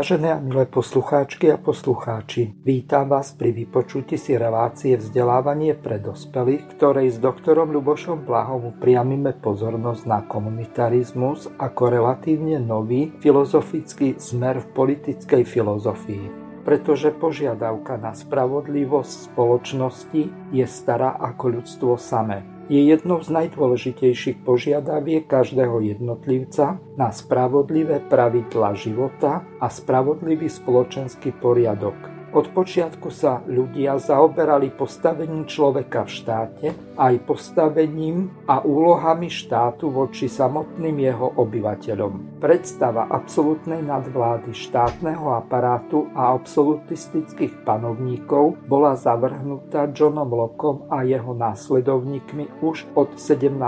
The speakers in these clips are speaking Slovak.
Vážené a milé poslucháčky a poslucháči, vítam vás pri vypočutí si relácie vzdelávanie pre dospelých, ktorej s doktorom Ľubošom Blahom upriamime pozornosť na komunitarizmus ako relatívne nový filozofický smer v politickej filozofii. Pretože požiadavka na spravodlivosť spoločnosti je stará ako ľudstvo samé je jednou z najdôležitejších požiadaviek každého jednotlivca na spravodlivé pravidla života a spravodlivý spoločenský poriadok. Od počiatku sa ľudia zaoberali postavením človeka v štáte, aj postavením a úlohami štátu voči samotným jeho obyvateľom. Predstava absolútnej nadvlády štátneho aparátu a absolutistických panovníkov bola zavrhnutá Johnom Lockom a jeho následovníkmi už od 17.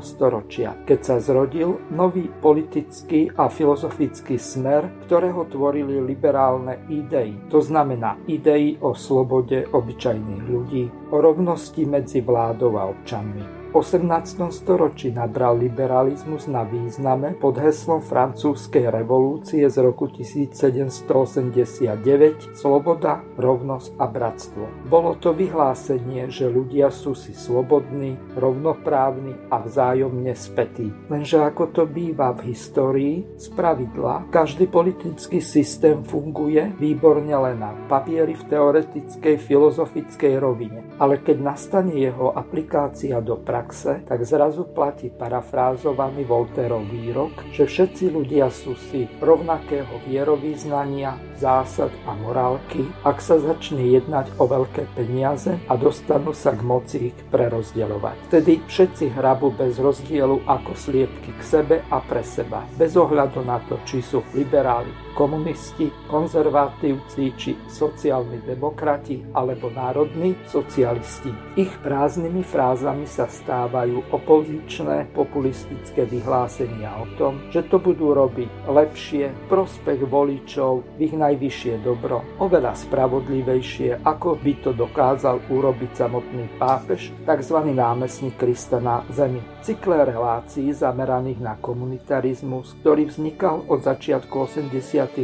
storočia, keď sa zrodil nový politický a filozofický smer, ktorého tvorili liberálne idei. To znamená na idei o slobode obyčajných ľudí, o rovnosti medzi vládou a občanmi. 18. storočí nabral liberalizmus na význame pod heslom francúzskej revolúcie z roku 1789 Sloboda, rovnosť a bratstvo. Bolo to vyhlásenie, že ľudia sú si slobodní, rovnoprávni a vzájomne spätí. Lenže ako to býva v histórii, z pravidla, každý politický systém funguje výborne len na papieri v teoretickej filozofickej rovine. Ale keď nastane jeho aplikácia do praxe, praxe, tak zrazu platí parafrázovaný Volterov výrok, že všetci ľudia sú si rovnakého vierovýznania, zásad a morálky, ak sa začne jednať o veľké peniaze a dostanú sa k moci ich prerozdeľovať. Vtedy všetci hrabu bez rozdielu ako sliepky k sebe a pre seba, bez ohľadu na to, či sú liberáli komunisti, konzervatívci či sociálni demokrati alebo národní socialisti. Ich prázdnymi frázami sa stávajú opozičné populistické vyhlásenia o tom, že to budú robiť lepšie, prospech voličov, v najvyššie dobro, oveľa spravodlivejšie, ako by to dokázal urobiť samotný pápež, tzv. námestník Krista na zemi. Cykle relácií zameraných na komunitarizmus, ktorý vznikal od začiatku 80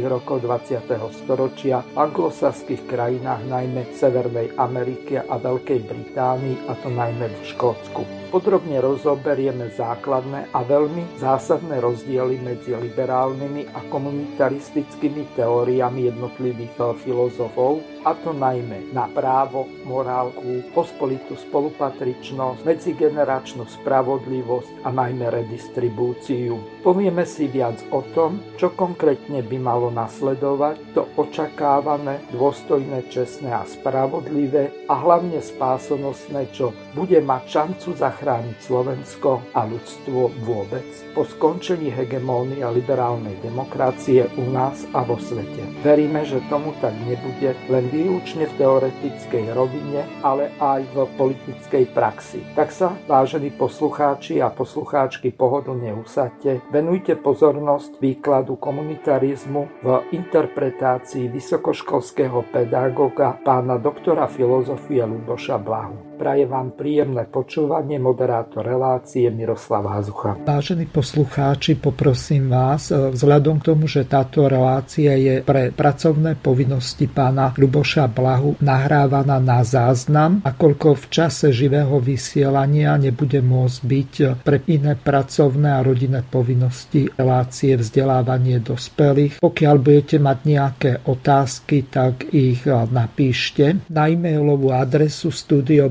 rokov 20. storočia v anglosaských krajinách, najmä v Severnej Amerike a Veľkej Británii, a to najmä v Škótsku podrobne rozoberieme základné a veľmi zásadné rozdiely medzi liberálnymi a komunitaristickými teóriami jednotlivých filozofov, a to najmä na právo, morálku, pospolitú spolupatričnosť, medzigeneračnú spravodlivosť a najmä redistribúciu. Povieme si viac o tom, čo konkrétne by malo nasledovať to očakávané, dôstojné, čestné a spravodlivé a hlavne spásonosné, čo bude mať šancu zachrániť Slovensko a ľudstvo vôbec po skončení hegemónie a liberálnej demokracie u nás a vo svete. Veríme, že tomu tak nebude len výlučne v teoretickej rovine, ale aj v politickej praxi. Tak sa, vážení poslucháči a poslucháčky, pohodlne usadte, venujte pozornosť výkladu komunitarizmu v interpretácii vysokoškolského pedagóga pána doktora filozofie Luboša Blahu. Praje vám príjemné počúvanie moderátor relácie Miroslav Hazucha. Vážení poslucháči, poprosím vás, e, vzhľadom k tomu, že táto relácia je pre pracovné povinnosti pána Luboša Blahu nahrávaná na záznam, a koľko v čase živého vysielania nebude môcť byť pre iné pracovné a rodinné povinnosti relácie vzdelávanie dospelých. Pokiaľ budete mať nejaké otázky, tak ich napíšte na e-mailovú adresu studio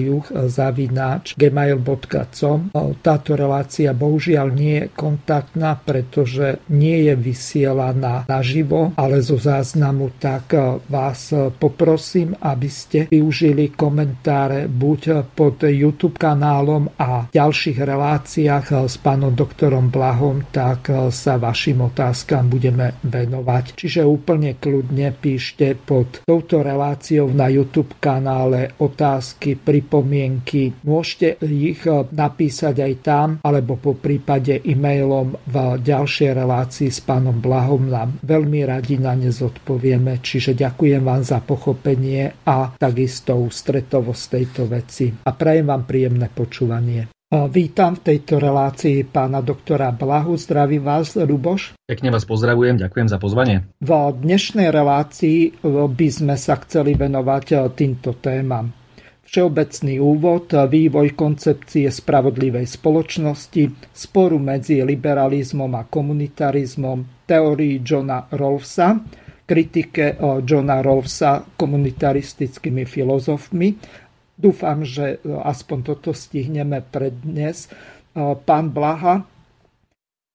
juh zavináč gmail.com. Táto relácia bohužiaľ nie je kontaktná, pretože nie je vysielaná naživo, ale zo záznamu, tak vás poprosím, aby ste využili komentáre buď pod YouTube kanálom a ďalších reláciách s pánom doktorom Blahom, tak sa vašim otázkam budeme venovať. Čiže úplne kľudne píšte pod touto reláciou na YouTube kanále otázky, pripomienky. Môžete ich napísať aj tam, alebo po prípade e-mailom v ďalšej relácii s pánom Blahom nám veľmi radi na ne zodpovieme. Čiže ďakujem vám za pochopenie a takisto ústretovosť tejto veci. A prajem vám príjemné počúvanie. Vítam v tejto relácii pána doktora Blahu. Zdraví vás, Luboš. Pekne vás pozdravujem, ďakujem za pozvanie. V dnešnej relácii by sme sa chceli venovať e, týmto témam. Všeobecný úvod, vývoj koncepcie spravodlivej spoločnosti, sporu medzi liberalizmom a komunitarizmom, teórii Johna Rolfsa, kritike Johna Rolfsa komunitaristickými filozofmi Dúfam, že e, aspoň toto stihneme pre dnes. E, pán Blaha,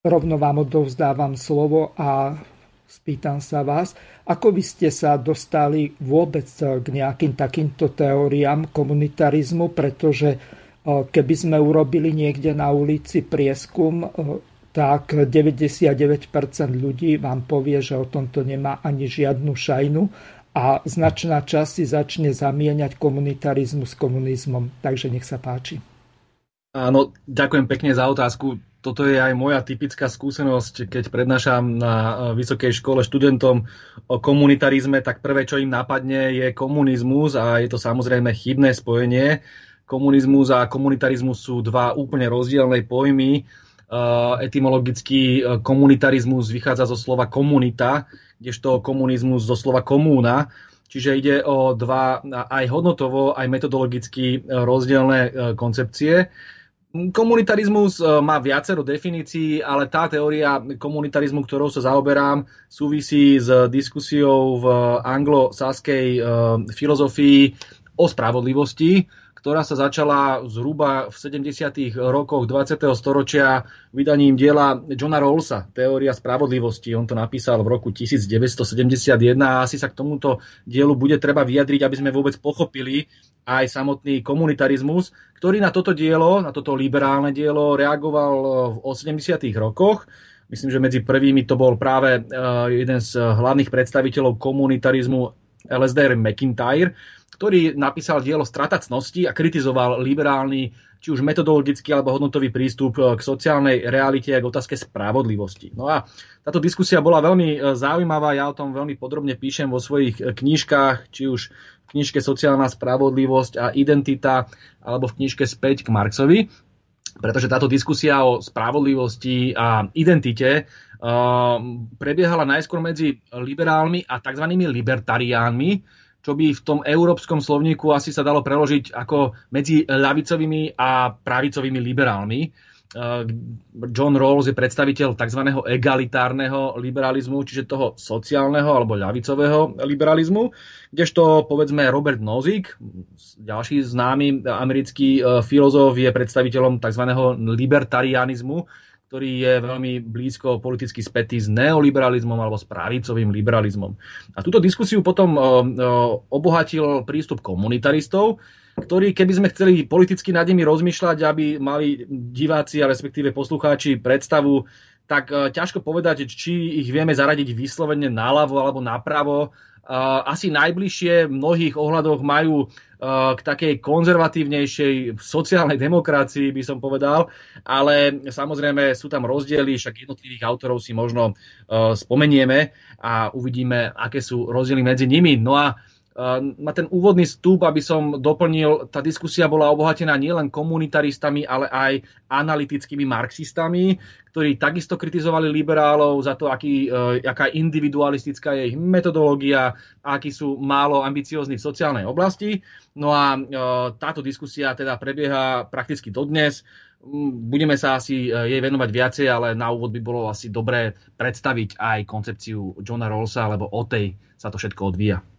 rovno vám odovzdávam slovo a spýtam sa vás, ako by ste sa dostali vôbec k nejakým takýmto teóriám komunitarizmu, pretože e, keby sme urobili niekde na ulici prieskum, tak 99% ľudí vám povie, že o tomto nemá ani žiadnu šajnu a značná časť si začne zamieňať komunitarizmus s komunizmom. Takže nech sa páči. Áno, ďakujem pekne za otázku. Toto je aj moja typická skúsenosť, keď prednášam na e, vysokej škole študentom o komunitarizme, tak prvé, čo im napadne, je komunizmus a je to samozrejme chybné spojenie. Komunizmus a komunitarizmus sú dva úplne rozdielne pojmy. E, etymologicky e, komunitarizmus vychádza zo slova komunita, kdežto komunizmus zo slova komúna. Čiže ide o dva aj hodnotovo, aj metodologicky e, rozdielne koncepcie. Komunitarizmus má viacero definícií, ale tá teória komunitarizmu, ktorou sa zaoberám, súvisí s diskusiou v anglosaskej filozofii o spravodlivosti, ktorá sa začala zhruba v 70. rokoch 20. storočia vydaním diela Johna Rawlsa, Teória spravodlivosti. On to napísal v roku 1971 a asi sa k tomuto dielu bude treba vyjadriť, aby sme vôbec pochopili aj samotný komunitarizmus, ktorý na toto dielo, na toto liberálne dielo reagoval v 80. rokoch. Myslím, že medzi prvými to bol práve eh, jeden z hlavných predstaviteľov komunitarizmu LSDR McIntyre, ktorý napísal dielo Stratacnosti a kritizoval liberálny, či už metodologický alebo hodnotový prístup k sociálnej realite a k otázke spravodlivosti. No a táto diskusia bola veľmi e, zaujímavá, ja o tom veľmi podrobne píšem vo svojich e, knižkách, či už v knižke Sociálna spravodlivosť a identita, alebo v knižke Späť k Marxovi, pretože táto diskusia o spravodlivosti a identite uh, prebiehala najskôr medzi liberálmi a tzv. libertariánmi, čo by v tom európskom slovníku asi sa dalo preložiť ako medzi ľavicovými a pravicovými liberálmi. Eh, John Rawls je predstaviteľ tzv. egalitárneho liberalizmu, čiže toho sociálneho alebo ľavicového liberalizmu, kdežto povedzme Robert Nozick, ďalší známy americký eh, filozof, je predstaviteľom tzv. libertarianizmu, ktorý je veľmi blízko politicky spätý s neoliberalizmom alebo s pravicovým liberalizmom. A túto diskusiu potom obohatil prístup komunitaristov, ktorí, keby sme chceli politicky nad nimi rozmýšľať, aby mali diváci a respektíve poslucháči predstavu, tak ťažko povedať, či ich vieme zaradiť vyslovene naľavo alebo napravo. Asi najbližšie v mnohých ohľadoch majú k takej konzervatívnejšej sociálnej demokracii, by som povedal, ale samozrejme sú tam rozdiely, však jednotlivých autorov si možno spomenieme a uvidíme, aké sú rozdiely medzi nimi. No a na ten úvodný vstup, aby som doplnil, tá diskusia bola obohatená nielen komunitaristami, ale aj analytickými marxistami, ktorí takisto kritizovali liberálov za to, aký, e, aká individualistická je ich metodológia akí sú málo ambiciózni v sociálnej oblasti. No a e, táto diskusia teda prebieha prakticky dodnes. Budeme sa asi e, jej venovať viacej, ale na úvod by bolo asi dobré predstaviť aj koncepciu Johna Rawlsa, lebo o tej sa to všetko odvíja.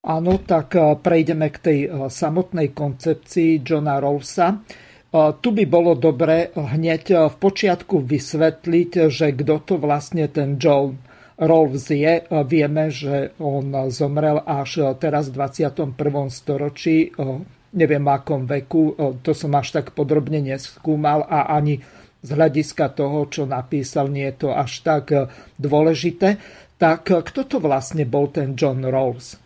Áno, tak prejdeme k tej samotnej koncepcii Johna Rawlsa. Tu by bolo dobre hneď v počiatku vysvetliť, že kto to vlastne ten John Rawls je. Vieme, že on zomrel až teraz v 21. storočí, neviem akom veku, to som až tak podrobne neskúmal a ani z hľadiska toho, čo napísal, nie je to až tak dôležité. Tak kto to vlastne bol ten John Rawls?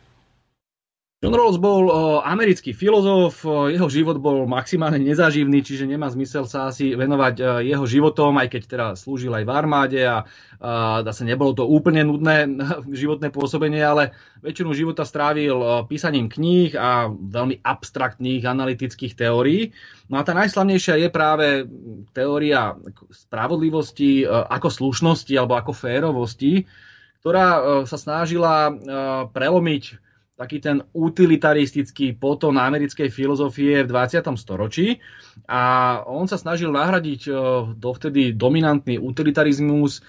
John Rawls bol americký filozof, jeho život bol maximálne nezaživný, čiže nemá zmysel sa asi venovať jeho životom, aj keď teda slúžil aj v armáde a, zase nebolo to úplne nudné životné pôsobenie, ale väčšinu života strávil písaním kníh a veľmi abstraktných analytických teórií. No a tá najslavnejšia je práve teória spravodlivosti ako slušnosti alebo ako férovosti, ktorá sa snažila prelomiť taký ten utilitaristický potom americkej filozofie v 20. storočí a on sa snažil nahradiť e, dovtedy dominantný utilitarizmus e,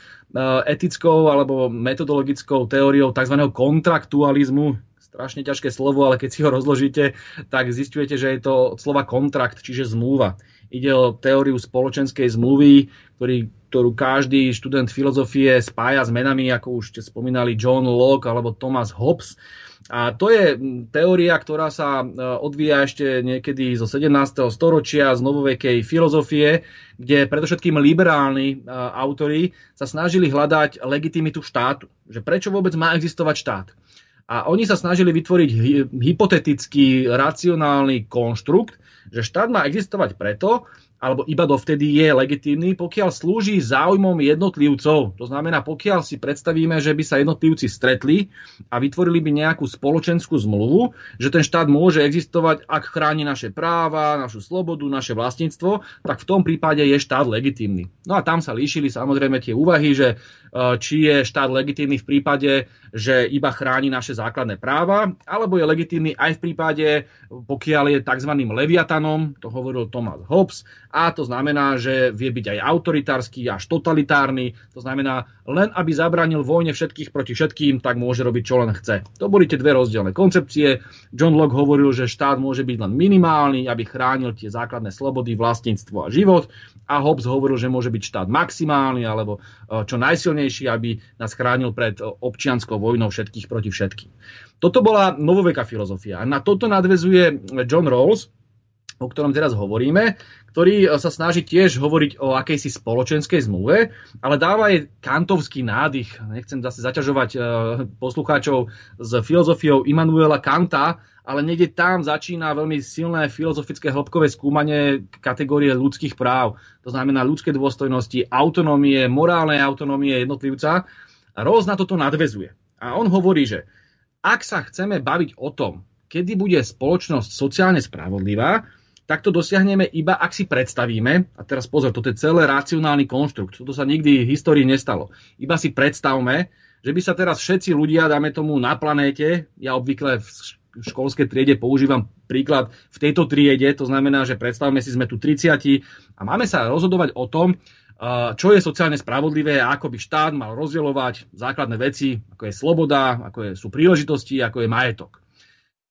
etickou alebo metodologickou teóriou tzv. kontraktualizmu, strašne ťažké slovo, ale keď si ho rozložíte, tak zistujete, že je to slova kontrakt, čiže zmluva. Ide o teóriu spoločenskej zmluvy, ktorý, ktorú každý študent filozofie spája s menami, ako už ste spomínali John Locke alebo Thomas Hobbes. A to je teória, ktorá sa e, odvíja ešte niekedy zo 17. storočia z novovekej filozofie, kde predovšetkým liberálni e, autori sa snažili hľadať legitimitu štátu. Že prečo vôbec má existovať štát? A oni sa snažili vytvoriť hypotetický, racionálny konštrukt, že štát má existovať preto, alebo iba dovtedy je legitímny, pokiaľ slúži záujmom jednotlivcov. To znamená, pokiaľ si predstavíme, že by sa jednotlivci stretli a vytvorili by nejakú spoločenskú zmluvu, že ten štát môže existovať, ak chráni naše práva, našu slobodu, naše vlastníctvo, tak v tom prípade je štát legitímny. No a tam sa líšili samozrejme tie úvahy, že či je štát legitímny v prípade, že iba chráni naše základné práva, alebo je legitímny aj v prípade, pokiaľ je tzv. leviatanom, to hovoril Thomas Hobbes, a to znamená, že vie byť aj autoritársky, až totalitárny. To znamená, len aby zabranil vojne všetkých proti všetkým, tak môže robiť, čo len chce. To boli tie dve rozdielne koncepcie. John Locke hovoril, že štát môže byť len minimálny, aby chránil tie základné slobody, vlastníctvo a život. A Hobbes hovoril, že môže byť štát maximálny alebo e, čo najsilnejší, aby nás chránil pred e, občianskou vojnou všetkých proti všetkým. Toto bola novoveká filozofia. Na toto nadvezuje John Rawls, o ktorom teraz hovoríme, ktorý e, sa snaží tiež hovoriť o akejsi spoločenskej zmluve, ale dáva aj kantovský nádych. Nechcem zase zaťažovať e, poslucháčov s filozofiou Immanuela Kanta, ale niekde tam začína veľmi silné filozofické hĺbkové skúmanie kategórie ľudských práv. To znamená ľudské dôstojnosti, autonómie, morálnej autonómie jednotlivca. A Rose na toto nadvezuje. A on hovorí, že ak sa chceme baviť o tom, kedy bude spoločnosť sociálne spravodlivá, tak to dosiahneme iba, ak si predstavíme, a teraz pozor, toto je celé racionálny konštrukt, toto sa nikdy v histórii nestalo. Iba si predstavme, že by sa teraz všetci ľudia, dáme tomu na planéte, ja obvykle v školskej triede používam príklad v tejto triede, to znamená, že predstavme si, sme tu 30 a máme sa rozhodovať o tom, čo je sociálne spravodlivé a ako by štát mal rozdielovať základné veci, ako je sloboda, ako je, sú príležitosti, ako je majetok.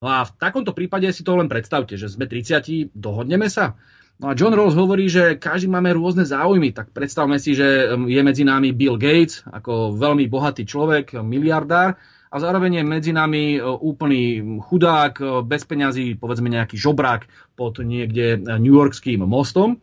No a v takomto prípade si to len predstavte, že sme 30, dohodneme sa. No a John Rawls hovorí, že každý máme rôzne záujmy, tak predstavme si, že um, je medzi nami Bill Gates ako veľmi bohatý človek, miliardár, a zároveň je medzi nami uh, úplný chudák, uh, bez peňazí, povedzme nejaký žobrák pod niekde uh, New Yorkským mostom.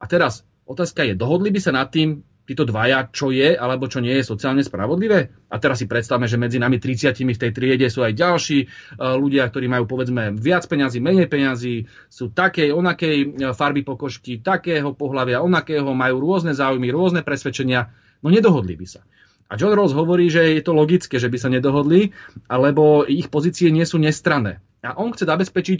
A teraz otázka je, dohodli by sa nad tým, títo dvaja, čo je alebo čo nie je sociálne spravodlivé? A teraz si predstavme, že medzi nami 30 v tej triede sú aj ďalší e, ľudia, ktorí majú povedzme viac peňazí, menej peňazí, sú takej, onakej e, farby pokožky, takého pohľavia, onakého, majú rôzne záujmy, rôzne presvedčenia, no nedohodli by sa. A John Rawls hovorí, že je to logické, že by sa nedohodli, alebo ich pozície nie sú nestranné. A on chce zabezpečiť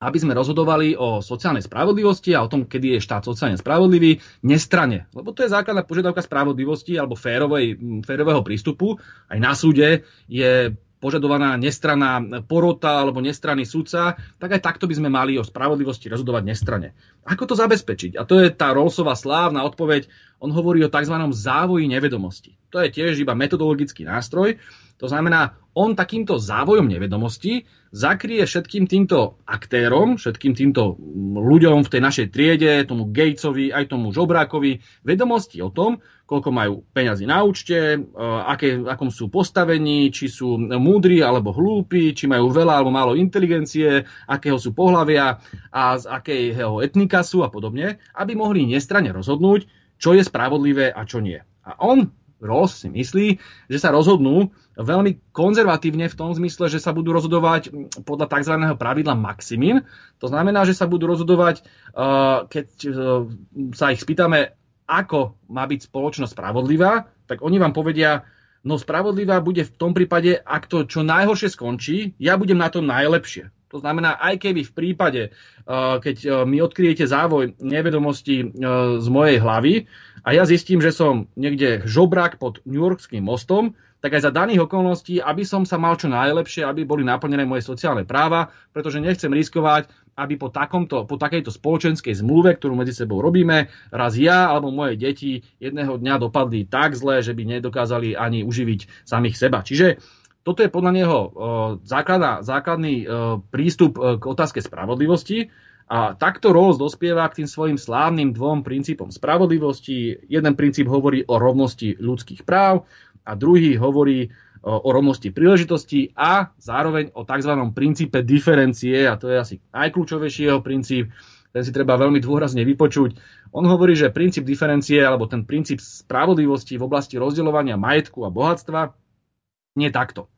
aby sme rozhodovali o sociálnej spravodlivosti a o tom, kedy je štát sociálne spravodlivý, nestrane. Lebo to je základná požiadavka spravodlivosti alebo férovej, férového prístupu. Aj na súde je požadovaná nestranná porota alebo nestranný sudca, tak aj takto by sme mali o spravodlivosti rozhodovať nestrane. Ako to zabezpečiť? A to je tá Rolsová slávna odpoveď. On hovorí o tzv. závoji nevedomosti. To je tiež iba metodologický nástroj. To znamená, on takýmto závojom nevedomosti zakrie všetkým týmto aktérom, všetkým týmto ľuďom v tej našej triede, tomu Gatesovi, aj tomu Žobrákovi, vedomosti o tom, koľko majú peňazí na účte, e, aké, akom sú postavení, či sú múdri alebo hlúpi, či majú veľa alebo málo inteligencie, akého sú pohlavia a z akého etnika sú a podobne, aby mohli nestranne rozhodnúť, čo je spravodlivé a čo nie. A on Ross si myslí, že sa rozhodnú veľmi konzervatívne v tom zmysle, že sa budú rozhodovať podľa tzv. pravidla maximin. To znamená, že sa budú rozhodovať, uh, keď uh, sa ich spýtame, ako má byť spoločnosť spravodlivá, tak oni vám povedia, no spravodlivá bude v tom prípade, ak to čo najhoršie skončí, ja budem na tom najlepšie. To znamená, aj keby v prípade, uh, keď mi odkryjete závoj nevedomosti z mojej hlavy, a ja zistím, že som niekde žobrak pod New Yorkským mostom, tak aj za daných okolností, aby som sa mal čo najlepšie, aby boli naplnené moje sociálne práva, pretože nechcem riskovať, aby po, takomto, po takejto spoločenskej zmluve, ktorú medzi sebou robíme, raz ja alebo moje deti jedného dňa dopadli tak zle, že by nedokázali ani uživiť samých seba. Čiže toto je podľa neho základná, základný prístup k otázke spravodlivosti a takto Rawls dospieva k tým svojim slávnym dvom princípom spravodlivosti. Jeden princíp hovorí o rovnosti ľudských práv a druhý hovorí o rovnosti príležitostí a zároveň o tzv. princípe diferencie, a to je asi najkľúčovejší jeho princíp, ten si treba veľmi dôrazne vypočuť. On hovorí, že princíp diferencie alebo ten princíp spravodlivosti v oblasti rozdeľovania majetku a bohatstva nie takto.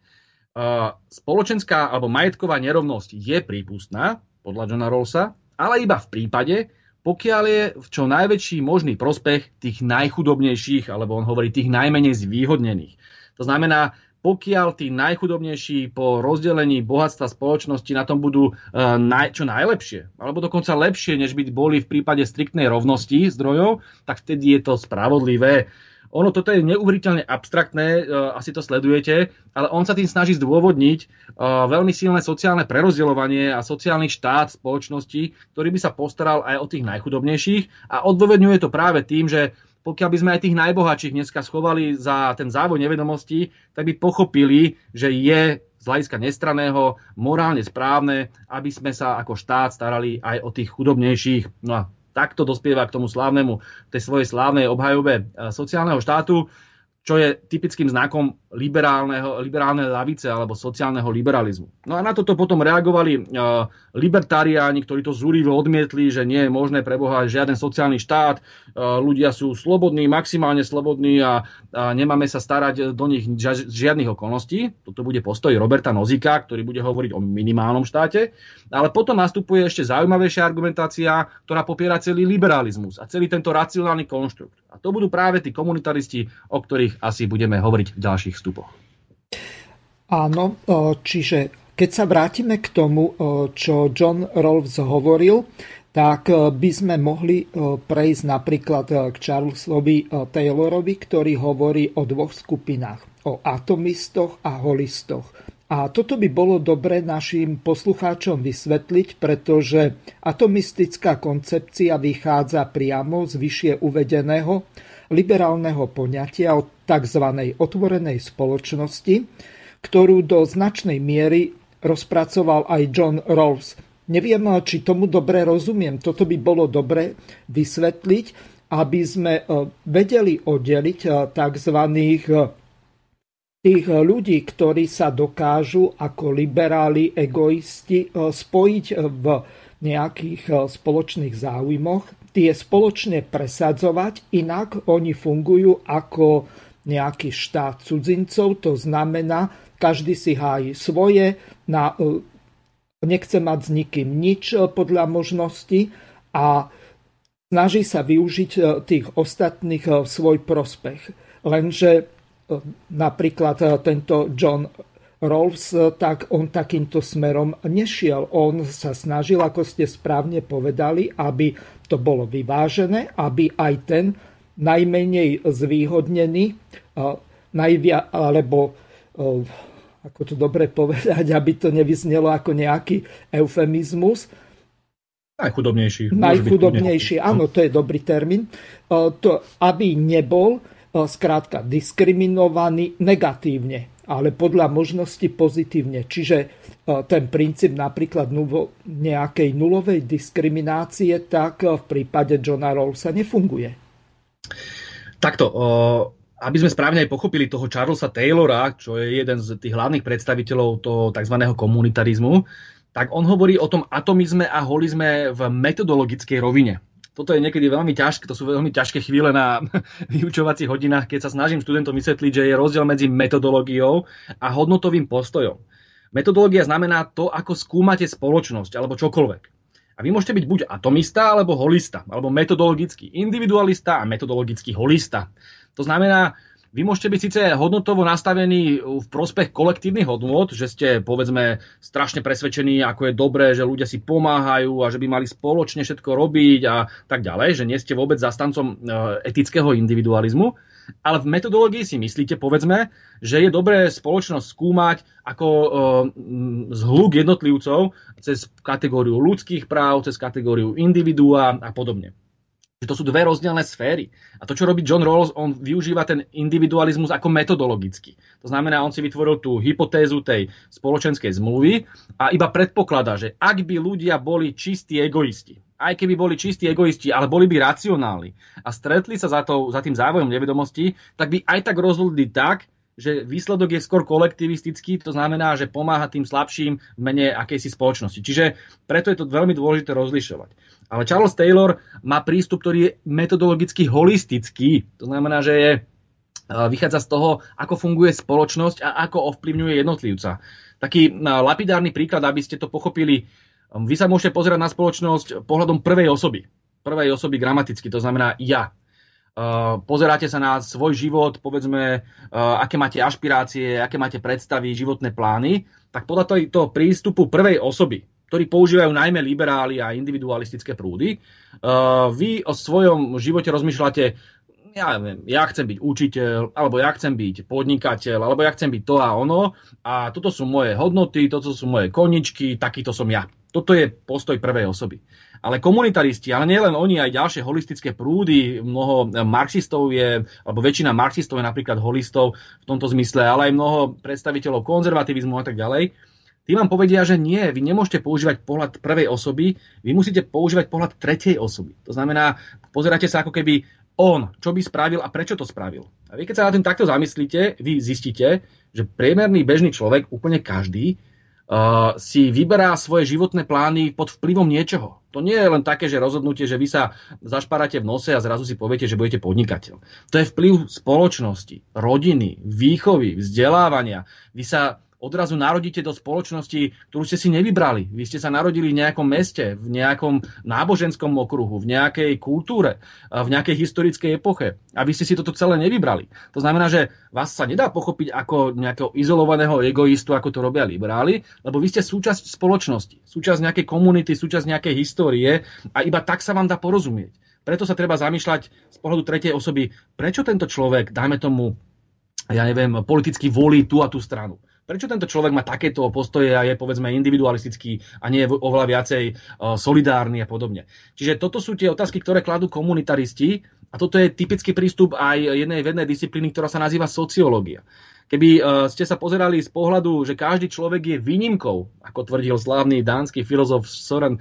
Spoločenská alebo majetková nerovnosť je prípustná podľa Johna Rawlsa, ale iba v prípade, pokiaľ je v čo najväčší možný prospech tých najchudobnejších, alebo on hovorí tých najmenej zvýhodnených. To znamená, pokiaľ tí najchudobnejší po rozdelení bohatstva spoločnosti na tom budú uh, naj, čo najlepšie, alebo dokonca lepšie, než by boli v prípade striktnej rovnosti zdrojov, tak vtedy je to spravodlivé. Ono toto je neuveriteľne abstraktné, e, asi to sledujete, ale on sa tým snaží zdôvodniť e, veľmi silné sociálne prerozdeľovanie a sociálny štát spoločnosti, ktorý by sa postaral aj o tých najchudobnejších a odôvodňuje to práve tým, že pokiaľ by sme aj tých najbohatších dneska schovali za ten závoj nevedomostí, tak by pochopili, že je z hľadiska nestraného, morálne správne, aby sme sa ako štát starali aj o tých chudobnejších. No a takto dospieva k tomu slávnemu, tej svojej slávnej obhajobe e, sociálneho štátu, čo je typickým znakom liberálneho, liberálnej lavice alebo sociálneho liberalizmu. No a na toto potom reagovali uh, libertariáni, ktorí to zúrivo odmietli, že nie je možné pre Boha žiaden sociálny štát, uh, ľudia sú slobodní, maximálne slobodní a, a nemáme sa starať do nich žiadnych okolností. Toto bude postoj Roberta Nozika, ktorý bude hovoriť o minimálnom štáte. Ale potom nastupuje ešte zaujímavejšia argumentácia, ktorá popiera celý liberalizmus a celý tento racionálny konštrukt. A to budú práve tí komunitaristi, o ktorých asi budeme hovoriť v ďalších vstupoch. Áno, čiže keď sa vrátime k tomu, čo John Rawls hovoril, tak by sme mohli prejsť napríklad k Charlesovi Taylorovi, ktorý hovorí o dvoch skupinách. O atomistoch a holistoch. A toto by bolo dobre našim poslucháčom vysvetliť, pretože atomistická koncepcia vychádza priamo z vyššie uvedeného liberálneho poňatia o tzv. otvorenej spoločnosti, ktorú do značnej miery rozpracoval aj John Rawls. Neviem, či tomu dobre rozumiem. Toto by bolo dobre vysvetliť, aby sme e, vedeli oddeliť e, tzv. Tých ľudí, ktorí sa dokážu ako liberáli, egoisti spojiť v nejakých spoločných záujmoch tie spoločne presadzovať, inak oni fungujú ako nejaký štát cudzincov, to znamená, každý si hájí svoje, na, e, nechce mať s nikým nič e, podľa možnosti a snaží sa využiť e, tých ostatných v svoj prospech. Lenže napríklad tento John Rolls, tak on takýmto smerom nešiel. On sa snažil, ako ste správne povedali, aby to bolo vyvážené, aby aj ten najmenej zvýhodnený, najvia, alebo ako to dobre povedať, aby to nevyznelo ako nejaký eufemizmus. Najchudobnejší. Najchudobnejší, áno, to je dobrý termín. To, aby nebol skrátka diskriminovaný negatívne ale podľa možnosti pozitívne. Čiže e, ten princíp napríklad nejakej nulovej diskriminácie, tak e, v prípade Johna Rawlsa nefunguje. Takto, aby sme správne aj pochopili toho Charlesa Taylora, čo je jeden z tých hlavných predstaviteľov toho tzv. komunitarizmu, tak on hovorí o tom atomizme a holizme v metodologickej rovine toto je niekedy veľmi ťažké, to sú veľmi ťažké chvíle na vyučovacích hodinách, keď sa snažím študentom vysvetliť, že je rozdiel medzi metodológiou a hodnotovým postojom. Metodológia znamená to, ako skúmate spoločnosť alebo čokoľvek. A vy môžete byť buď atomista, alebo holista, alebo metodologický individualista a metodologický holista. To znamená, vy môžete byť síce hodnotovo nastavení v prospech kolektívnych hodnôt, že ste povedzme strašne presvedčení, ako je dobré, že ľudia si pomáhajú a že by mali spoločne všetko robiť a tak ďalej, že nie ste vôbec zastancom e, etického individualizmu, ale v metodológii si myslíte, povedzme, že je dobré spoločnosť skúmať ako e, zhluk jednotlivcov cez kategóriu ľudských práv, cez kategóriu individua a podobne že to sú dve rozdielne sféry. A to, čo robí John Rawls, on využíva ten individualizmus ako metodologický. To znamená, on si vytvoril tú hypotézu tej spoločenskej zmluvy a iba predpokladá, že ak by ľudia boli čistí egoisti, aj keby boli čistí egoisti, ale boli by racionálni a stretli sa za, to, za tým závojom nevedomosti, tak by aj tak rozhodli tak, že výsledok je skôr kolektivistický, to znamená, že pomáha tým slabším v mene akejsi spoločnosti. Čiže preto je to veľmi dôležité rozlišovať. Ale Charles Taylor má prístup, ktorý je metodologicky holistický. To znamená, že je, vychádza z toho, ako funguje spoločnosť a ako ovplyvňuje jednotlivca. Taký lapidárny príklad, aby ste to pochopili. Vy sa môžete pozerať na spoločnosť pohľadom prvej osoby. Prvej osoby gramaticky, to znamená ja. Pozeráte sa na svoj život, povedzme, aké máte ašpirácie, aké máte predstavy, životné plány, tak podľa toho prístupu prvej osoby, ktorí používajú najmä liberáli a individualistické prúdy. Uh, vy o svojom živote rozmýšľate, ja neviem, ja chcem byť učiteľ, alebo ja chcem byť podnikateľ, alebo ja chcem byť to a ono. A toto sú moje hodnoty, toto sú moje koničky, takýto som ja. Toto je postoj prvej osoby. Ale komunitaristi, ale nielen oni, aj ďalšie holistické prúdy, mnoho marxistov je, alebo väčšina marxistov je napríklad holistov v tomto zmysle, ale aj mnoho predstaviteľov konzervativizmu a tak ďalej, Tí vám povedia, že nie, vy nemôžete používať pohľad prvej osoby, vy musíte používať pohľad tretej osoby. To znamená, pozeráte sa ako keby on, čo by spravil a prečo to spravil. A vy keď sa na tým takto zamyslíte, vy zistíte, že priemerný bežný človek, úplne každý, uh, si vyberá svoje životné plány pod vplyvom niečoho. To nie je len také, že rozhodnutie, že vy sa zašparáte v nose a zrazu si poviete, že budete podnikateľ. To je vplyv spoločnosti, rodiny, výchovy, vzdelávania. Vy sa odrazu narodíte do spoločnosti, ktorú ste si nevybrali. Vy ste sa narodili v nejakom meste, v nejakom náboženskom okruhu, v nejakej kultúre, v nejakej historickej epoche. A vy ste si toto celé nevybrali. To znamená, že vás sa nedá pochopiť ako nejakého izolovaného egoistu, ako to robia liberáli, lebo vy ste súčasť spoločnosti, súčasť nejakej komunity, súčasť nejakej histórie a iba tak sa vám dá porozumieť. Preto sa treba zamýšľať z pohľadu tretej osoby, prečo tento človek, dajme tomu, ja neviem, politicky volí tú a tú stranu. Prečo tento človek má takéto postoje a je povedzme individualistický a nie je oveľa viacej e, solidárny a podobne. Čiže toto sú tie otázky, ktoré kladú komunitaristi a toto je typický prístup aj jednej vednej disciplíny, ktorá sa nazýva sociológia. Keby e, ste sa pozerali z pohľadu, že každý človek je výnimkou, ako tvrdil slávny dánsky filozof Soren e,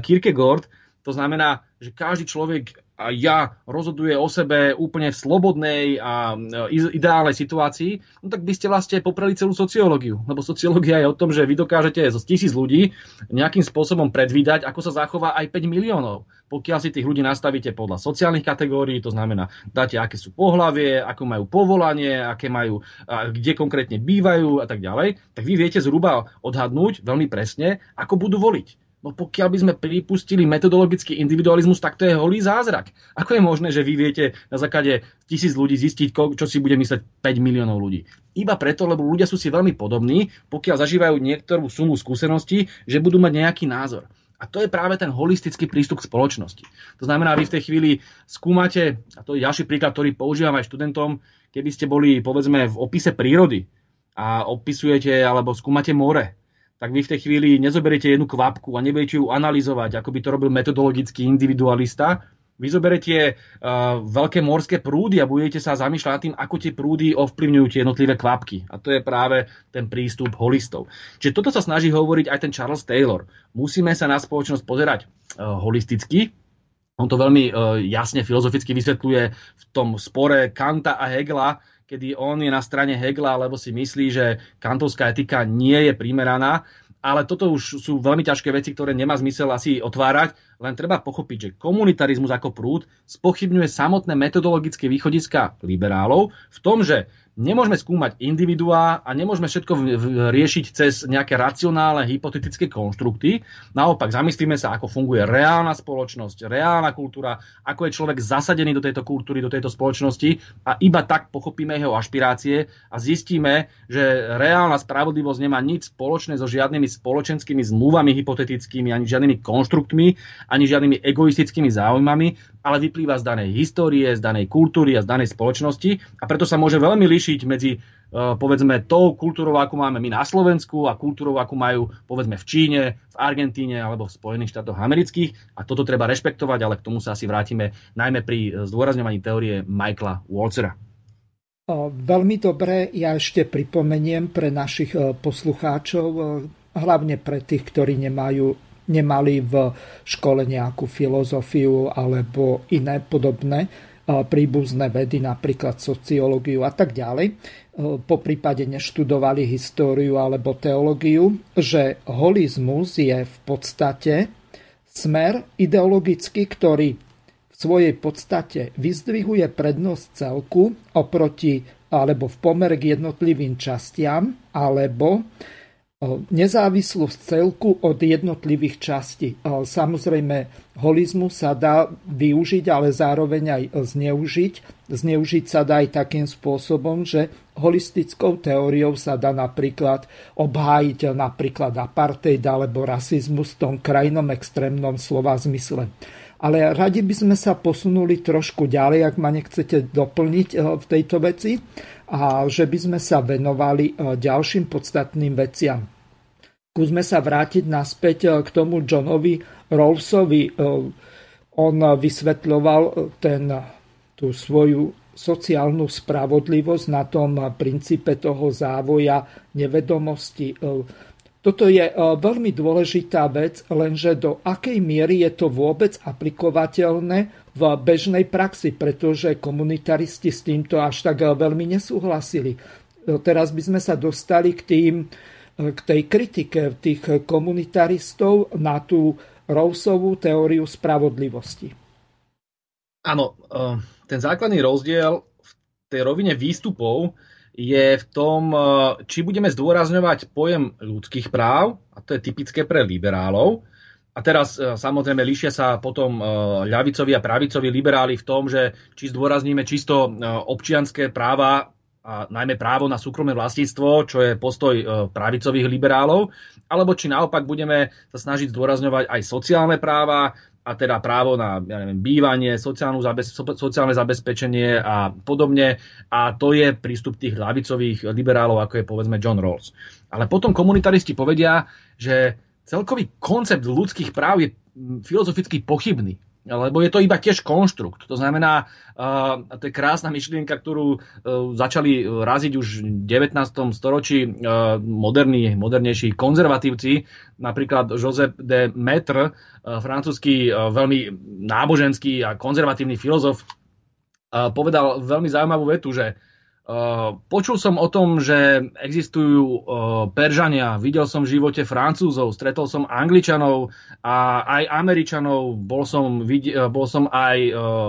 Kierkegaard, to znamená, že každý človek a ja rozhoduje o sebe úplne v slobodnej a e, ideálnej situácii, no tak by ste vlastne popreli celú sociológiu. Lebo sociológia je o tom, že vy dokážete zo tisíc ľudí nejakým spôsobom predvídať, ako sa zachová aj 5 miliónov. Pokiaľ si tých ľudí nastavíte podľa sociálnych kategórií, to znamená, dáte, aké sú pohlavie, ako majú povolanie, aké majú, kde konkrétne bývajú a tak ďalej, tak vy viete zhruba odhadnúť veľmi presne, ako budú voliť. No pokiaľ by sme pripustili metodologický individualizmus, tak to je holý zázrak. Ako je možné, že vy viete na základe tisíc ľudí zistiť, čo si bude mysleť 5 miliónov ľudí? Iba preto, lebo ľudia sú si veľmi podobní, pokiaľ zažívajú niektorú sumu skúseností, že budú mať nejaký názor. A to je práve ten holistický prístup k spoločnosti. To znamená, vy v tej chvíli skúmate, a to je ďalší príklad, ktorý používam aj študentom, keby ste boli, povedzme, v opise prírody, a opisujete alebo skúmate more, tak vy v tej chvíli nezoberiete jednu kvapku a nebudete ju analyzovať, ako by to robil metodologický individualista. Vy zoberete uh, veľké morské prúdy a budete sa zamýšľať nad tým, ako tie prúdy ovplyvňujú tie jednotlivé kvapky. A to je práve ten prístup holistov. Čiže toto sa snaží hovoriť aj ten Charles Taylor. Musíme sa na spoločnosť pozerať uh, holisticky, on to veľmi uh, jasne filozoficky vysvetľuje v tom spore Kanta a Hegela, kedy on je na strane Hegla, lebo si myslí, že kantovská etika nie je primeraná. Ale toto už sú veľmi ťažké veci, ktoré nemá zmysel asi otvárať, len treba pochopiť, že komunitarizmus ako prúd spochybňuje samotné metodologické východiska liberálov v tom, že Nemôžeme skúmať individuá a nemôžeme všetko riešiť cez nejaké racionálne hypotetické konštrukty. Naopak, zamyslíme sa, ako funguje reálna spoločnosť, reálna kultúra, ako je človek zasadený do tejto kultúry, do tejto spoločnosti a iba tak pochopíme jeho ašpirácie a zistíme, že reálna spravodlivosť nemá nič spoločné so žiadnymi spoločenskými zmluvami hypotetickými, ani žiadnymi konštruktmi, ani žiadnymi egoistickými záujmami, ale vyplýva z danej histórie, z danej kultúry a z danej spoločnosti a preto sa môže veľmi líšiť medzi uh, povedzme tou kultúrou, ako máme my na Slovensku a kultúrou, ako majú povedzme v Číne, v Argentíne alebo v Spojených štátoch amerických a toto treba rešpektovať, ale k tomu sa asi vrátime najmä pri e, zdôrazňovaní teórie Michaela Walzera. Veľmi dobre, ja ešte pripomeniem pre našich e, poslucháčov, hlavne pre tých, ktorí nemajú nemali v škole nejakú filozofiu alebo iné podobné príbuzné vedy, napríklad sociológiu a tak ďalej, po prípade neštudovali históriu alebo teológiu, že holizmus je v podstate smer ideologický, ktorý v svojej podstate vyzdvihuje prednosť celku oproti alebo v pomere k jednotlivým častiam, alebo nezávislosť celku od jednotlivých častí. Samozrejme, holizmu sa dá využiť, ale zároveň aj zneužiť. Zneužiť sa dá aj takým spôsobom, že holistickou teóriou sa dá napríklad obhájiť napríklad apartheid alebo rasizmus v tom krajnom extrémnom slova zmysle. Ale radi by sme sa posunuli trošku ďalej, ak ma nechcete doplniť eh, v tejto veci a že by sme sa venovali e, ďalším podstatným veciam. Skúsme sa vrátiť naspäť e, k tomu Johnovi Rawlsovi. E, on vysvetľoval ten, tú svoju sociálnu spravodlivosť na tom princípe toho závoja nevedomosti. Toto je veľmi dôležitá vec, lenže do akej miery je to vôbec aplikovateľné v bežnej praxi, pretože komunitaristi s týmto až tak veľmi nesúhlasili. Teraz by sme sa dostali k, tým, k tej kritike tých komunitaristov na tú Rawlsovú teóriu spravodlivosti. Áno, ten základný rozdiel v tej rovine výstupov je v tom, či budeme zdôrazňovať pojem ľudských práv, a to je typické pre liberálov, a teraz e, samozrejme líšia sa potom ľavicovi a pravicovi liberáli v tom, že či zdôrazníme čisto občianské práva a najmä právo na súkromné vlastníctvo, čo je postoj pravicových liberálov, alebo či naopak budeme sa snažiť zdôrazňovať aj sociálne práva, a teda právo na ja neviem, bývanie, zabez, sociálne zabezpečenie a podobne. A to je prístup tých ľavicových liberálov, ako je povedzme John Rawls. Ale potom komunitaristi povedia, že celkový koncept ľudských práv je filozoficky pochybný. Lebo je to iba tiež konštrukt. To znamená, uh, to je krásna myšlienka, ktorú uh, začali raziť už v 19. storočí uh, moderní, modernejší konzervatívci, napríklad Joseph de Maître, uh, francúzsky uh, veľmi náboženský a konzervatívny filozof, uh, povedal veľmi zaujímavú vetu, že Uh, počul som o tom, že existujú uh, Peržania, videl som v živote Francúzov, stretol som Angličanov a aj Američanov, bol som, uh, bol som aj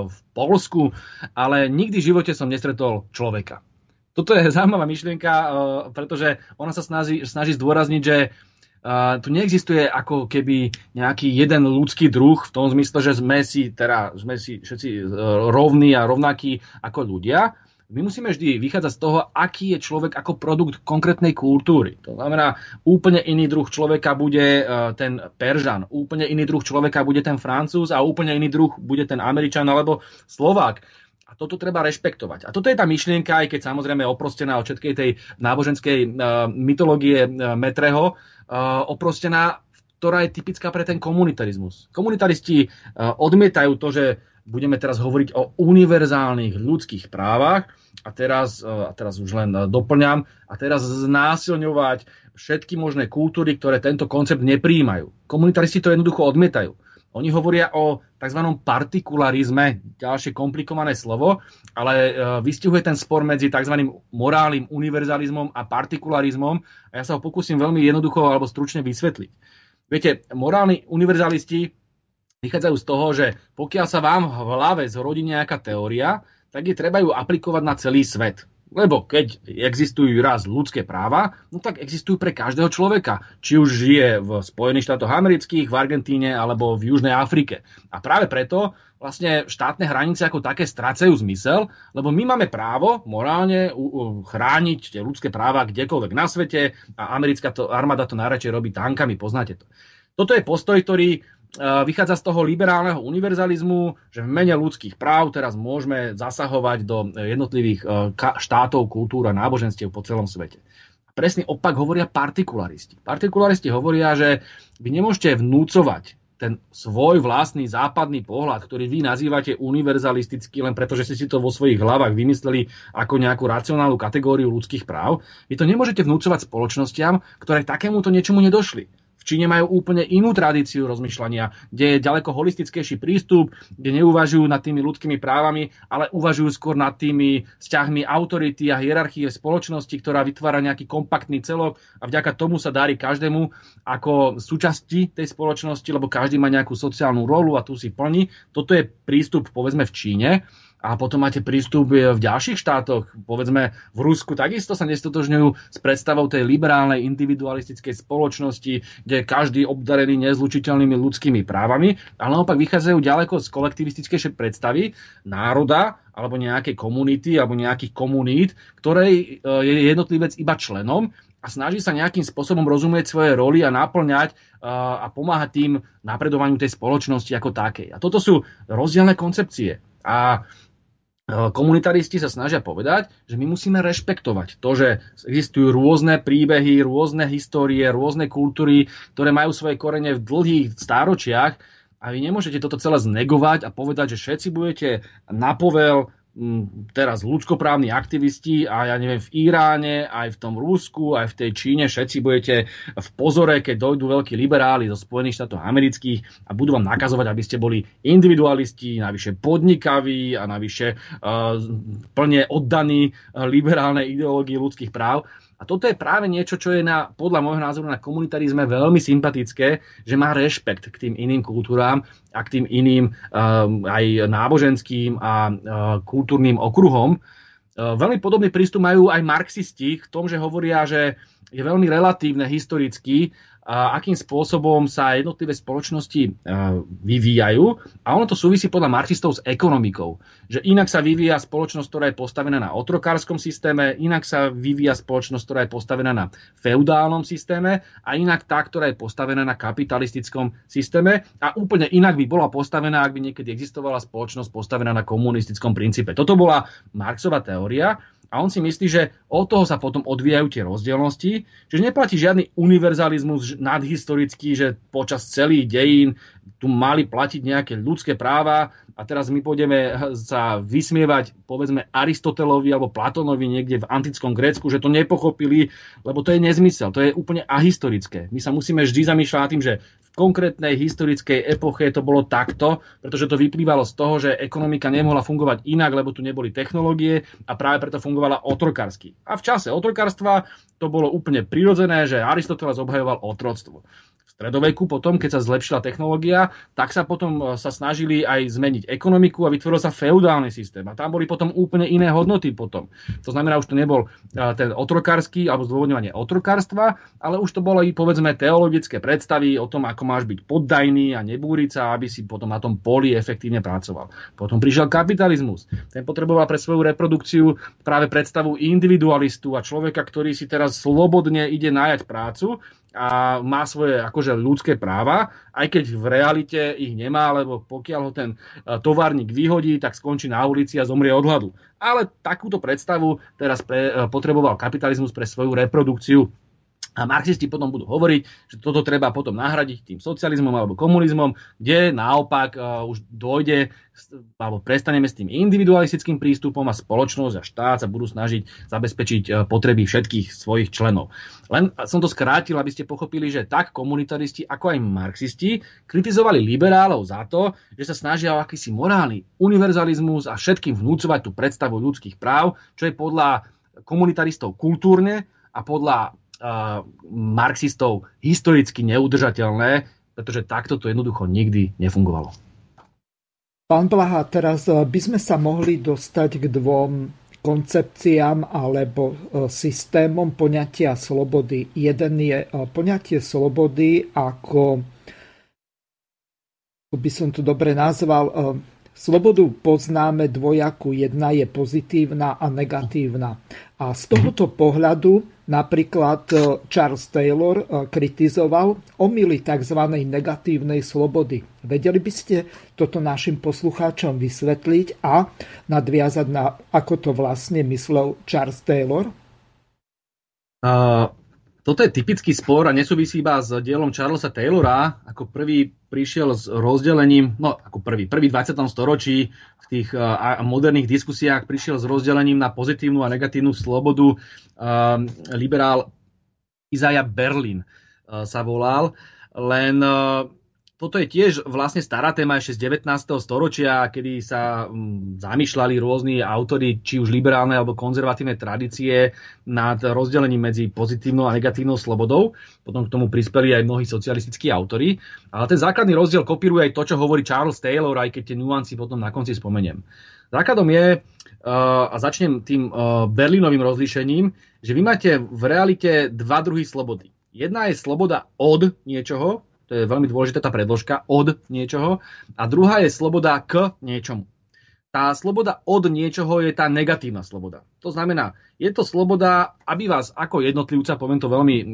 v Polsku, ale nikdy v živote som nestretol človeka. Toto je zaujímavá myšlienka, pretože ona sa snaží, snaží zdôrazniť, že tu neexistuje ako keby nejaký jeden ľudský druh v tom zmysle, že sme si, teda, sme si všetci rovní a rovnakí ako ľudia, my musíme vždy vychádzať z toho, aký je človek ako produkt konkrétnej kultúry. To znamená, úplne iný druh človeka bude e, ten Peržan, úplne iný druh človeka bude ten Francúz a úplne iný druh bude ten Američan alebo Slovák. A toto treba rešpektovať. A toto je tá myšlienka, aj keď samozrejme oprostená od všetkej tej náboženskej uh, mytológie uh, Metreho, uh, oprostená, ktorá je typická pre ten komunitarizmus. Komunitaristi uh, odmietajú to, že budeme teraz hovoriť o univerzálnych ľudských právach a teraz, uh, a teraz už len uh, doplňam, a teraz znásilňovať všetky možné kultúry, ktoré tento koncept nepríjmajú. Komunitaristi to jednoducho odmietajú. Oni hovoria o tzv. partikularizme, ďalšie komplikované slovo, ale e, vystihuje ten spor medzi tzv. morálnym univerzalizmom a partikularizmom a ja sa ho pokúsim veľmi jednoducho alebo stručne vysvetliť. Viete, morálni univerzalisti vychádzajú z toho, že pokiaľ sa vám v hlave zrodí nejaká teória, tak je treba ju aplikovať na celý svet. Lebo keď existujú raz ľudské práva, no tak existujú pre každého človeka. Či už žije v Spojených štátoch amerických, v Argentíne alebo v Južnej Afrike. A práve preto vlastne štátne hranice ako také strácajú zmysel, lebo my máme právo morálne chrániť tie ľudské práva kdekoľvek na svete a americká to, armáda to najradšej robí tankami, poznáte to. Toto je postoj, ktorý vychádza z toho liberálneho univerzalizmu, že v mene ľudských práv teraz môžeme zasahovať do jednotlivých e, štátov, kultúr a náboženstiev po celom svete. Presný opak hovoria partikularisti. Partikularisti hovoria, že vy nemôžete vnúcovať ten svoj vlastný západný pohľad, ktorý vy nazývate univerzalistický, len preto, že ste si to vo svojich hlavách vymysleli ako nejakú racionálnu kategóriu ľudských práv, vy to nemôžete vnúcovať spoločnostiam, ktoré takémuto niečomu nedošli. V Číne majú úplne inú tradíciu rozmýšľania, kde je ďaleko holistickejší prístup, kde neuvažujú nad tými ľudskými právami, ale uvažujú skôr nad tými vzťahmi autority a hierarchie spoločnosti, ktorá vytvára nejaký kompaktný celok a vďaka tomu sa darí každému ako súčasti tej spoločnosti, lebo každý má nejakú sociálnu rolu a tu si plní. Toto je prístup, povedzme, v Číne a potom máte prístup v ďalších štátoch. Povedzme, v Rusku takisto sa nestotožňujú s predstavou tej liberálnej individualistickej spoločnosti, kde každý obdarený nezlučiteľnými ľudskými právami, ale naopak vychádzajú ďaleko z kolektivistickejšej predstavy národa alebo nejakej komunity alebo nejakých komunít, ktorej e, je jednotlivec iba členom a snaží sa nejakým spôsobom rozumieť svoje roli a naplňať e, a pomáhať tým napredovaniu tej spoločnosti ako takej. A toto sú rozdielne koncepcie. A E, komunitaristi sa snažia povedať, že my musíme rešpektovať to, že existujú rôzne príbehy, rôzne histórie, rôzne kultúry, ktoré majú svoje korene v dlhých stáročiach a vy nemôžete toto celé znegovať a povedať, že všetci budete na povel teraz ľudskoprávni aktivisti a ja neviem, v Iráne, aj v tom Rúsku, aj v tej Číne, všetci budete v pozore, keď dojdú veľkí liberáli zo Spojených štátov amerických a budú vám nakazovať, aby ste boli individualisti, navyše podnikaví a navyše uh, plne oddaní uh, liberálnej ideológii ľudských práv. A toto je práve niečo, čo je na, podľa môjho názoru na komunitarizme veľmi sympatické, že má rešpekt k tým iným kultúrám a k tým iným um, aj náboženským a uh, kultúrnym okruhom. Uh, veľmi podobný prístup majú aj marxisti v tom, že hovoria, že je veľmi relatívne historicky, akým spôsobom sa jednotlivé spoločnosti vyvíjajú. A ono to súvisí podľa marxistov s ekonomikou. Že inak sa vyvíja spoločnosť, ktorá je postavená na otrokárskom systéme, inak sa vyvíja spoločnosť, ktorá je postavená na feudálnom systéme a inak tá, ktorá je postavená na kapitalistickom systéme a úplne inak by bola postavená, ak by niekedy existovala spoločnosť postavená na komunistickom princípe. Toto bola Marxová teória a on si myslí, že od toho sa potom odvíjajú tie rozdielnosti, čiže neplatí žiadny univerzalizmus nadhistorický, že počas celých dejín tu mali platiť nejaké ľudské práva a teraz my pôjdeme sa vysmievať povedzme Aristotelovi alebo Platónovi niekde v antickom Grécku, že to nepochopili, lebo to je nezmysel, to je úplne ahistorické. My sa musíme vždy zamýšľať tým, že konkrétnej historickej epoche to bolo takto, pretože to vyplývalo z toho, že ekonomika nemohla fungovať inak, lebo tu neboli technológie a práve preto fungovala otrokársky. A v čase otrokárstva to bolo úplne prirodzené, že Aristoteles obhajoval otroctvo stredoveku potom, keď sa zlepšila technológia, tak sa potom e, sa snažili aj zmeniť ekonomiku a vytvoril sa feudálny systém. A tam boli potom úplne iné hodnoty potom. To znamená, už to nebol e, ten otrokársky alebo zdôvodňovanie otrokárstva, ale už to bolo i povedzme teologické predstavy o tom, ako máš byť poddajný a nebúriť sa, aby si potom na tom poli efektívne pracoval. Potom prišiel kapitalizmus. Ten potreboval pre svoju reprodukciu práve predstavu individualistu a človeka, ktorý si teraz slobodne ide nájať prácu a má svoje akože ľudské práva, aj keď v realite ich nemá, lebo pokiaľ ho ten e, továrnik vyhodí, tak skončí na ulici a zomrie od hladu. Ale takúto predstavu teraz pre, e, potreboval kapitalizmus pre svoju reprodukciu a marxisti potom budú hovoriť, že toto treba potom nahradiť tým socializmom alebo komunizmom, kde naopak uh, už dojde, alebo prestaneme s tým individualistickým prístupom a spoločnosť a štát sa budú snažiť zabezpečiť uh, potreby všetkých svojich členov. Len som to skrátil, aby ste pochopili, že tak komunitaristi, ako aj marxisti kritizovali liberálov za to, že sa snažia o akýsi morálny univerzalizmus a všetkým vnúcovať tú predstavu ľudských práv, čo je podľa komunitaristov kultúrne a podľa marxistov historicky neudržateľné, pretože takto to jednoducho nikdy nefungovalo. Pán Blaha, teraz e, by sme sa mohli dostať k dvom koncepciám alebo e, systémom poňatia slobody. Jeden je e, poňatie slobody ako, by som to dobre nazval, Slobodu poznáme dvojakú. Jedna je pozitívna a negatívna. A z tohoto pohľadu napríklad e, Charles Taylor e, kritizoval omily tzv. negatívnej slobody. Vedeli by ste toto našim poslucháčom vysvetliť a nadviazať na, ako to vlastne myslel Charles Taylor? Uh, toto je typický spor a nesúvisí iba s dielom Charlesa Taylora. Ako prvý prišiel s rozdelením, no ako prvý, prvý 20. storočí tých uh, moderných diskusiách prišiel s rozdelením na pozitívnu a negatívnu slobodu. Uh, liberál Izaja Berlin uh, sa volal. Len toto je tiež vlastne stará téma ešte z 19. storočia, kedy sa mm, zamýšľali rôzni autory, či už liberálne alebo konzervatívne tradície nad rozdelením medzi pozitívnou a negatívnou slobodou. Potom k tomu prispeli aj mnohí socialistickí autory. Ale ten základný rozdiel kopíruje aj to, čo hovorí Charles Taylor, aj keď tie nuancy potom na konci spomeniem. Základom je, uh, a začnem tým uh, berlínovým rozlíšením, že vy máte v realite dva druhy slobody. Jedna je sloboda od niečoho, to je veľmi dôležitá tá predložka, od niečoho. A druhá je sloboda k niečomu. Tá sloboda od niečoho je tá negatívna sloboda. To znamená, je to sloboda, aby vás ako jednotlivca, poviem to veľmi e,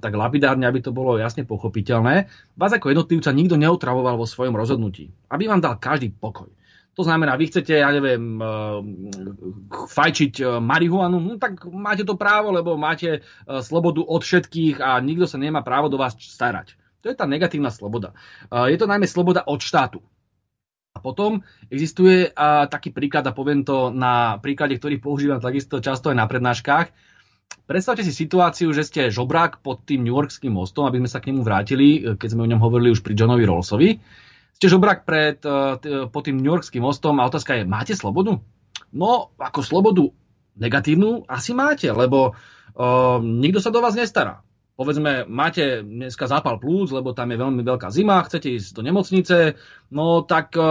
tak lapidárne, aby to bolo jasne pochopiteľné, vás ako jednotlivca nikto neutravoval vo svojom rozhodnutí. Aby vám dal každý pokoj. To znamená, vy chcete, ja neviem, e, fajčiť e, marihuanu, no tak máte to právo, lebo máte e, slobodu od všetkých a nikto sa nemá právo do vás starať. To je tá negatívna sloboda. Je to najmä sloboda od štátu. A potom existuje taký príklad, a poviem to na príklade, ktorý používam takisto často aj na prednáškach. Predstavte si situáciu, že ste žobrák pod tým New Yorkským mostom, aby sme sa k nemu vrátili, keď sme o ňom hovorili už pri Johnovi Rawlsovi. Ste žobrák pred, e, pod tým New Yorkským mostom a otázka je, máte slobodu? No, ako slobodu negatívnu asi máte, lebo uh, nikto sa do vás nestará povedzme, máte dneska zápal plúc, lebo tam je veľmi veľká zima, chcete ísť do nemocnice, no tak e,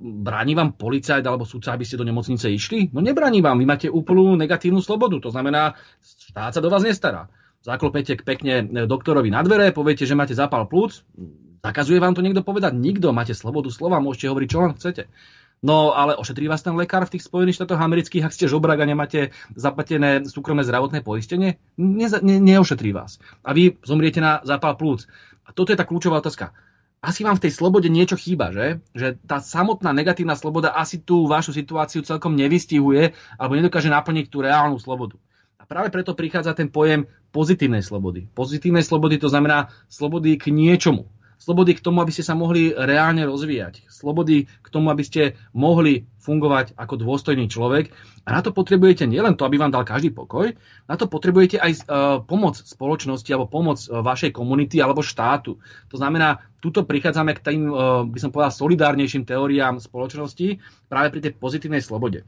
bráni vám policajt alebo sudca, aby ste do nemocnice išli? No nebráni vám, vy máte úplnú negatívnu slobodu, to znamená, štát sa do vás nestará. Zaklopete pekne doktorovi na dvere, poviete, že máte zápal plúc, zakazuje vám to niekto povedať? Nikto, máte slobodu slova, môžete hovoriť, čo len chcete. No ale ošetrí vás ten lekár v tých Spojených štátoch amerických, ak ste žobrak a nemáte zaplatené súkromné zdravotné poistenie? Ne, ne, neošetrí vás. A vy zomriete na zápal plúc. A toto je tá kľúčová otázka. Asi vám v tej slobode niečo chýba, že? Že tá samotná negatívna sloboda asi tú vašu situáciu celkom nevystihuje alebo nedokáže naplniť tú reálnu slobodu. A práve preto prichádza ten pojem pozitívnej slobody. Pozitívnej slobody to znamená slobody k niečomu slobody k tomu, aby ste sa mohli reálne rozvíjať, slobody k tomu, aby ste mohli fungovať ako dôstojný človek. A na to potrebujete nielen to, aby vám dal každý pokoj, na to potrebujete aj uh, pomoc spoločnosti alebo pomoc uh, vašej komunity alebo štátu. To znamená, tuto prichádzame k tým, uh, by som povedal, solidárnejším teóriám spoločnosti práve pri tej pozitívnej slobode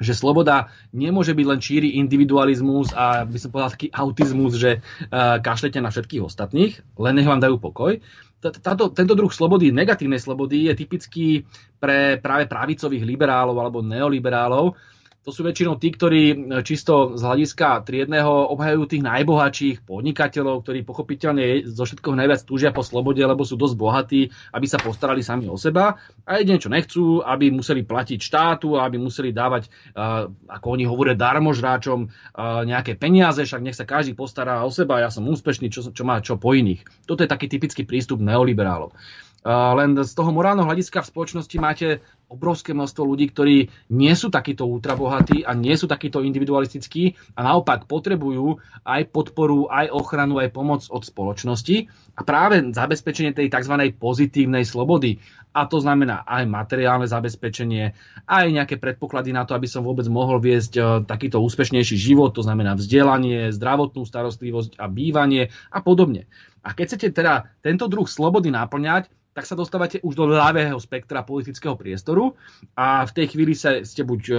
že sloboda nemôže byť len číry individualizmus a by som povedal taký autizmus, že uh, kašlete na všetkých ostatných, len nech vám dajú pokoj. Táto, tento druh slobody, negatívnej slobody, je typický pre práve pravicových liberálov alebo neoliberálov, to sú väčšinou tí, ktorí e, čisto z hľadiska triedného obhajujú tých najbohatších podnikateľov, ktorí pochopiteľne zo všetkého najviac túžia po slobode, lebo sú dosť bohatí, aby sa postarali sami o seba a jedine čo nechcú, aby museli platiť štátu, aby museli dávať, uh, ako oni hovoria, darmožráčom uh, nejaké peniaze, však nech sa každý postará o seba, ja som úspešný, čo, čo má čo po iných. Toto je taký typický prístup neoliberálov. Len z toho morálneho hľadiska v spoločnosti máte obrovské množstvo ľudí, ktorí nie sú takíto ultrabohatí a nie sú takíto individualistickí a naopak potrebujú aj podporu, aj ochranu, aj pomoc od spoločnosti a práve zabezpečenie tej tzv. pozitívnej slobody. A to znamená aj materiálne zabezpečenie, aj nejaké predpoklady na to, aby som vôbec mohol viesť e, takýto úspešnejší život, to znamená vzdelanie, zdravotnú starostlivosť a bývanie a podobne. A keď chcete teda tento druh slobody naplňať, tak sa dostávate už do ľavého spektra politického priestoru a v tej chvíli sa, ste buď e,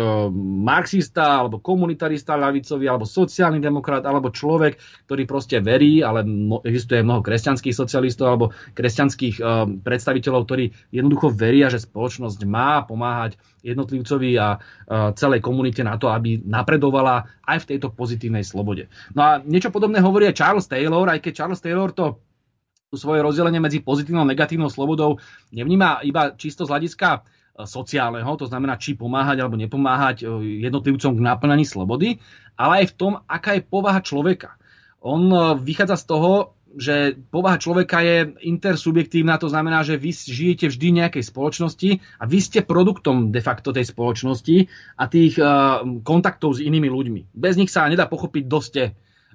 marxista, alebo komunitarista ľavicový, alebo sociálny demokrat, alebo človek, ktorý proste verí, ale existuje mnoho kresťanských socialistov alebo kresťanských e, predstaviteľov, ktorí jednoducho veria, že spoločnosť má pomáhať jednotlivcovi a e, celej komunite na to, aby napredovala aj v tejto pozitívnej slobode. No a niečo podobné hovorí aj Charles Taylor, aj keď Charles Taylor to svoje rozdelenie medzi pozitívnou a negatívnou slobodou nevníma iba čisto z hľadiska e, sociálneho, to znamená, či pomáhať alebo nepomáhať e, jednotlivcom k naplňaní slobody, ale aj v tom, aká je povaha človeka. On e, vychádza z toho, že povaha človeka je intersubjektívna, to znamená, že vy žijete vždy v nejakej spoločnosti a vy ste produktom de facto tej spoločnosti a tých kontaktov s inými ľuďmi. Bez nich sa nedá pochopiť, kto ste.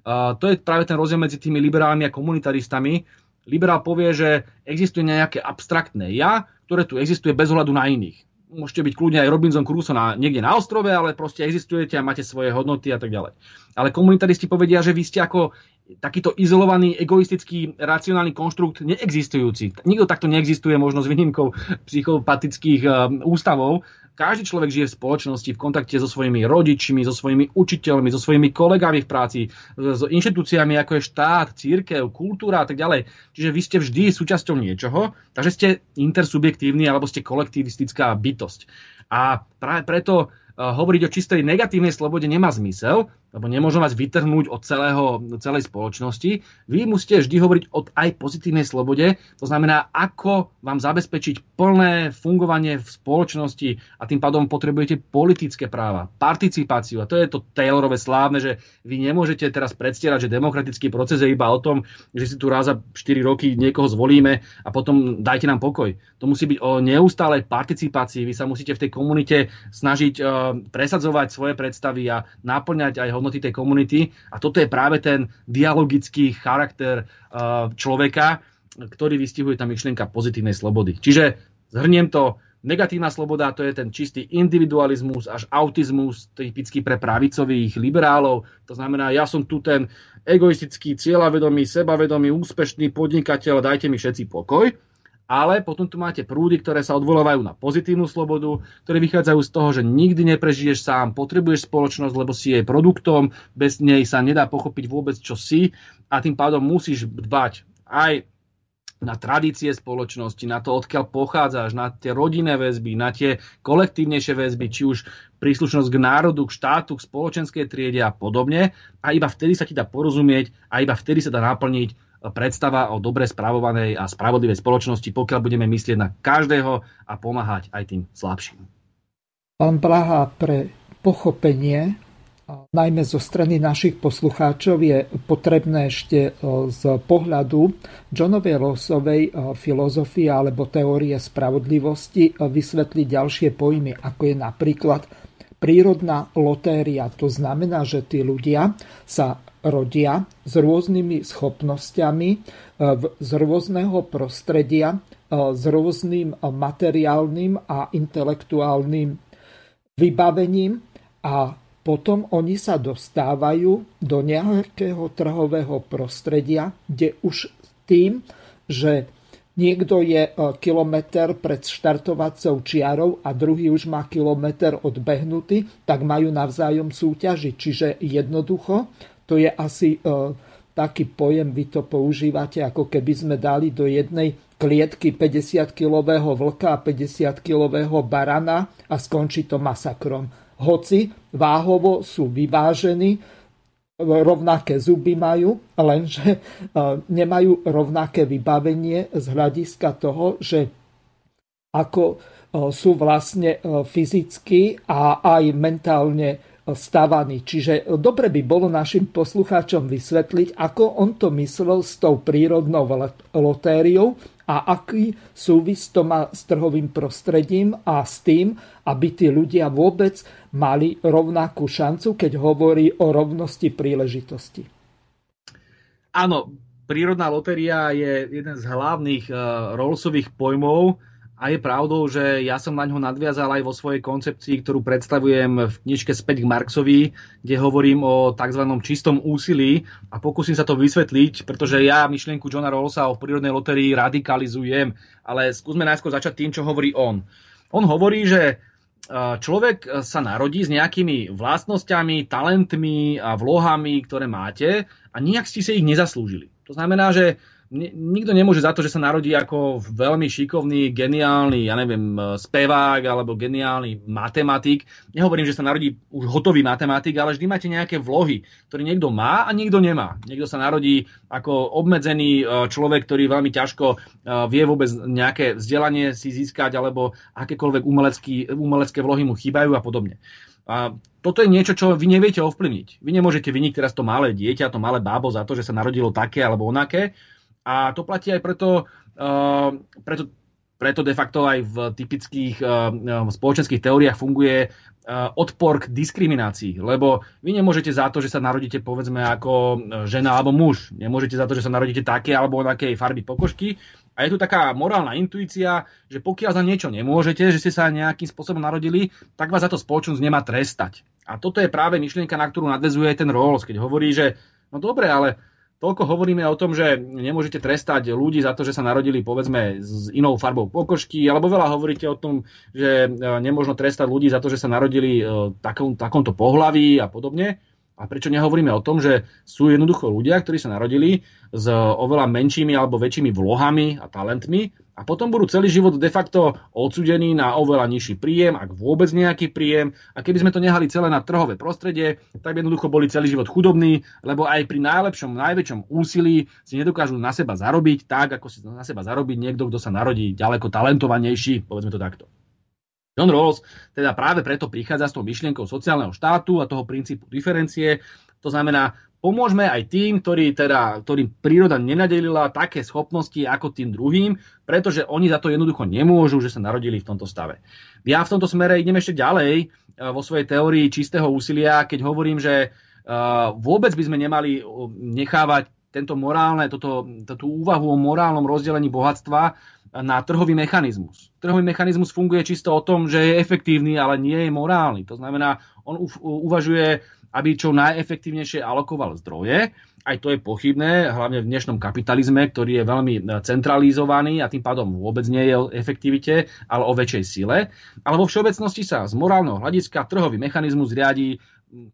To je práve ten rozdiel medzi tými liberálmi a komunitaristami, Liberál povie, že existuje nejaké abstraktné ja, ktoré tu existuje bez ohľadu na iných. Môžete byť kľudne aj Robinson Crusoe na, niekde na ostrove, ale proste existujete a máte svoje hodnoty a tak ďalej. Ale komunitaristi povedia, že vy ste ako takýto izolovaný, egoistický, racionálny konštrukt neexistujúci. Nikto takto neexistuje, možno s výnimkou psychopatických uh, ústavov, každý človek žije v spoločnosti, v kontakte so svojimi rodičmi, so svojimi učiteľmi, so svojimi kolegami v práci, so inštitúciami ako je štát, církev, kultúra a tak ďalej. Čiže vy ste vždy súčasťou niečoho, takže ste intersubjektívni alebo ste kolektivistická bytosť. A práve preto hovoriť o čistej negatívnej slobode nemá zmysel, lebo nemôžem vás vytrhnúť od celého, celej spoločnosti. Vy musíte vždy hovoriť o aj pozitívnej slobode, to znamená, ako vám zabezpečiť plné fungovanie v spoločnosti a tým pádom potrebujete politické práva, participáciu. A to je to Taylorové slávne, že vy nemôžete teraz predstierať, že demokratický proces je iba o tom, že si tu raz za 4 roky niekoho zvolíme a potom dajte nám pokoj. To musí byť o neustálej participácii. Vy sa musíte v tej komunite snažiť uh, presadzovať svoje predstavy a naplňať aj hodnoty tej komunity. A toto je práve ten dialogický charakter uh, človeka, ktorý vystihuje tá myšlienka pozitívnej slobody. Čiže zhrniem to, negatívna sloboda to je ten čistý individualizmus až autizmus, typický pre pravicových liberálov. To znamená, ja som tu ten egoistický, cieľavedomý, sebavedomý, úspešný podnikateľ, dajte mi všetci pokoj ale potom tu máte prúdy, ktoré sa odvolávajú na pozitívnu slobodu, ktoré vychádzajú z toho, že nikdy neprežiješ sám, potrebuješ spoločnosť, lebo si jej produktom, bez nej sa nedá pochopiť vôbec, čo si a tým pádom musíš dbať aj na tradície spoločnosti, na to, odkiaľ pochádzaš, na tie rodinné väzby, na tie kolektívnejšie väzby, či už príslušnosť k národu, k štátu, k spoločenskej triede a podobne. A iba vtedy sa ti dá porozumieť a iba vtedy sa dá naplniť predstava o dobre správovanej a spravodlivej spoločnosti, pokiaľ budeme myslieť na každého a pomáhať aj tým slabším. Pán Blaha, pre pochopenie najmä zo strany našich poslucháčov je potrebné ešte e, z pohľadu Johnovej Rossovej e, filozofie alebo teórie spravodlivosti e, vysvetliť ďalšie pojmy, ako je napríklad prírodná lotéria. To znamená, že tí ľudia sa rodia s rôznymi schopnosťami e, z rôzneho prostredia, e, s rôznym materiálnym a intelektuálnym vybavením a potom oni sa dostávajú do nejakého trhového prostredia, kde už tým, že niekto je e, kilometr pred štartovacou čiarou a druhý už má kilometr odbehnutý, tak majú navzájom súťažiť. Čiže jednoducho to je asi e, taký pojem, vy to používate, ako keby sme dali do jednej klietky 50-kilového vlka a 50-kilového barana a skončí to masakrom. hoci váhovo sú vyvážení, rovnaké zuby majú, lenže nemajú rovnaké vybavenie z hľadiska toho, že ako sú vlastne fyzicky a aj mentálne stavaní. Čiže dobre by bolo našim poslucháčom vysvetliť, ako on to myslel s tou prírodnou lotériou a aký súvis to má s trhovým prostredím a s tým, aby tí ľudia vôbec mali rovnakú šancu, keď hovorí o rovnosti príležitosti. Áno, prírodná lotéria je jeden z hlavných uh, Rawlsových pojmov, a je pravdou, že ja som na ňo nadviazal aj vo svojej koncepcii, ktorú predstavujem v knižke Späť k Marxovi, kde hovorím o tzv. čistom úsilí a pokúsim sa to vysvetliť, pretože ja myšlienku Johna Rawlsa o prírodnej lotérii radikalizujem, ale skúsme najskôr začať tým, čo hovorí on. On hovorí, že človek sa narodí s nejakými vlastnosťami, talentmi a vlohami, ktoré máte a nijak ste si ich nezaslúžili. To znamená, že nikto nemôže za to, že sa narodí ako veľmi šikovný, geniálny, ja neviem, e, spevák alebo geniálny matematik. Nehovorím, že sa narodí už hotový matematik, ale vždy máte nejaké vlohy, ktoré niekto má a niekto nemá. Niekto sa narodí ako obmedzený e, človek, ktorý veľmi ťažko e, vie vôbec nejaké vzdelanie si získať alebo akékoľvek umelecké vlohy mu chýbajú a podobne. A toto je niečo, čo vy neviete ovplyvniť. Vy nemôžete vyniť teraz to malé dieťa, to malé bábo za to, že sa narodilo také alebo onaké, a to platí aj preto, uh, preto, preto de facto aj v typických uh, spoločenských teóriách funguje uh, odpor k diskriminácii, lebo vy nemôžete za to, že sa narodíte povedzme ako žena alebo muž. Nemôžete za to, že sa narodíte také alebo onakej farby pokožky. A je tu taká morálna intuícia, že pokiaľ za niečo nemôžete, že ste sa nejakým spôsobom narodili, tak vás za to spoločnosť nemá trestať. A toto je práve myšlienka, na ktorú nadvezuje ten Rawls, keď hovorí, že no dobre, ale Toľko hovoríme o tom, že nemôžete trestať ľudí za to, že sa narodili povedzme s inou farbou pokožky, alebo veľa hovoríte o tom, že e, nemôžno trestať ľudí za to, že sa narodili e, takom, takomto pohlaví a podobne. A prečo nehovoríme o tom, že sú jednoducho ľudia, ktorí sa narodili s oveľa menšími alebo väčšími vlohami a talentmi a potom budú celý život de facto odsudení na oveľa nižší príjem, ak vôbec nejaký príjem. A keby sme to nehali celé na trhové prostredie, tak by jednoducho boli celý život chudobní, lebo aj pri najlepšom, najväčšom úsilí si nedokážu na seba zarobiť tak, ako si na seba zarobí niekto, kto sa narodí ďaleko talentovanejší, povedzme to takto. John Rawls teda práve preto prichádza s tou myšlienkou sociálneho štátu a toho princípu diferencie. To znamená, pomôžme aj tým, ktorí teda, ktorým príroda nenadelila také schopnosti ako tým druhým, pretože oni za to jednoducho nemôžu, že sa narodili v tomto stave. Ja v tomto smere idem ešte ďalej e, vo svojej teórii čistého úsilia, keď hovorím, že e, vôbec by sme nemali nechávať tento morálne, toto, tú úvahu o morálnom rozdelení bohatstva na trhový mechanizmus. Trhový mechanizmus funguje čisto o tom, že je efektívny, ale nie je morálny. To znamená, on uvažuje, aby čo najefektívnejšie alokoval zdroje. Aj to je pochybné, hlavne v dnešnom kapitalizme, ktorý je veľmi centralizovaný a tým pádom vôbec nie je o efektivite, ale o väčšej sile. Ale vo všeobecnosti sa z morálneho hľadiska trhový mechanizmus riadi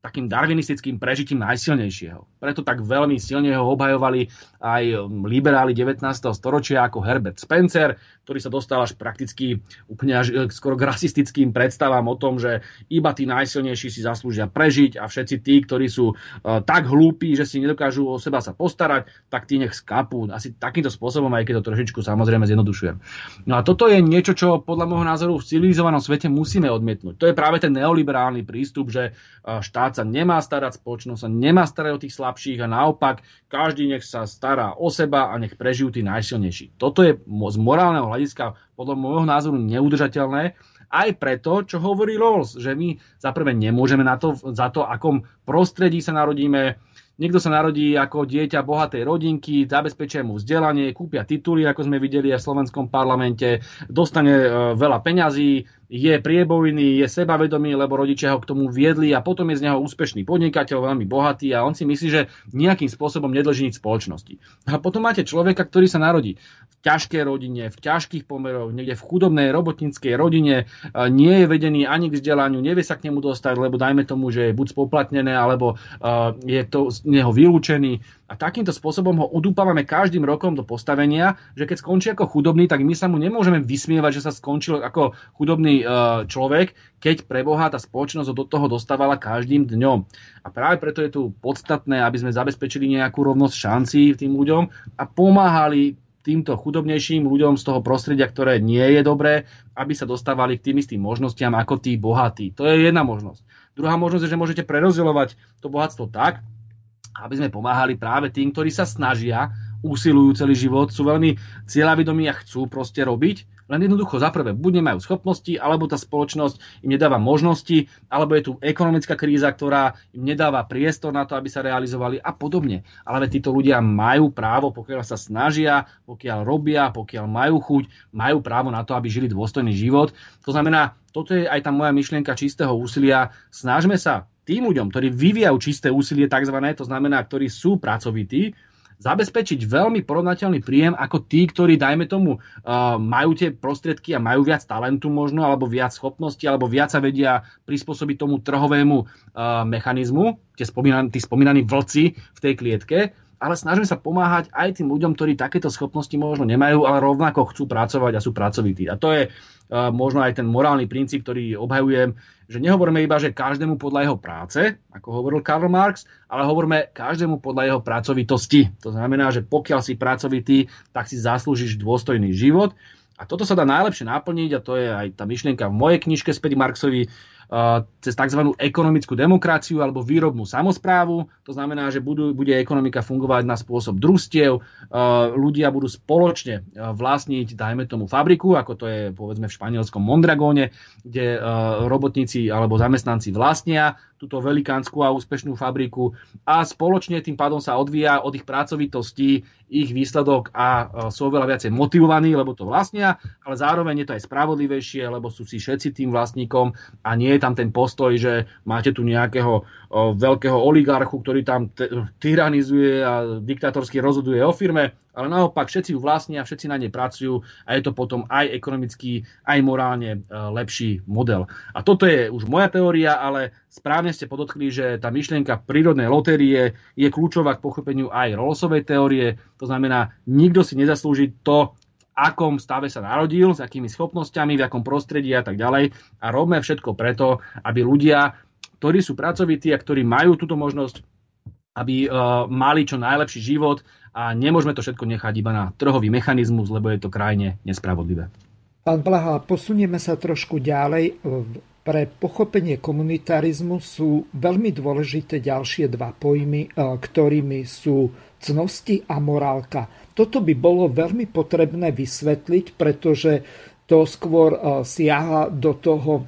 takým darwinistickým prežitím najsilnejšieho. Preto tak veľmi silne ho obhajovali aj liberáli 19. storočia ako Herbert Spencer, ktorý sa dostal až prakticky úplne až e, skoro k rasistickým predstavám o tom, že iba tí najsilnejší si zaslúžia prežiť a všetci tí, ktorí sú uh, tak hlúpi, že si nedokážu o seba sa postarať, tak tí nech skapú. Asi takýmto spôsobom, aj keď to trošičku samozrejme zjednodušujem. No a toto je niečo, čo podľa môjho názoru v civilizovanom svete musíme odmietnúť. To je práve ten neoliberálny prístup, že uh, štát sa nemá starať, spoločnosť sa nemá starať o tých slabších a naopak každý nech sa stará o seba a nech prežijú tí najsilnejší. Toto je z morálneho hľadiska podľa môjho názoru neudržateľné, aj preto, čo hovorí Rawls, že my zaprvé nemôžeme na to, za to, akom prostredí sa narodíme, Niekto sa narodí ako dieťa bohatej rodinky, zabezpečia mu vzdelanie, kúpia tituly, ako sme videli aj v slovenskom parlamente, dostane e, veľa peňazí, je priebojný, je sebavedomý, lebo rodičia ho k tomu viedli a potom je z neho úspešný podnikateľ, veľmi bohatý a on si myslí, že nejakým spôsobom nedlží nič spoločnosti. A potom máte človeka, ktorý sa narodí v ťažkej rodine, v ťažkých pomeroch, niekde v chudobnej robotníckej rodine, nie je vedený ani k vzdelaniu, nevie sa k nemu dostať, lebo dajme tomu, že je buď spoplatnené, alebo je to z neho vylúčený a takýmto spôsobom ho udúpavame každým rokom do postavenia, že keď skončí ako chudobný, tak my sa mu nemôžeme vysmievať, že sa skončil ako chudobný človek, keď pre Boha tá spoločnosť do toho dostávala každým dňom. A práve preto je tu podstatné, aby sme zabezpečili nejakú rovnosť šancí tým ľuďom a pomáhali týmto chudobnejším ľuďom z toho prostredia, ktoré nie je dobré, aby sa dostávali k tým istým možnostiam ako tí bohatí. To je jedna možnosť. Druhá možnosť je, že môžete prerozdeľovať to bohatstvo tak, aby sme pomáhali práve tým, ktorí sa snažia, usilujú celý život, sú veľmi cieľavidomí a chcú proste robiť, len jednoducho za prvé, buď nemajú schopnosti, alebo tá spoločnosť im nedáva možnosti, alebo je tu ekonomická kríza, ktorá im nedáva priestor na to, aby sa realizovali a podobne. Ale títo ľudia majú právo, pokiaľ sa snažia, pokiaľ robia, pokiaľ majú chuť, majú právo na to, aby žili dôstojný život. To znamená, toto je aj tá moja myšlienka čistého úsilia. Snažme sa tým ľuďom, ktorí vyvíjajú čisté úsilie, tzv. to znamená, ktorí sú pracovití, zabezpečiť veľmi porovnateľný príjem ako tí, ktorí, dajme tomu, uh, majú tie prostriedky a majú viac talentu možno, alebo viac schopností, alebo viac sa vedia prispôsobiť tomu trhovému uh, mechanizmu, tie spomínaní, tí spomínaní vlci v tej klietke, ale snažím sa pomáhať aj tým ľuďom, ktorí takéto schopnosti možno nemajú, ale rovnako chcú pracovať a sú pracovití. A to je uh, možno aj ten morálny princíp, ktorý obhajujem, že nehovoríme iba, že každému podľa jeho práce, ako hovoril Karl Marx, ale hovoríme každému podľa jeho pracovitosti. To znamená, že pokiaľ si pracovitý, tak si zaslúžiš dôstojný život. A toto sa dá najlepšie naplniť, a to je aj tá myšlienka v mojej knižke späť Marxovi, cez tzv. ekonomickú demokraciu alebo výrobnú samozprávu. To znamená, že budú, bude ekonomika fungovať na spôsob družstiev, ľudia budú spoločne vlastniť, dajme tomu, fabriku, ako to je povedzme v španielskom Mondragone, kde robotníci alebo zamestnanci vlastnia túto velikánsku a úspešnú fabriku a spoločne tým pádom sa odvíja od ich pracovitosti ich výsledok a e, sú oveľa viacej motivovaní, lebo to vlastnia, ale zároveň je to aj spravodlivejšie, lebo sú si všetci tým vlastníkom a nie je tam ten postoj, že máte tu nejakého veľkého oligarchu, ktorý tam tyranizuje a diktatorsky rozhoduje o firme, ale naopak všetci ju vlastnia, všetci na nej pracujú a je to potom aj ekonomicky, aj morálne e, lepší model. A toto je už moja teória, ale správne ste podotkli, že tá myšlienka prírodnej lotérie je kľúčová k pochopeniu aj Rollsovej teórie. To znamená, nikto si nezaslúži to, v akom stave sa narodil, s akými schopnosťami, v akom prostredí a tak ďalej. A robme všetko preto, aby ľudia ktorí sú pracovití a ktorí majú túto možnosť, aby uh, mali čo najlepší život a nemôžeme to všetko nechať iba na trhový mechanizmus, lebo je to krajne nespravodlivé. Pán Blaha, posunieme sa trošku ďalej. Pre pochopenie komunitarizmu sú veľmi dôležité ďalšie dva pojmy, uh, ktorými sú cnosti a morálka. Toto by bolo veľmi potrebné vysvetliť, pretože to skôr uh, siaha do toho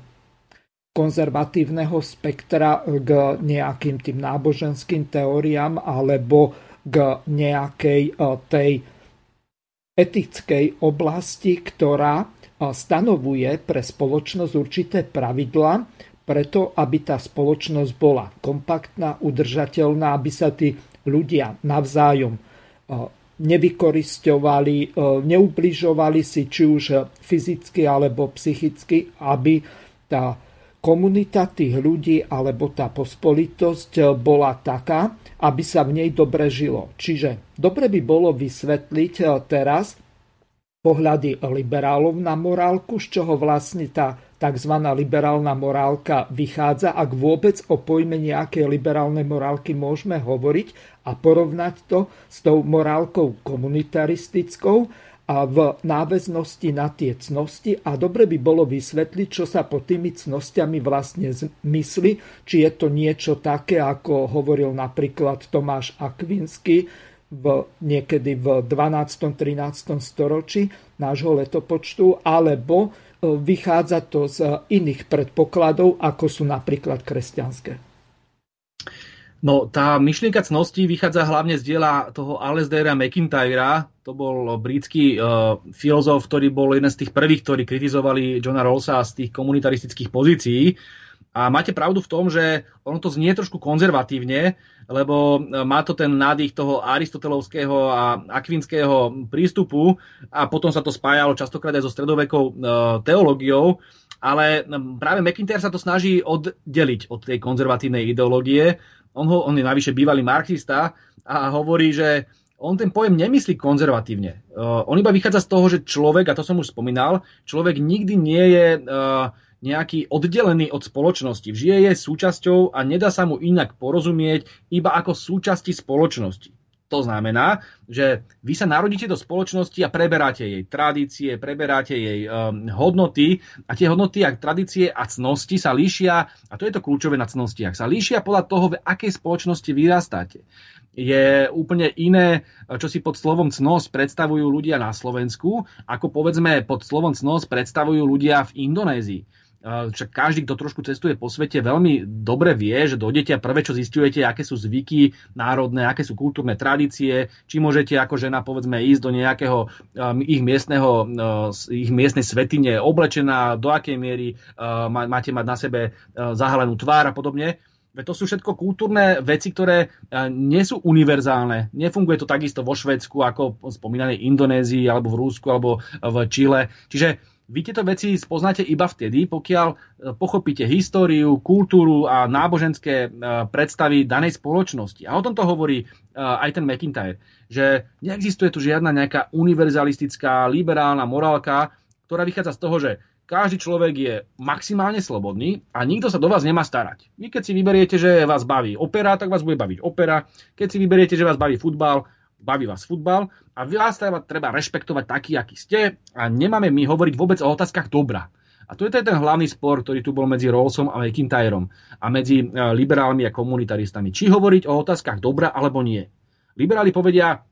konzervatívneho spektra k nejakým tým náboženským teóriám alebo k nejakej e, tej etickej oblasti, ktorá e, stanovuje pre spoločnosť určité pravidla, preto aby tá spoločnosť bola kompaktná, udržateľná, aby sa tí ľudia navzájom e, nevykoristovali, neubližovali si či už fyzicky alebo psychicky, aby tá komunita tých ľudí alebo tá pospolitosť eh, bola taká, aby sa v nej dobre žilo. Čiže dobre by bolo vysvetliť eh, teraz pohľady liberálov na morálku, z čoho vlastne tá tzv. liberálna morálka vychádza, ak vôbec o pojme nejakej liberálnej morálky môžeme hovoriť a porovnať to s tou morálkou komunitaristickou, a v náväznosti na tie cnosti a dobre by bolo vysvetliť, čo sa pod tými cnostiami vlastne myslí, či je to niečo také, ako hovoril napríklad Tomáš Akvinsky v, niekedy v 12. 13. storočí nášho letopočtu, alebo e, vychádza to z iných predpokladov, ako sú napríklad kresťanské. No, tá myšlienka cnosti vychádza hlavne z diela toho Alasdaira McIntyra, to bol britský uh, filozof, ktorý bol jeden z tých prvých, ktorí kritizovali Johna Rawlsa z tých komunitaristických pozícií. A máte pravdu v tom, že ono to znie trošku konzervatívne, lebo e, má to ten nádych toho aristotelovského a akvinského prístupu a potom sa to spájalo častokrát aj so stredovekou uh, teológiou, ale práve McIntyre sa to snaží oddeliť od tej konzervatívnej ideológie on, ho, on je navyše bývalý marxista a hovorí, že on ten pojem nemyslí konzervatívne. Uh, on iba vychádza z toho, že človek, a to som už spomínal, človek nikdy nie je uh, nejaký oddelený od spoločnosti. Žije je súčasťou a nedá sa mu inak porozumieť iba ako súčasti spoločnosti. To znamená, že vy sa narodíte do spoločnosti a preberáte jej tradície, preberáte jej um, hodnoty a tie hodnoty a tradície a cnosti sa líšia, a to je to kľúčové na cnostiach, sa líšia podľa toho, v akej spoločnosti vyrastáte. Je úplne iné, čo si pod slovom cnosť predstavujú ľudia na Slovensku, ako povedzme pod slovom cnosť predstavujú ľudia v Indonézii však každý, kto trošku cestuje po svete, veľmi dobre vie, že dojdete a prvé, čo zistujete, aké sú zvyky národné, aké sú kultúrne tradície, či môžete ako žena, povedzme, ísť do nejakého um, ich, miestneho, uh, ich miestnej svetine oblečená, do akej miery uh, máte mať na sebe uh, zahalenú tvár a podobne. To sú všetko kultúrne veci, ktoré nie sú univerzálne. Nefunguje to takisto vo Švedsku, ako spomínanej Indonézii, alebo v Rúsku, alebo v Čile. Čiže vy tieto veci spoznáte iba vtedy, pokiaľ e, pochopíte históriu, kultúru a náboženské e, predstavy danej spoločnosti. A o tomto hovorí e, aj ten McIntyre, že neexistuje tu žiadna nejaká univerzalistická, liberálna morálka, ktorá vychádza z toho, že každý človek je maximálne slobodný a nikto sa do vás nemá starať. Vy keď si vyberiete, že vás baví opera, tak vás bude baviť opera. Keď si vyberiete, že vás baví futbal, baví vás futbal a vás treba, treba rešpektovať taký, aký ste a nemáme my hovoriť vôbec o otázkach dobra. A to je ten hlavný spor, ktorý tu bol medzi Rawlsom a McIntyrom a medzi e, liberálmi a komunitaristami. Či hovoriť o otázkach dobra alebo nie. Liberáli povedia,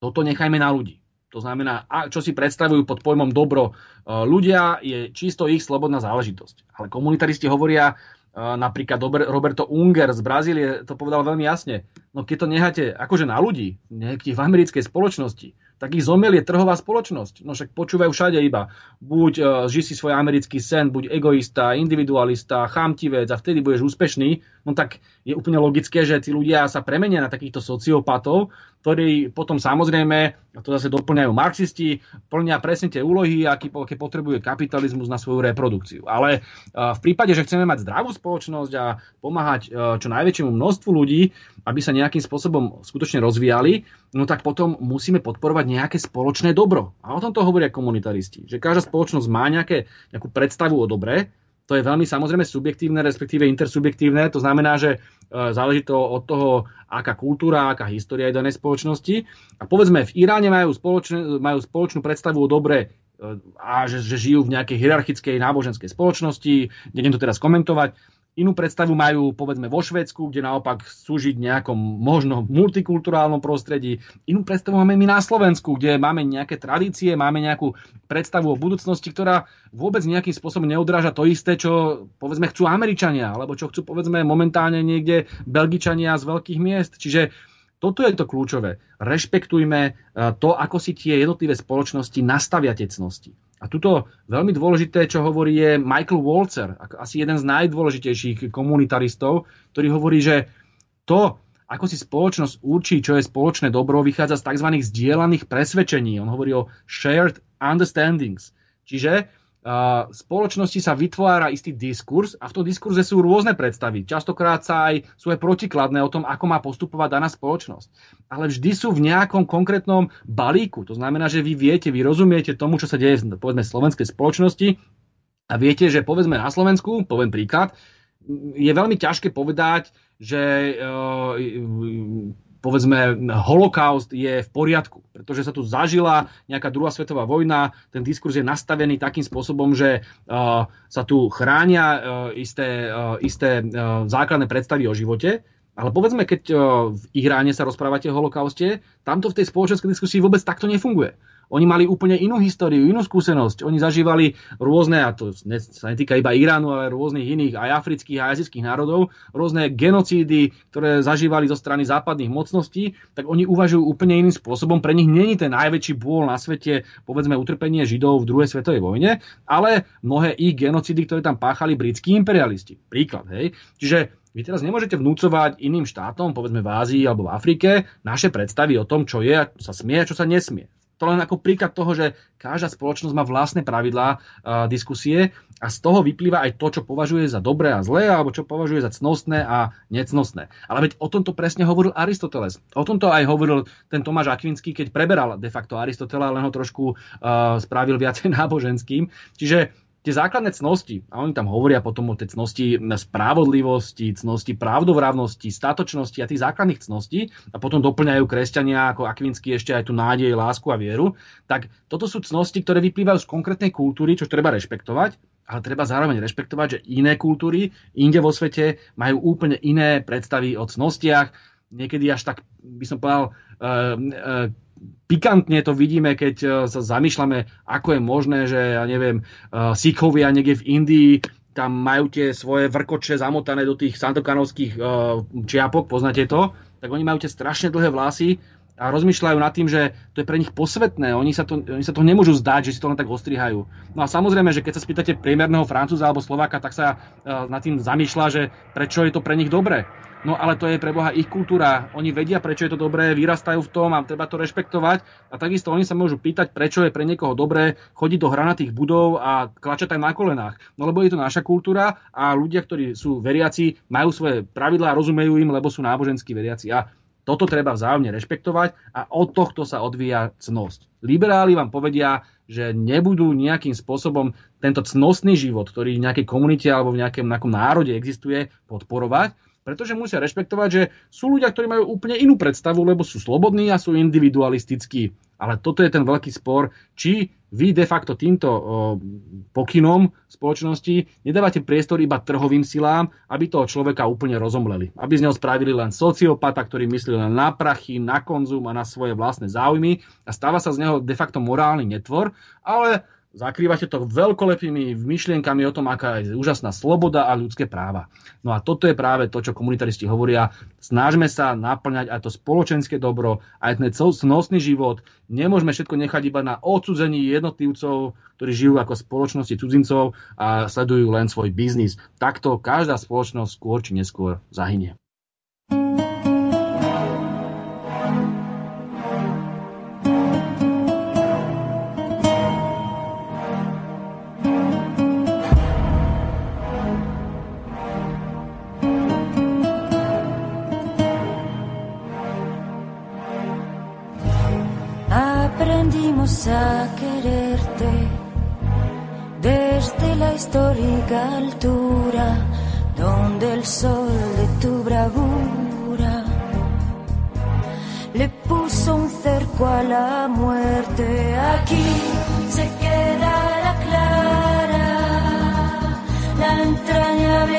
toto nechajme na ľudí. To znamená, čo si predstavujú pod pojmom dobro e, ľudia, je čisto ich slobodná záležitosť. Ale komunitaristi hovoria, napríklad Roberto Unger z Brazílie to povedal veľmi jasne. No keď to necháte akože na ľudí, nejakých v americkej spoločnosti, tak ich zomelie trhová spoločnosť. No však počúvajú všade iba. Buď uh, ži si svoj americký sen, buď egoista, individualista, chamtivec a vtedy budeš úspešný. No tak je úplne logické, že tí ľudia sa premenia na takýchto sociopatov, ktorí potom samozrejme, a to zase doplňajú marxisti, plnia presne tie úlohy, aký, aké potrebuje kapitalizmus na svoju reprodukciu. Ale uh, v prípade, že chceme mať zdravú spoločnosť a pomáhať uh, čo najväčšiemu množstvu ľudí, aby sa nejakým spôsobom skutočne rozvíjali, no tak potom musíme podporovať nejaké spoločné dobro. A o tomto hovoria komunitaristi, že každá spoločnosť má nejaké, nejakú predstavu o dobre, to je veľmi samozrejme subjektívne, respektíve intersubjektívne. To znamená, že e, záleží to od toho, aká kultúra, aká história je danej spoločnosti. A povedzme, v Iráne majú, spoločne, majú spoločnú predstavu o dobre e, a že, že žijú v nejakej hierarchickej náboženskej spoločnosti. Nedem to teraz komentovať. Inú predstavu majú povedzme vo Švedsku, kde naopak sú žiť v nejakom možno multikulturálnom prostredí. Inú predstavu máme my na Slovensku, kde máme nejaké tradície, máme nejakú predstavu o budúcnosti, ktorá vôbec nejakým spôsobom neodráža to isté, čo povedzme chcú Američania, alebo čo chcú povedzme momentálne niekde Belgičania z veľkých miest. Čiže toto je to kľúčové. Rešpektujme eh, to, ako si tie jednotlivé spoločnosti nastavia tie cnosti. A tuto veľmi dôležité, čo hovorí, je Michael Walzer, asi jeden z najdôležitejších komunitaristov, ktorý hovorí, že to, ako si spoločnosť určí, čo je spoločné dobro, vychádza z tzv. zdieľaných presvedčení. On hovorí o shared understandings. Čiže v spoločnosti sa vytvára istý diskurs a v tom diskurze sú rôzne predstavy. Častokrát sa aj, sú aj protikladné o tom, ako má postupovať daná spoločnosť. Ale vždy sú v nejakom konkrétnom balíku. To znamená, že vy viete, vy rozumiete tomu, čo sa deje povedzme, slovenskej spoločnosti a viete, že povedzme na Slovensku, poviem príklad, je veľmi ťažké povedať, že povedzme, holokaust je v poriadku, pretože sa tu zažila nejaká druhá svetová vojna, ten diskurs je nastavený takým spôsobom, že uh, sa tu chránia uh, isté, uh, isté uh, základné predstavy o živote, ale povedzme, keď v Iráne sa rozprávate o holokauste, tamto v tej spoločenskej diskusii vôbec takto nefunguje. Oni mali úplne inú históriu, inú skúsenosť. Oni zažívali rôzne, a to sa netýka iba Iránu, ale rôznych iných aj afrických a azijských národov, rôzne genocídy, ktoré zažívali zo strany západných mocností, tak oni uvažujú úplne iným spôsobom. Pre nich není ten najväčší bôl na svete, povedzme, utrpenie Židov v druhej svetovej vojne, ale mnohé ich genocídy, ktoré tam páchali britskí imperialisti. Príklad, hej. Čiže vy teraz nemôžete vnúcovať iným štátom, povedzme v Ázii alebo v Afrike, naše predstavy o tom, čo je, čo sa smie a čo sa nesmie. To len ako príklad toho, že každá spoločnosť má vlastné pravidlá diskusie a z toho vyplýva aj to, čo považuje za dobré a zlé, alebo čo považuje za cnostné a necnostné. Ale veď o tomto presne hovoril Aristoteles. O tomto aj hovoril ten Tomáš Akvinský, keď preberal de facto Aristotela, len ho trošku uh, spravil viacej náboženským. Čiže tie základné cnosti, a oni tam hovoria potom o tej cnosti spravodlivosti, cnosti pravdovravnosti, statočnosti a tých základných cností a potom doplňajú kresťania ako Akvinsky ešte aj tú nádej, lásku a vieru, tak toto sú cnosti, ktoré vyplývajú z konkrétnej kultúry, čo treba rešpektovať, ale treba zároveň rešpektovať, že iné kultúry inde vo svete majú úplne iné predstavy o cnostiach, niekedy až tak, by som povedal, uh, uh, pikantne to vidíme, keď e, sa zamýšľame, ako je možné, že ja neviem, Sikhovia niekde v Indii tam majú tie svoje vrkoče zamotané do tých santokanovských čiapok, poznáte to, tak oni majú tie strašne dlhé vlasy a rozmýšľajú nad tým, že to je pre nich posvetné. Oni sa to, oni sa to nemôžu zdať, že si to len tak ostrihajú. No a samozrejme, že keď sa spýtate priemerného Francúza alebo Slováka, tak sa nad tým zamýšľa, že prečo je to pre nich dobré. No ale to je pre Boha ich kultúra. Oni vedia, prečo je to dobré, vyrastajú v tom a treba to rešpektovať. A takisto oni sa môžu pýtať, prečo je pre niekoho dobré chodiť do hranatých budov a klačať aj na kolenách. No lebo je to naša kultúra a ľudia, ktorí sú veriaci, majú svoje pravidlá rozumejú im, lebo sú náboženskí veriaci. A toto treba vzájomne rešpektovať a od tohto sa odvíja cnosť. Liberáli vám povedia, že nebudú nejakým spôsobom tento cnostný život, ktorý v nejakej komunite alebo v nejakom, nejakom národe existuje, podporovať, pretože musia rešpektovať, že sú ľudia, ktorí majú úplne inú predstavu, lebo sú slobodní a sú individualistickí. Ale toto je ten veľký spor, či vy de facto týmto pokynom spoločnosti nedávate priestor iba trhovým silám, aby toho človeka úplne rozomleli. Aby z neho spravili len sociopata, ktorý myslí len na prachy, na konzum a na svoje vlastné záujmy a stáva sa z neho de facto morálny netvor, ale Zakrývate to veľkolepými myšlienkami o tom, aká je úžasná sloboda a ľudské práva. No a toto je práve to, čo komunitaristi hovoria. Snažme sa naplňať aj to spoločenské dobro, aj ten cnostný život. Nemôžeme všetko nechať iba na odsudzení jednotlivcov, ktorí žijú ako spoločnosti cudzincov a sledujú len svoj biznis. Takto každá spoločnosť skôr či neskôr zahynie. Histórica altura donde el sol de tu bravura le puso un cerco a la muerte. Aquí se queda la clara, la entrañable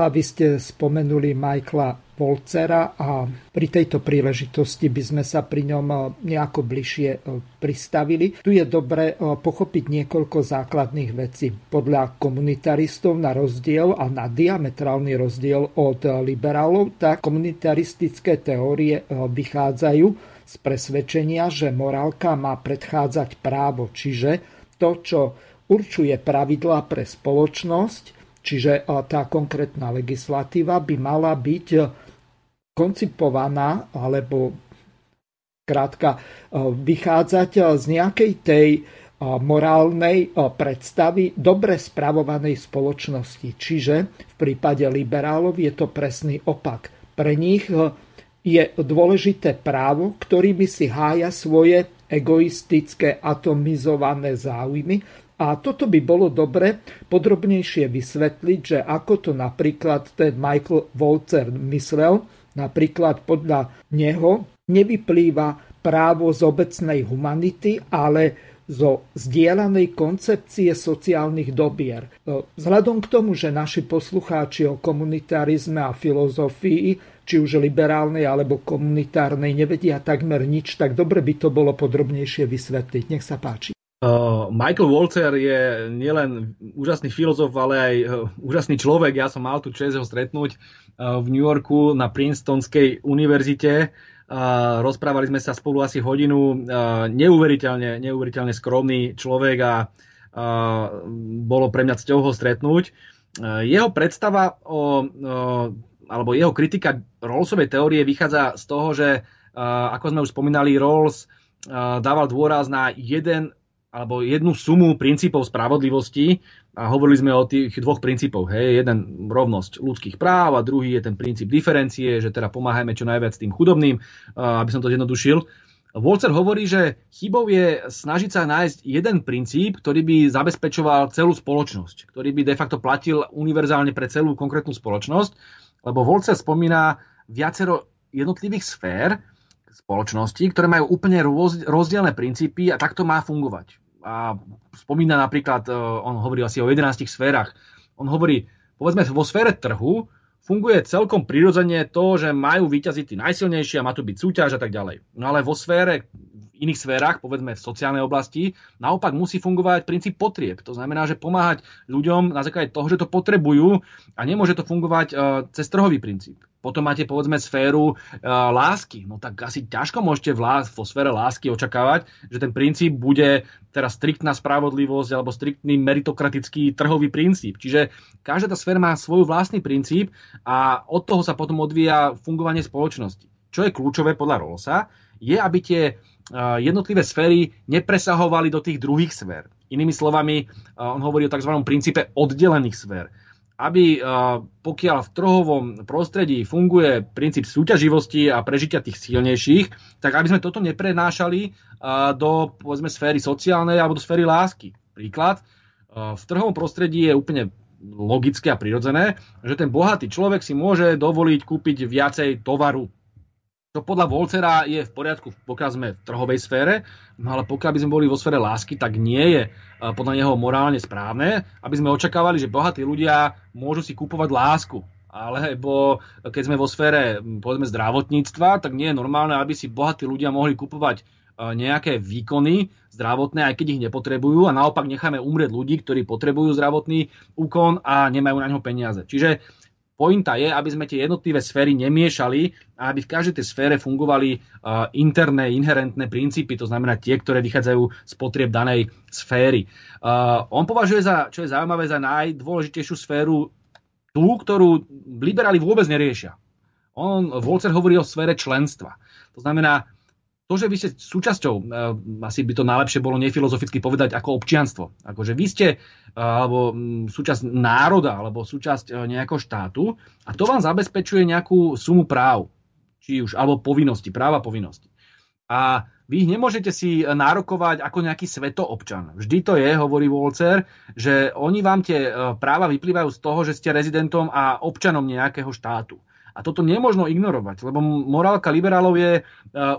Blaha, vy ste spomenuli Michaela Volcera a pri tejto príležitosti by sme sa pri ňom eh, nejako bližšie eh, pristavili. Tu je dobre eh, pochopiť niekoľko základných vecí. Podľa komunitaristov na rozdiel a na diametrálny rozdiel od liberálov, tak komunitaristické teórie vychádzajú z presvedčenia, že morálka má predchádzať právo, čiže to, čo určuje pravidlá pre spoločnosť, Čiže tá konkrétna legislatíva by mala byť e, koncipovaná alebo krátka e, vychádzať e, z nejakej tej morálnej predstavy dobre spravovanej spoločnosti. Čiže v prípade liberálov je to presný opak. Pre nich je dôležité právo, ktorými si hája svoje egoistické atomizované záujmy a toto by bolo dobre podrobnejšie vysvetliť, že ako to napríklad ten Michael Volcer myslel, napríklad podľa neho nevyplýva právo z obecnej humanity, ale zo zdieľanej koncepcie sociálnych dobier. E, vzhľadom k tomu, že naši poslucháči o komunitarizme a filozofii, či už liberálnej alebo komunitárnej, nevedia takmer nič, tak dobre by to bolo podrobnejšie vysvetliť. Nech sa páči. Uh, Michael Walzer je nielen úžasný filozof, ale aj uh, úžasný človek. Ja som mal tu čest ho stretnúť uh, v New Yorku na Princetonskej univerzite. Rozprávali sme sa spolu asi hodinu. Neuveriteľne, neuveriteľne skromný človek a bolo pre mňa cťou ho stretnúť. Jeho predstava o, alebo jeho kritika Rawlsovej teórie vychádza z toho, že ako sme už spomínali, Rawls dával dôraz na jeden alebo jednu sumu princípov spravodlivosti a hovorili sme o tých dvoch princípoch. Hej. Jeden rovnosť ľudských práv a druhý je ten princíp diferencie, že teda pomáhajme čo najviac tým chudobným, aby som to zjednodušil. Volcer hovorí, že chybou je snažiť sa nájsť jeden princíp, ktorý by zabezpečoval celú spoločnosť, ktorý by de facto platil univerzálne pre celú konkrétnu spoločnosť, lebo Volcer spomína viacero jednotlivých sfér, spoločnosti, ktoré majú úplne rozdielne princípy a takto má fungovať. A spomína napríklad, e, on hovorí asi o 11 sférach. On hovorí, povedzme, vo sfére trhu funguje celkom prirodzene to, že majú vyťaziť tí najsilnejší a má tu byť súťaž a tak ďalej. No ale vo sfére, v iných sférach, povedzme v sociálnej oblasti, naopak musí fungovať princíp potrieb. To znamená, že pomáhať ľuďom na základe toho, že to potrebujú a nemôže to fungovať uh, cez trhový princíp. Potom máte povedzme sféru uh, lásky. No tak asi ťažko môžete v lás, vo sfére lásky očakávať, že ten princíp bude teraz striktná spravodlivosť alebo striktný meritokratický trhový princíp. Čiže každá tá sféra má svoj vlastný princíp a od toho sa potom odvíja fungovanie spoločnosti. Čo je kľúčové podľa Rosa, je, aby tie uh, jednotlivé sféry nepresahovali do tých druhých sfér. Inými slovami, uh, on hovorí o tzv. princípe oddelených sfér aby pokiaľ v trhovom prostredí funguje princíp súťaživosti a prežitia tých silnejších, tak aby sme toto neprenášali do povedzme sféry sociálnej alebo do sféry lásky. Príklad, v trhovom prostredí je úplne logické a prirodzené, že ten bohatý človek si môže dovoliť kúpiť viacej tovaru to podľa Volcera je v poriadku, pokiaľ sme v trhovej sfére, no ale pokiaľ by sme boli vo sfére lásky, tak nie je e, podľa neho morálne správne, aby sme očakávali, že bohatí ľudia môžu si kúpovať lásku. alebo keď sme vo sfére povedzme zdravotníctva, tak nie je normálne, aby si bohatí ľudia mohli kupovať nejaké výkony zdravotné, aj keď ich nepotrebujú a naopak necháme umrieť ľudí, ktorí potrebujú zdravotný úkon a nemajú na ňo peniaze. Čiže pointa je, aby sme tie jednotlivé sféry nemiešali a aby v každej tej sfére fungovali uh, interné, inherentné princípy, to znamená tie, ktoré vychádzajú z potrieb danej sféry. Uh, on považuje za, čo je zaujímavé, za najdôležitejšiu sféru tú, ktorú liberáli vôbec neriešia. On, Volcer hovorí o sfére členstva. To znamená, to, že vy ste súčasťou, uh, asi by to najlepšie bolo nefilozoficky povedať ako občianstvo. Akože vy ste uh, alebo um, súčasť národa, alebo súčasť uh, nejakého štátu a to vám zabezpečuje nejakú sumu práv, či už, alebo povinnosti, práva povinnosti. A vy ich nemôžete si nárokovať ako nejaký svetoobčan. Vždy to je, hovorí Volcer, že oni vám tie práva vyplývajú z toho, že ste rezidentom a občanom nejakého štátu. A toto nemôžno ignorovať, lebo morálka liberálov je e,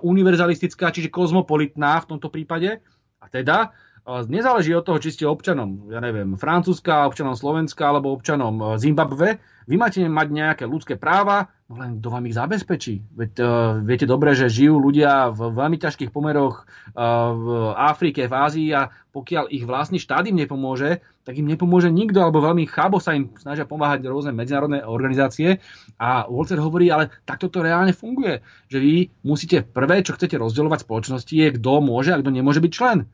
univerzalistická, čiže kozmopolitná v tomto prípade. A teda nezáleží od toho, či ste občanom, ja neviem, Francúzska, občanom Slovenska alebo občanom e, Zimbabve. Vy máte mať nejaké ľudské práva, no len kto vám ich zabezpečí. Veď uh, viete dobre, že žijú ľudia v veľmi ťažkých pomeroch uh, v Afrike, v Ázii a pokiaľ ich vlastný štát im nepomôže, tak im nepomôže nikto, alebo veľmi chábo sa im snažia pomáhať rôzne medzinárodné organizácie. A Walter hovorí, ale takto to reálne funguje, že vy musíte prvé, čo chcete rozdeľovať spoločnosti, je kto môže a kto nemôže byť člen.